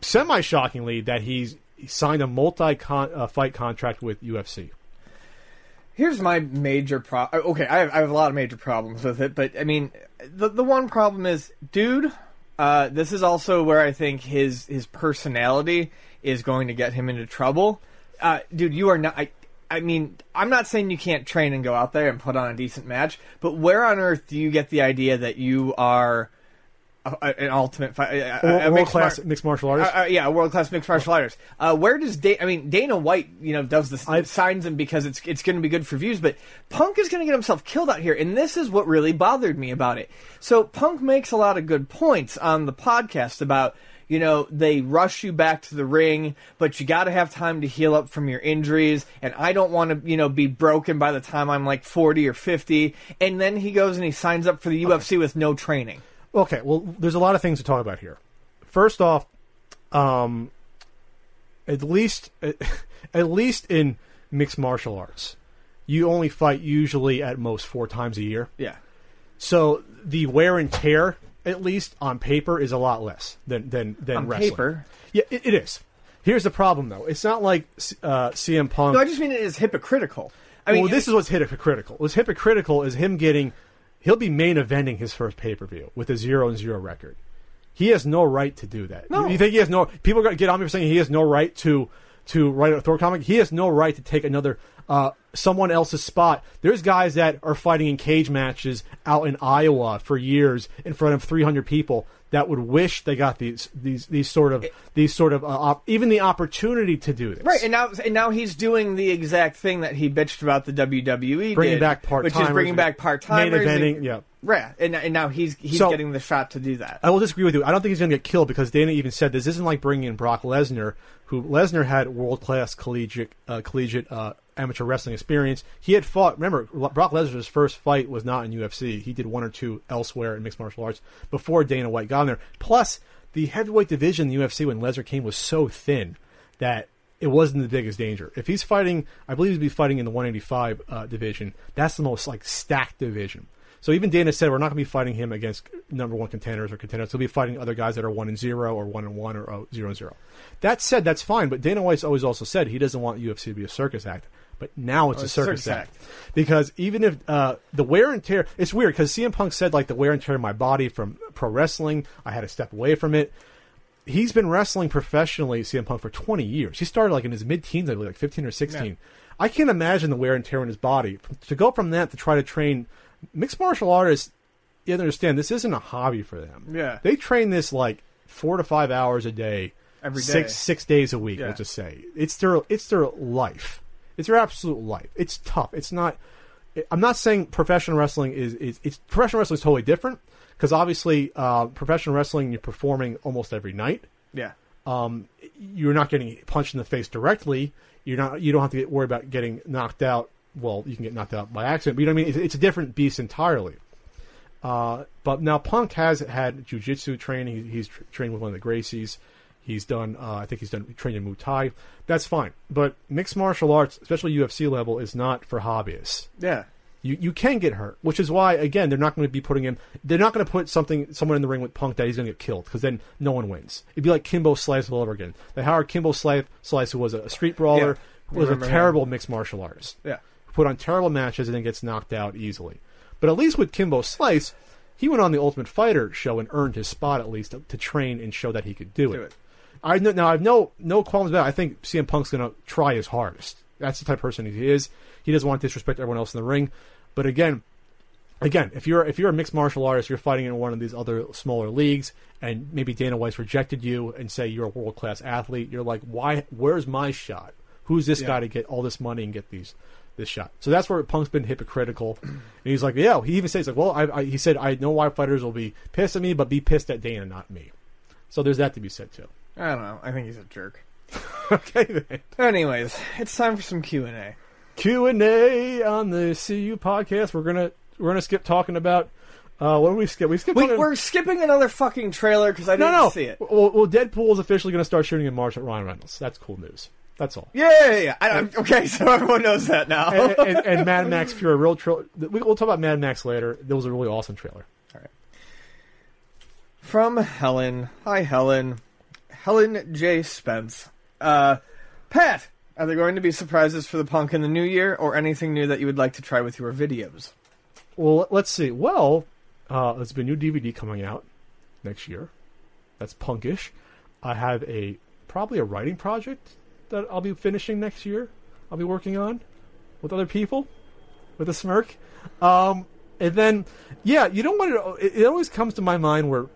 semi shockingly that he's he signed a multi uh, fight contract with UFC. Here's my major problem. Okay, I have, I have a lot of major problems with it, but I mean, the the one problem is, dude. Uh, this is also where I think his his personality is going to get him into trouble. Uh, dude, you are not. I, I mean, I'm not saying you can't train and go out there and put on a decent match, but where on earth do you get the idea that you are a, a- an ultimate fight, a, World mixed class mar- mixed martial artist. uh, uh, yeah, world class mixed martial artist. Uh, where does da- I mean Dana White? You know, does this I've- signs him because it's it's going to be good for views. But Punk is going to get himself killed out here, and this is what really bothered me about it. So Punk makes a lot of good points on the podcast about you know they rush you back to the ring, but you got to have time to heal up from your injuries, and I don't want to you know be broken by the time I'm like forty or fifty. And then he goes and he signs up for the UFC with no training. Okay, well, there's a lot of things to talk about here. First off, um, at least at least in mixed martial arts, you only fight usually at most four times a year. Yeah. So the wear and tear, at least on paper, is a lot less than than than On wrestling. paper? Yeah, it, it is. Here's the problem, though. It's not like uh, CM Punk. No, I just mean it is hypocritical. I mean, well, this is what's hypocritical. What's hypocritical is him getting. He'll be main eventing his first pay per view with a zero and zero record. He has no right to do that. No. You think he has no? People get on me for saying he has no right to to write a Thor comic. He has no right to take another uh, someone else's spot. There's guys that are fighting in cage matches out in Iowa for years in front of 300 people that would wish they got these these these sort of these sort of uh, op- even the opportunity to do this. Right, and now and now he's doing the exact thing that he bitched about the WWE, bringing did, back part which is bringing back part main timers. eventing. Yeah. Right, and, and now he's he's So- getting the shot to do that. I will disagree with you. I don't think he's going to get killed because Dana even said this isn't like bringing in Brock Lesnar, who Lesnar had world class collegiate uh, collegiate uh, amateur wrestling experience. He had fought. Remember, Brock Lesnar's first fight was not in UFC. He did one or two elsewhere in mixed martial arts before Dana White got in there. Plus, the heavyweight division in the UFC when Lesnar came was so thin that it wasn't the biggest danger. If he's fighting, I believe he'd be fighting in the 185 uh, division. That's the most like stacked division. So even Dana said we're not going to be fighting him against number one contenders or contenders. He'll be fighting other guys that are one and zero or one and one or oh, zero and zero. That said, that's fine. But Dana White's always also said he doesn't want UFC to be a circus act. But now it's Oh, a it's circus, circus act. because even if uh, the wear and tear, it's weird because CM Punk said like the wear and tear of my body from pro wrestling, I had to step away from it he's been wrestling professionally, CM Punk, for 20 years. He started like in his mid teens, I believe, like 15 or 16. Yeah. I can't imagine the wear and tear on his body. To go from that to try to train mixed martial artists, you understand this isn't a hobby for them. Yeah. They train this like four to five hours a day, Every six six days a week. Yeah. We'll just say it's their it's their life. It's their absolute life. It's tough. It's not. I'm not saying professional wrestling is is it's professional wrestling is totally different because obviously uh, professional wrestling you're performing almost every night Yeah, um, you're not getting punched in the face directly. You're not. You don't have to get worried about getting knocked out. Well, you can get knocked out by accident, but you know what I mean. It's, it's a different beast entirely. Uh, but now Punk has had jujitsu training. He, he's tr- trained with one of the Gracies. He's done. Uh, I think he's done training in Muay Thai. That's fine. But mixed martial arts, especially UFC level, is not for hobbyists. yeah. You you can get hurt, which is why again they're not going to be putting him. They're not going to put something someone in the ring with Punk that he's going to get killed because then no one wins. It'd be like Kimbo Slice all over again. The Howard Kimbo Slice, Slice who was a street brawler, Yeah, was a remember him. terrible mixed martial artist. Yeah. Put on terrible matches and then gets knocked out easily. But at least with Kimbo Slice, he went on the Ultimate Fighter show and earned his spot at least to, to train and show that he could do, Do it. it. I know, now I've no no qualms about. It. I think CM Punk's going to try his hardest. That's the type of person he is. He doesn't want to disrespect everyone else in the ring. But again, again, if you're if you're a mixed martial artist, you're fighting in one of these other smaller leagues, and maybe Dana White's rejected you and say you're a world class athlete. You're like, why? Where's my shot? Who's this Yeah. guy to get all this money and get these this shot? So that's where Punk's been hypocritical, and he's like, yeah. He even says like, well, I, I, he said I know why fighters will be pissed at me, but be pissed at Dana, not me. So there's that to be said too. I don't know. I think he's a jerk. okay then. Anyways, it's time for some Q and A. Q and A on the CU podcast. We're gonna we're gonna skip talking about uh, what do we skip? We skip. We, we're skipping another fucking trailer because I no didn't no. see it. Well, well, Deadpool is officially gonna start shooting in March at Ryan Reynolds. That's cool news. That's all. Yeah, yeah, yeah. I, I'm, okay, so everyone knows that now. and, and, and Mad Max Fury real trailer. We'll talk about Mad Max later. That was a really awesome trailer. All right. From Helen. Hi, Helen. Helen J. Spence. Uh, Pat, are there going to be surprises for the punk in the new year or anything new that you would like to try with your videos? Well, let's see. Well, uh, there's been a new DVD coming out next year. That's punkish. I have a probably a writing project that I'll be finishing next year. I'll be working on with other people with a smirk. Um, and then, yeah, you don't want to. It, it always comes to my mind where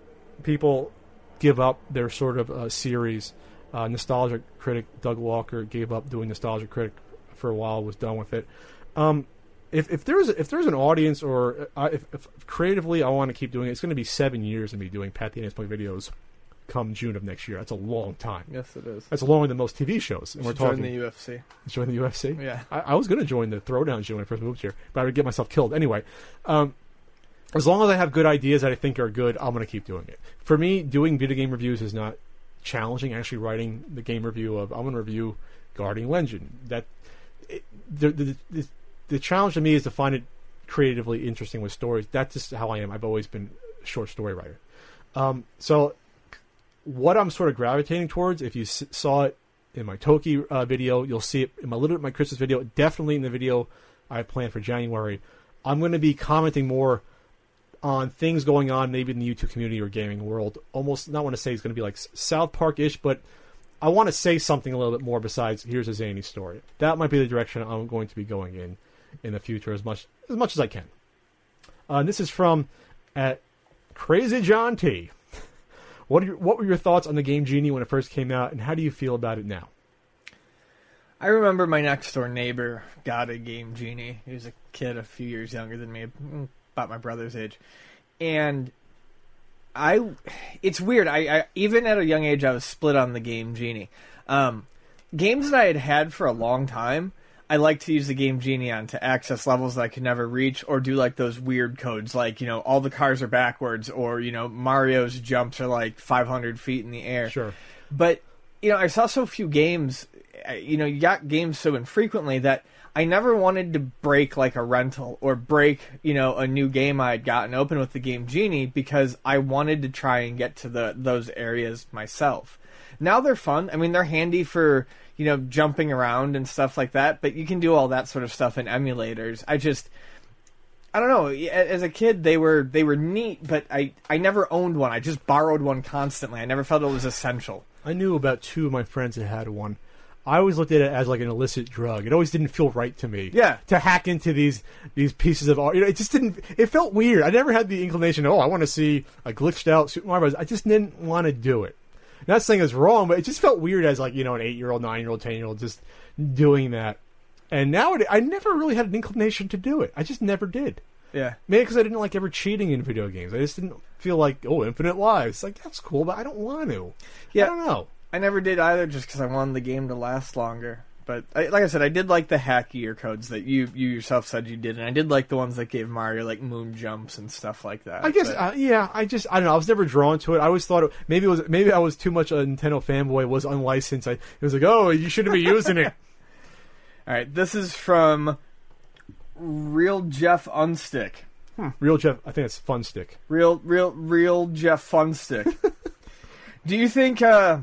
people give up their sort of uh, series. Uh, nostalgia critic Doug Walker gave up doing nostalgic critic for a while. Was done with it. Um, if if there's if there's an audience or uh, if, if creatively I want to keep doing it, it's going to be seven years of me doing Pat the NES Punk videos. Come June of next year, that's a long time. Yes, it is. That's longer than most TV shows. And we're Join talking the UFC. join the UFC. Yeah. I, I was going to join the Throwdown show when I first moved here, but I would get myself killed anyway. Um, as long as I have good ideas that I think are good, I'm going to keep doing it. For me, doing video game reviews is not challenging. Actually, writing the game review of I'm going to review Guardian Legend. That it, the, the the the challenge to me is to find it creatively interesting with stories. That's just how I am. I've always been a short story writer. Um, so what I'm sort of gravitating towards, if you s- saw it in my Toki uh, video, you'll see it in my little my Christmas video, definitely in the video I planned for January. I'm going to be commenting more on things going on maybe in the YouTube community or gaming world. Almost not want to say it's going to be like South Park ish, but I want to say something a little bit more besides here's a zany story. That might be the direction I'm going to be going in in the future as much as much as I can. Uh, and this is from at Crazy John T. What your, what were your thoughts on the game Genie when it first came out, and how do you feel about it now? I remember my next door neighbor got a game genie. He was a kid a few years younger than me, mm, about my brother's age, and I. It's weird. I, I even at a young age I was split on the game genie. Um, games that I had had for a long time. I like to use the game genie on to access levels that I could never reach, or do like those weird codes, like you know all the cars are backwards, or you know Mario's jumps are like 500 feet in the air. Sure. But you know, I saw so few games. uh, You know, you got games so infrequently that I never wanted to break like a rental or break you know a new game I had gotten open with the game Genie because I wanted to try and get to the those areas myself. Now they're fun. I mean, they're handy for you know jumping around and stuff like that. But you can do all that sort of stuff in emulators. I just I don't know. As a kid, they were they were neat, but I I never owned one. I just borrowed one constantly. I never felt it was essential. I knew about two of my friends that had one. I always looked at it as like an illicit drug. It always didn't feel right to me. Yeah. To hack into these these pieces of art, you know, it just didn't. It felt weird. I never had the inclination. Oh, I want to see a glitched out Super Mario Bros. I just didn't want to do it. Not saying it's wrong, but it just felt weird as like you know an eight year old, nine year old, ten year old just doing that. And now it, I never really had an inclination to do it. I just never did. Yeah. Maybe because I didn't like ever cheating in video games. I just didn't feel like oh, infinite lives. Like that's cool, but I don't want to. Yeah. I don't know. I never did either, just because I wanted the game to last longer. But I, like I said, I did like the hackier codes that you you yourself said you did, and I did like the ones that gave Mario like moon jumps and stuff like that. I guess, But- uh, yeah. I just, I don't know. I was never drawn to it. I always thought it, maybe it was, maybe I was too much a Nintendo fanboy. Was unlicensed. I it was like, oh, you shouldn't be using it. all right, this is from Real Jeff Unstick. Real Jeff, I think it's Fun Stick. Real, real, real Jeff Funstick. do you think? uh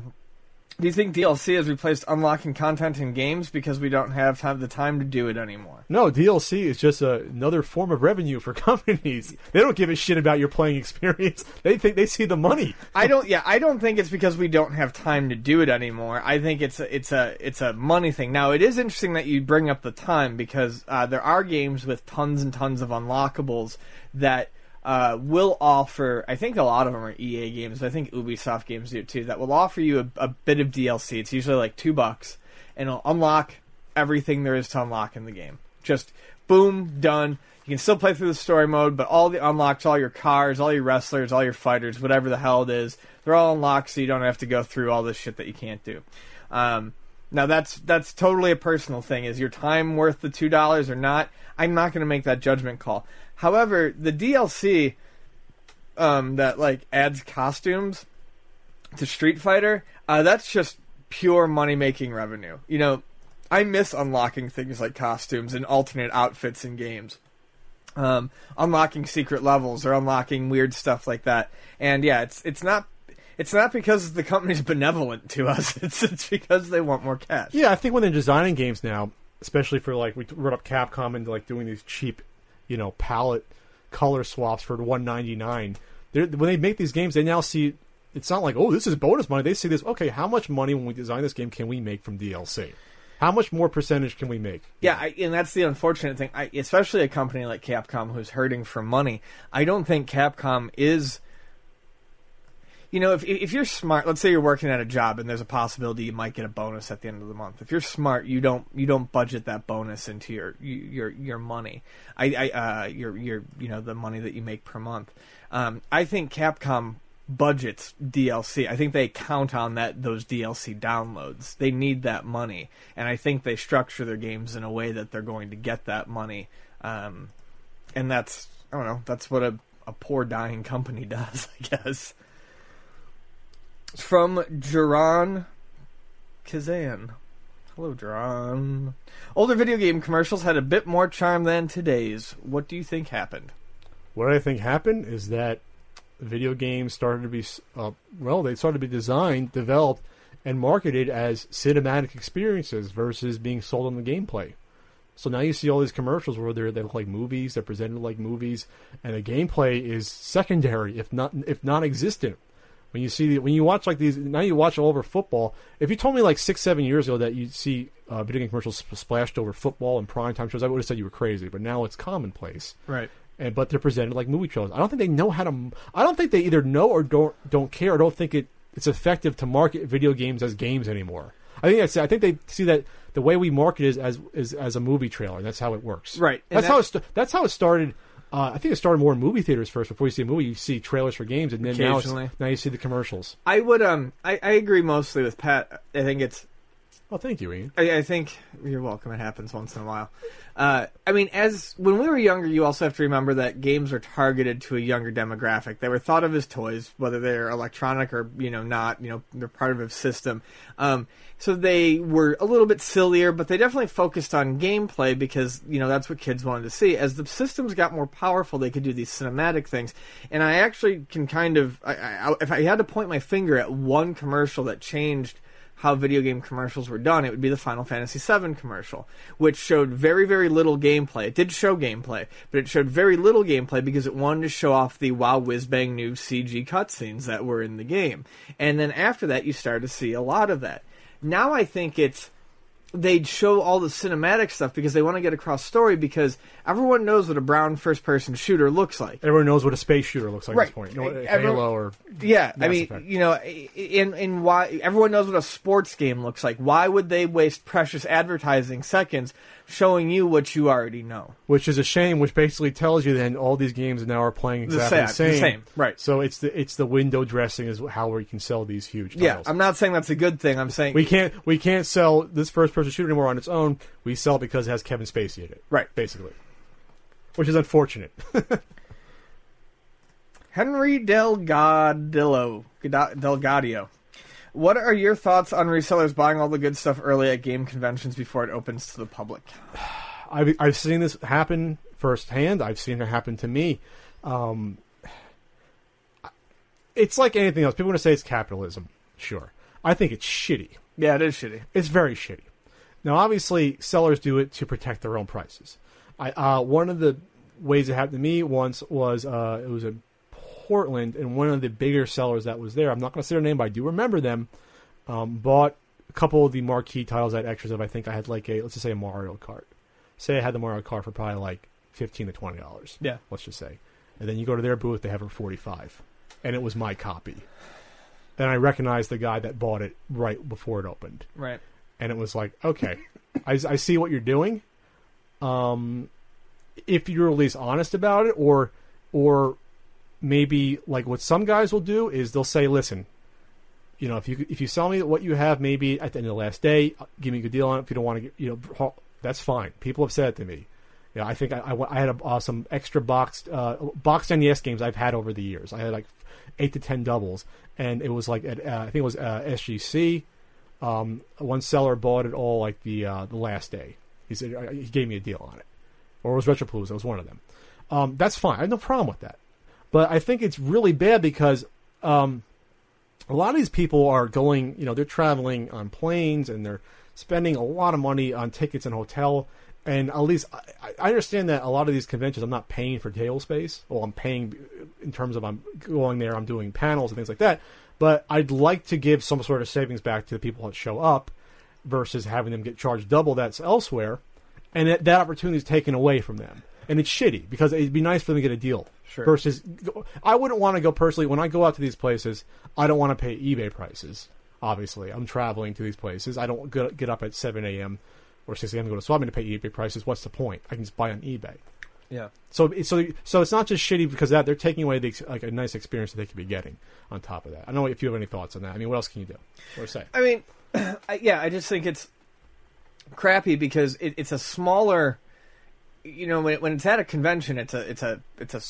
Do you think DLC has replaced unlocking content in games because we don't have time, the time to do it anymore? No, DLC is just a, another form of revenue for companies. They don't give a shit about your playing experience. They think they see the money. I don't. Yeah, I don't think it's because we don't have time to do it anymore. I think it's a, it's a it's a money thing. Now, it is interesting that you bring up the time because uh, there are games with tons and tons of unlockables that uh, will offer. I think a lot of them are EA games. I think Ubisoft games do too. That will offer you a, a bit of DLC. It's usually like two bucks, and it'll unlock everything there is to unlock in the game. Just boom, done. You can still play through the story mode, but all the unlocks, all your cars, all your wrestlers, all your fighters, whatever the hell it is, they're all unlocked, so you don't have to go through all this shit that you can't do. Um, now that's that's totally a personal thing. Is your time worth the two dollars or not? I'm not going to make that judgment call. However, the DLC um, that like adds costumes to Street Fighter, uh, that's just pure money making revenue. You know, I miss unlocking things like costumes and alternate outfits in games. Um, unlocking secret levels or unlocking weird stuff like that. And yeah, it's it's not it's not because the company's benevolent to us. It's it's because they want more cash. Yeah, I think when they're designing games now, especially for like we brought up Capcom and like doing these cheap, you know, palette color swaps for one ninety nine. When they make these games, they now see it's not like oh this is bonus money. They see this okay, how much money when we design this game can we make from DLC? How much more percentage can we make? Yeah, I, and that's the unfortunate thing. I, especially a company like Capcom who's hurting for money. I don't think Capcom is. You know, if if you're smart, let's say you're working at a job and there's a possibility you might get a bonus at the end of the month. If you're smart, you don't you don't budget that bonus into your your your money. I, I uh your your you know the money that you make per month. Um, I think Capcom budgets DLC. I think they count on that those DLC downloads. They need that money, and I think they structure their games in a way that they're going to get that money. Um, and that's I don't know. That's what a a poor dying company does, I guess. From Duran Kazan. Hello, Duran. Older video game commercials had a bit more charm than today's. What do you think happened? What I think happened is that video games started to be uh, well, they started to be designed, developed, and marketed as cinematic experiences versus being sold on the gameplay. So now you see all these commercials where they're they look like movies, they're presented like movies, and the gameplay is secondary, if not if non-existent. When you see the, when you watch like these now you watch all over football. If you told me like six seven years ago that you'd see uh, video game commercials sp- splashed over football and primetime shows, I would have said you were crazy. But now it's commonplace Right. and but they're presented like movie trailers. I don't think they know how to. I don't think they either know or don't don't care or don't think it it's effective to market video games as games anymore. I think that's. I think they see that the way we market is as is as a movie trailer. That's how it works. Right. And That's how it. St- that's how it started. Uh, I think it started more in movie theaters first. Before you see a movie, you see trailers for games, and then now it's, Occasionally. now you see the commercials. I would um I, I agree mostly with Pat. I think it's Oh, thank you, Ian. I, I think you're welcome. It happens once in a while. Uh, I mean, as when we were younger, you also have to remember that games are targeted to a younger demographic. They were thought of as toys, whether they're electronic or you know not. You know, they're part of a system. Um, so they were a little bit sillier, but they definitely focused on gameplay because you know that's what kids wanted to see. As the systems got more powerful, they could do these cinematic things. And I actually can kind of, I, I, if I had to point my finger at one commercial that changed how video game commercials were done, it would be the Final Fantasy VII commercial, which showed very, very little gameplay. It did show gameplay, but it showed very little gameplay because it wanted to show off the wow whiz bang new CG cutscenes that were in the game. And then after that, you start to see a lot of that. Now I think it's they'd show all the cinematic stuff because they want to get across story because everyone knows what a brown first person shooter looks like. Everyone knows what a space shooter looks like at Right. this point. You know, Everyone- Halo or Yeah, I mean, Effect. you know, in in why everyone knows what a sports game looks like. Why would they waste precious advertising seconds showing you what you already know? which is a shame. Which basically tells you then all these games now are playing exactly the same. the same, right. So it's the it's the window dressing is how we can sell these huge Yeah. I'm not saying that's a good thing. I'm saying we can't we can't sell this first person shooter anymore on its own. We sell because it has Kevin Spacey in it. Right. Basically. Which is unfortunate. Henry Delgadillo, Delgadio. What are your thoughts on resellers buying all the good stuff early at game conventions before it opens to the public? I've I've seen this happen firsthand. I've seen it happen to me. Um, it's like anything else. People want to say it's capitalism. Sure, I think it's shitty. Yeah, it is shitty. It's very shitty. Now, obviously, sellers do it to protect their own prices. I uh, one of the ways it happened to me once was uh, it was in Portland, and one of the bigger sellers that was there. I'm not going to say their name, but I do remember them. Um, bought a couple of the marquee titles I had extras of. I think I had like a let's just say a Mario Kart. Say I had the Mario Kart for probably like fifteen to twenty dollars. Yeah. let's just say, and then you go to their booth, they have it for forty five, and it was my copy. And I recognized the guy that bought it right before it opened Right. and it was like, okay, I, I see what you're doing. Um, if you're at least honest about it, or or maybe like what some guys will do is they'll say, listen, you know, if you if you sell me what you have, maybe at the end of the last day, uh, give me a good deal on it. If you don't want to, you know, that's fine. People have said it to me. Yeah, I think I, I, I had a, uh, some extra boxed uh, boxed NES games I've had over the years. I had like eight to ten doubles, and it was like at uh, I think it was uh, SGC. Um, one seller bought it all like the uh, the last day. He said he gave me a deal on it, or it was Retropalooza. It was one of them. Um, that's fine. I have no problem with that. But I think it's really bad because um, a lot of these people are going. You know, they're traveling on planes and they're spending a lot of money on tickets and hotel. And at least I, I understand that a lot of these conventions, I'm not paying for table space. Well, I'm paying in terms of I'm going there, I'm doing panels and things like that. But I'd like to give some sort of savings back to the people that show up versus having them get charged double that's elsewhere. And that, that opportunity is taken away from them. And it's shitty because it'd be nice for them to get a deal. Sure. Versus, I wouldn't want to go personally. When I go out to these places, I don't want to pay eBay prices. Obviously, I'm traveling to these places. I don't get, up at 7 a.m. or 6 a.m. to go to swapping to pay eBay prices. What's the point? I can just buy on eBay. Yeah. So, so, so it's not just shitty because that they're taking away the like a nice experience that they could be getting on top of that. I don't know if you have any thoughts on that. I mean, what else can you do or say? I mean, I, yeah, I just think it's crappy because it, it's a smaller. You know, when, when it's at a convention, it's a it's a it's a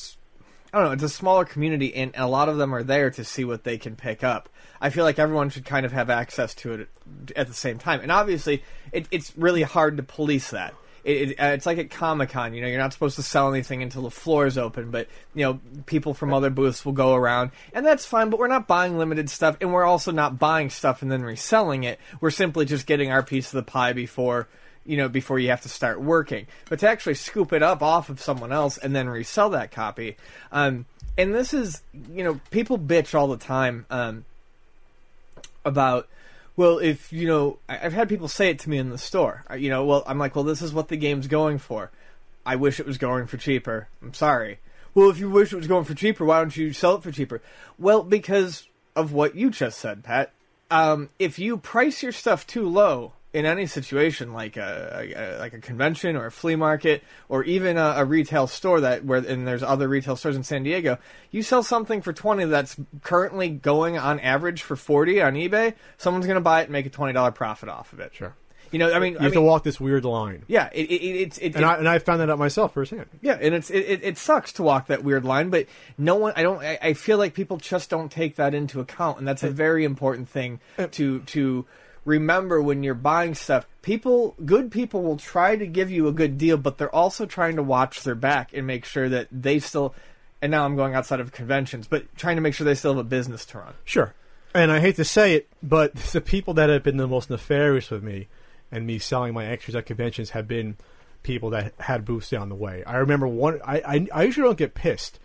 I don't know, it's a smaller community, and a lot of them are there to see what they can pick up. I feel like everyone should kind of have access to it at the same time, and obviously, it, it's really hard to police that. It, it, uh, it's like at Comic Con, you know, you're not supposed to sell anything until the floor is open, but you know, people from other booths will go around, and that's fine. But we're not buying limited stuff, and we're also not buying stuff and then reselling it. We're simply just getting our piece of the pie before you know, before you have to start working. But to actually scoop it up off of someone else and then resell that copy, um, and this is, you know, people bitch all the time um, about. Well, if you know, I've had people say it to me in the store. Uh, You know, well, I'm like, well, this is what the game's going for. I wish it was going for cheaper. I'm sorry. Well, if you wish it was going for cheaper, why don't you sell it for cheaper? Well, because of what you just said, Pat. Um, if you price your stuff too low in any situation, like a, a, like a convention or a flea market, or even a, a retail store that where and there's other retail stores in San Diego, you sell something for twenty that's currently going on average for forty on eBay. Someone's going to buy it and make a twenty dollar profit off of it. Sure. You know, I mean, You I have to walk this weird line. yeah, it, it, it, it's it, And I and I found that out myself firsthand. yeah, and it's it, it, it sucks to walk that weird line, but no one. I don't. I, I feel like people just don't take that into account, and that's a very important thing uh, to to remember when you're buying stuff. People, good people, will try to give you a good deal, but they're also trying to watch their back and make sure that they still. And now I'm going outside of conventions, but trying to make sure they still have a business to run. Sure. And I hate to say it, but the people that have been the most nefarious with me and me selling my extras at conventions have been people that had booths down the way. I remember one. I I, I usually don't get pissed,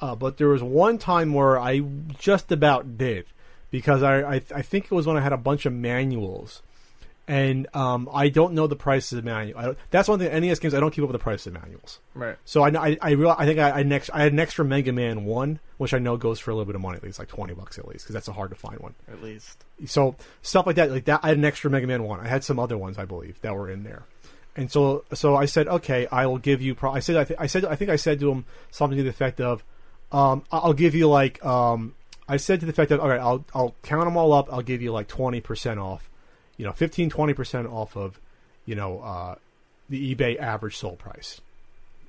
uh, but there was one time where I just about did because I I, I think it was when I had a bunch of manuals. And um, I don't know the prices of manual. I don't, that's one thing. NES games, I don't keep up with the prices of manuals. Right. So I I I, real, I think I I, next, I had an extra Mega Man one, which I know goes for a little bit of money, at least like twenty bucks at least, because that's a hard to find one. At least. So stuff like that, like that. I had an extra Mega Man one. I had some other ones, I believe, that were in there. And so so I said, okay, I will give you. Pro- I said I, th- I said I think I said to him something to the effect of, um, I'll give you like um, I said to the effect that all right, I'll I'll count them all up. I'll give you like twenty percent off, you know, 15 20 percent off of, you know, uh, the eBay average sold price.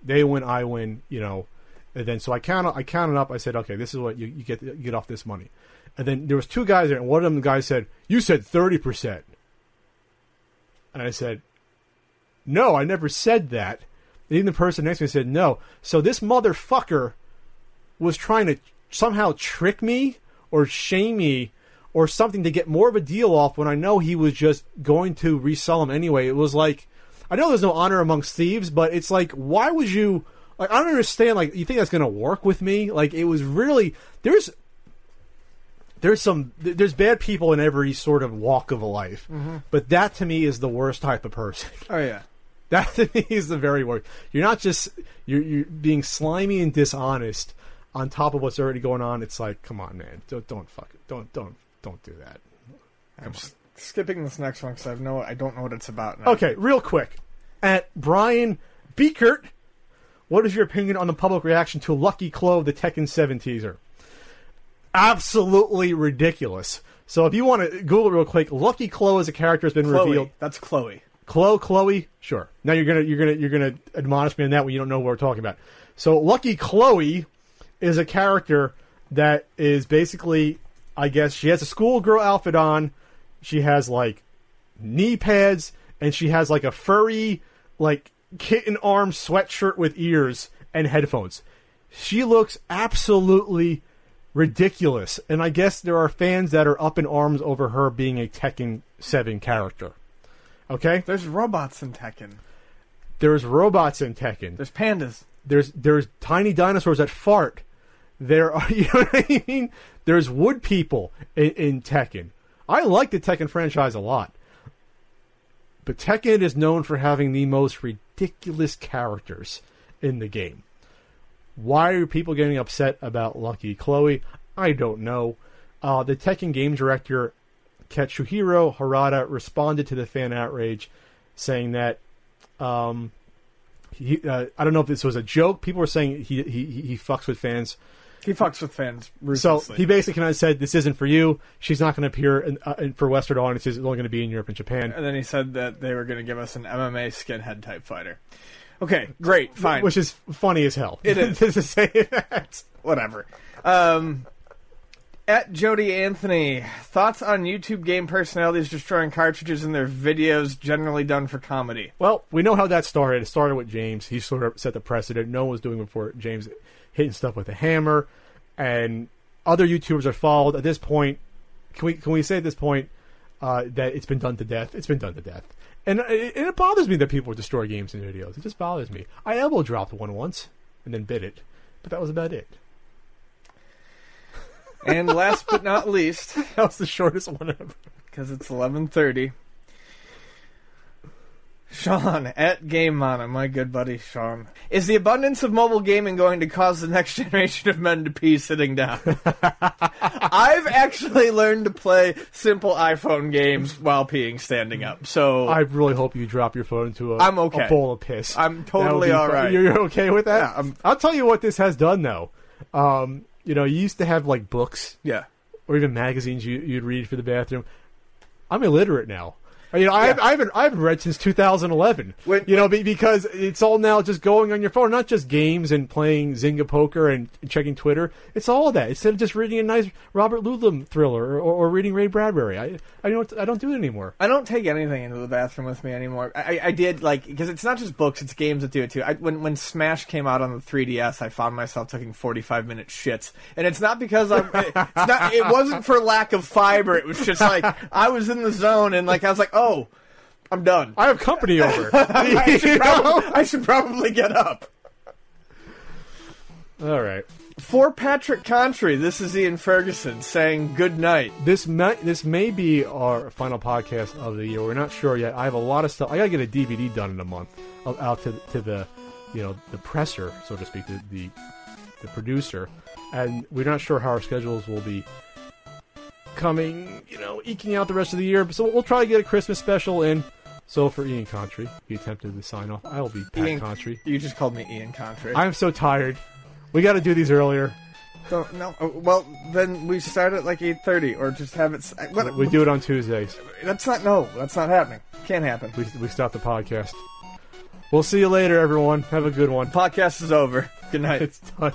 They win, I win, you know, and then so I counted I counted up. I said, okay, this is what you, you get you get off this money. And then there was two guys there, and one of them the guys said, "You said thirty percent," and I said, "No, I never said that." And even the person next to me said, "No." So this motherfucker was trying to somehow trick me or shame me or something to get more of a deal off when I know he was just going to resell them anyway. It was like, I know there's no honor amongst thieves, but it's like, why would you? Like, I don't understand. Like, you think that's going to work with me? Like, it was really there's there's some there's bad people in every sort of walk of a life, mm-hmm. but that to me is the worst type of person. Oh yeah. That to me is the very worst. You're not just you're you're being slimy and dishonest on top of what's already going on. It's like, come on, man, don't don't fuck it, don't don't don't do that. I'm s- skipping this next one because I no. I don't know what it's about. Now. Okay, real quick, at Brian Beekert, what is your opinion on the public reaction to Lucky Clove, the Tekken Seven teaser? Absolutely ridiculous. So if you want to Google it real quick, Lucky Clove as a character has been Chloe. revealed. That's Chloe. Chloe, Chloe, sure. Now you're gonna you're gonna you're gonna admonish me on that when you don't know what we're talking about. So Lucky Chloe is a character that is basically, I guess, she has a schoolgirl outfit on. She has like knee pads, and she has like a furry, like kitten arm sweatshirt with ears and headphones. She looks absolutely ridiculous, and I guess there are fans that are up in arms over her being a Tekken Seven character. Okay, There's robots in Tekken. there's robots in Tekken. There's pandas. There's there's tiny dinosaurs that fart. There are you know what I mean. There's wood people in, in Tekken. I like the Tekken franchise a lot, but Tekken is known for having the most ridiculous characters in the game. Why are people getting upset about Lucky Chloe? I don't know. Uh, the Tekken game director Katsuhiro Harada responded to the fan outrage, saying that um, he, uh, I don't know if this was a joke. People were saying he he he fucks with fans. He fucks with fans So he basically kind of said, "This isn't for you. She's not going to appear in, uh, in, for Western audiences. It's only going to be in Europe and Japan." and then he said that they were going to give us an MMA skinhead type fighter. Okay, great, fine, Which is funny as hell. It is. to say that. whatever. Um, at Jody Anthony, thoughts on YouTube game personalities destroying cartridges in their videos, generally done for comedy. Well, we know how that started. It started with James. He sort of set the precedent. No one was doing it before James hitting stuff with a hammer, and other YouTubers are followed. At this point, can we can we say at this point uh, that it's been done to death? It's been done to death. And it, and it bothers me that people destroy games and videos. It just bothers me. I elbow dropped one once and then bit it, but that was about it. And last but not least, That was the shortest one ever. because it's 11:30. Sean at Game Mana, my good buddy Sean. Is the abundance of mobile gaming going to cause the next generation of men to pee sitting down? I've actually learned to play simple iPhone games while peeing standing up. So I really hope you drop your phone into a, I'm okay. a bowl of piss. I'm totally all right. You're okay with that? Yeah, I'm- I'll tell you what this has done, though. Um, you know, you used to have like books yeah. or even magazines you, you'd read for the bathroom. I'm illiterate now. Uh, you know, I, Yeah. I haven't I haven't read since 2011. When- you know, be, because it's all now just going on your phone, not just games and playing Zynga poker and checking Twitter. It's all that instead of just reading a nice Robert Ludlum thriller or, or, reading Ray Bradbury. I I don't I don't do it anymore. I don't take anything into the bathroom with me anymore. I, I did like because it's not just books; it's games that do it too. I, when when Smash came out on the 3DS, I found myself taking 45 minute shits, and it's not because I'm. It's not. It wasn't for lack of fiber. It was just like I was in the zone, and like I was like, oh, Oh, I'm done. I have company over. I should, probably, I should probably get up. All right. For Patrick Contri, this is Ian Ferguson saying good night. This may, this may be our final podcast of the year. We're not sure yet. I have a lot of stuff. I gotta get a DVD done in a month out to to the you know the presser, so to speak, the the, the producer, and we're not sure how our schedules will be coming. You know, eking out the rest of the year. So we'll try to get a Christmas special in. So for Ian Contri, he attempted to sign off. I will be Pat Ian, Contri. You just called me Ian Contri. I'm so tired. We got to do these earlier. Don't, no. uh, Well, then we start at like 8:30, or just have it. What, We do it on Tuesdays. That's not. No, that's not happening. Can't happen. We we stop the podcast. We'll see you later, everyone. Have a good one. Podcast is over. Good night. It's done.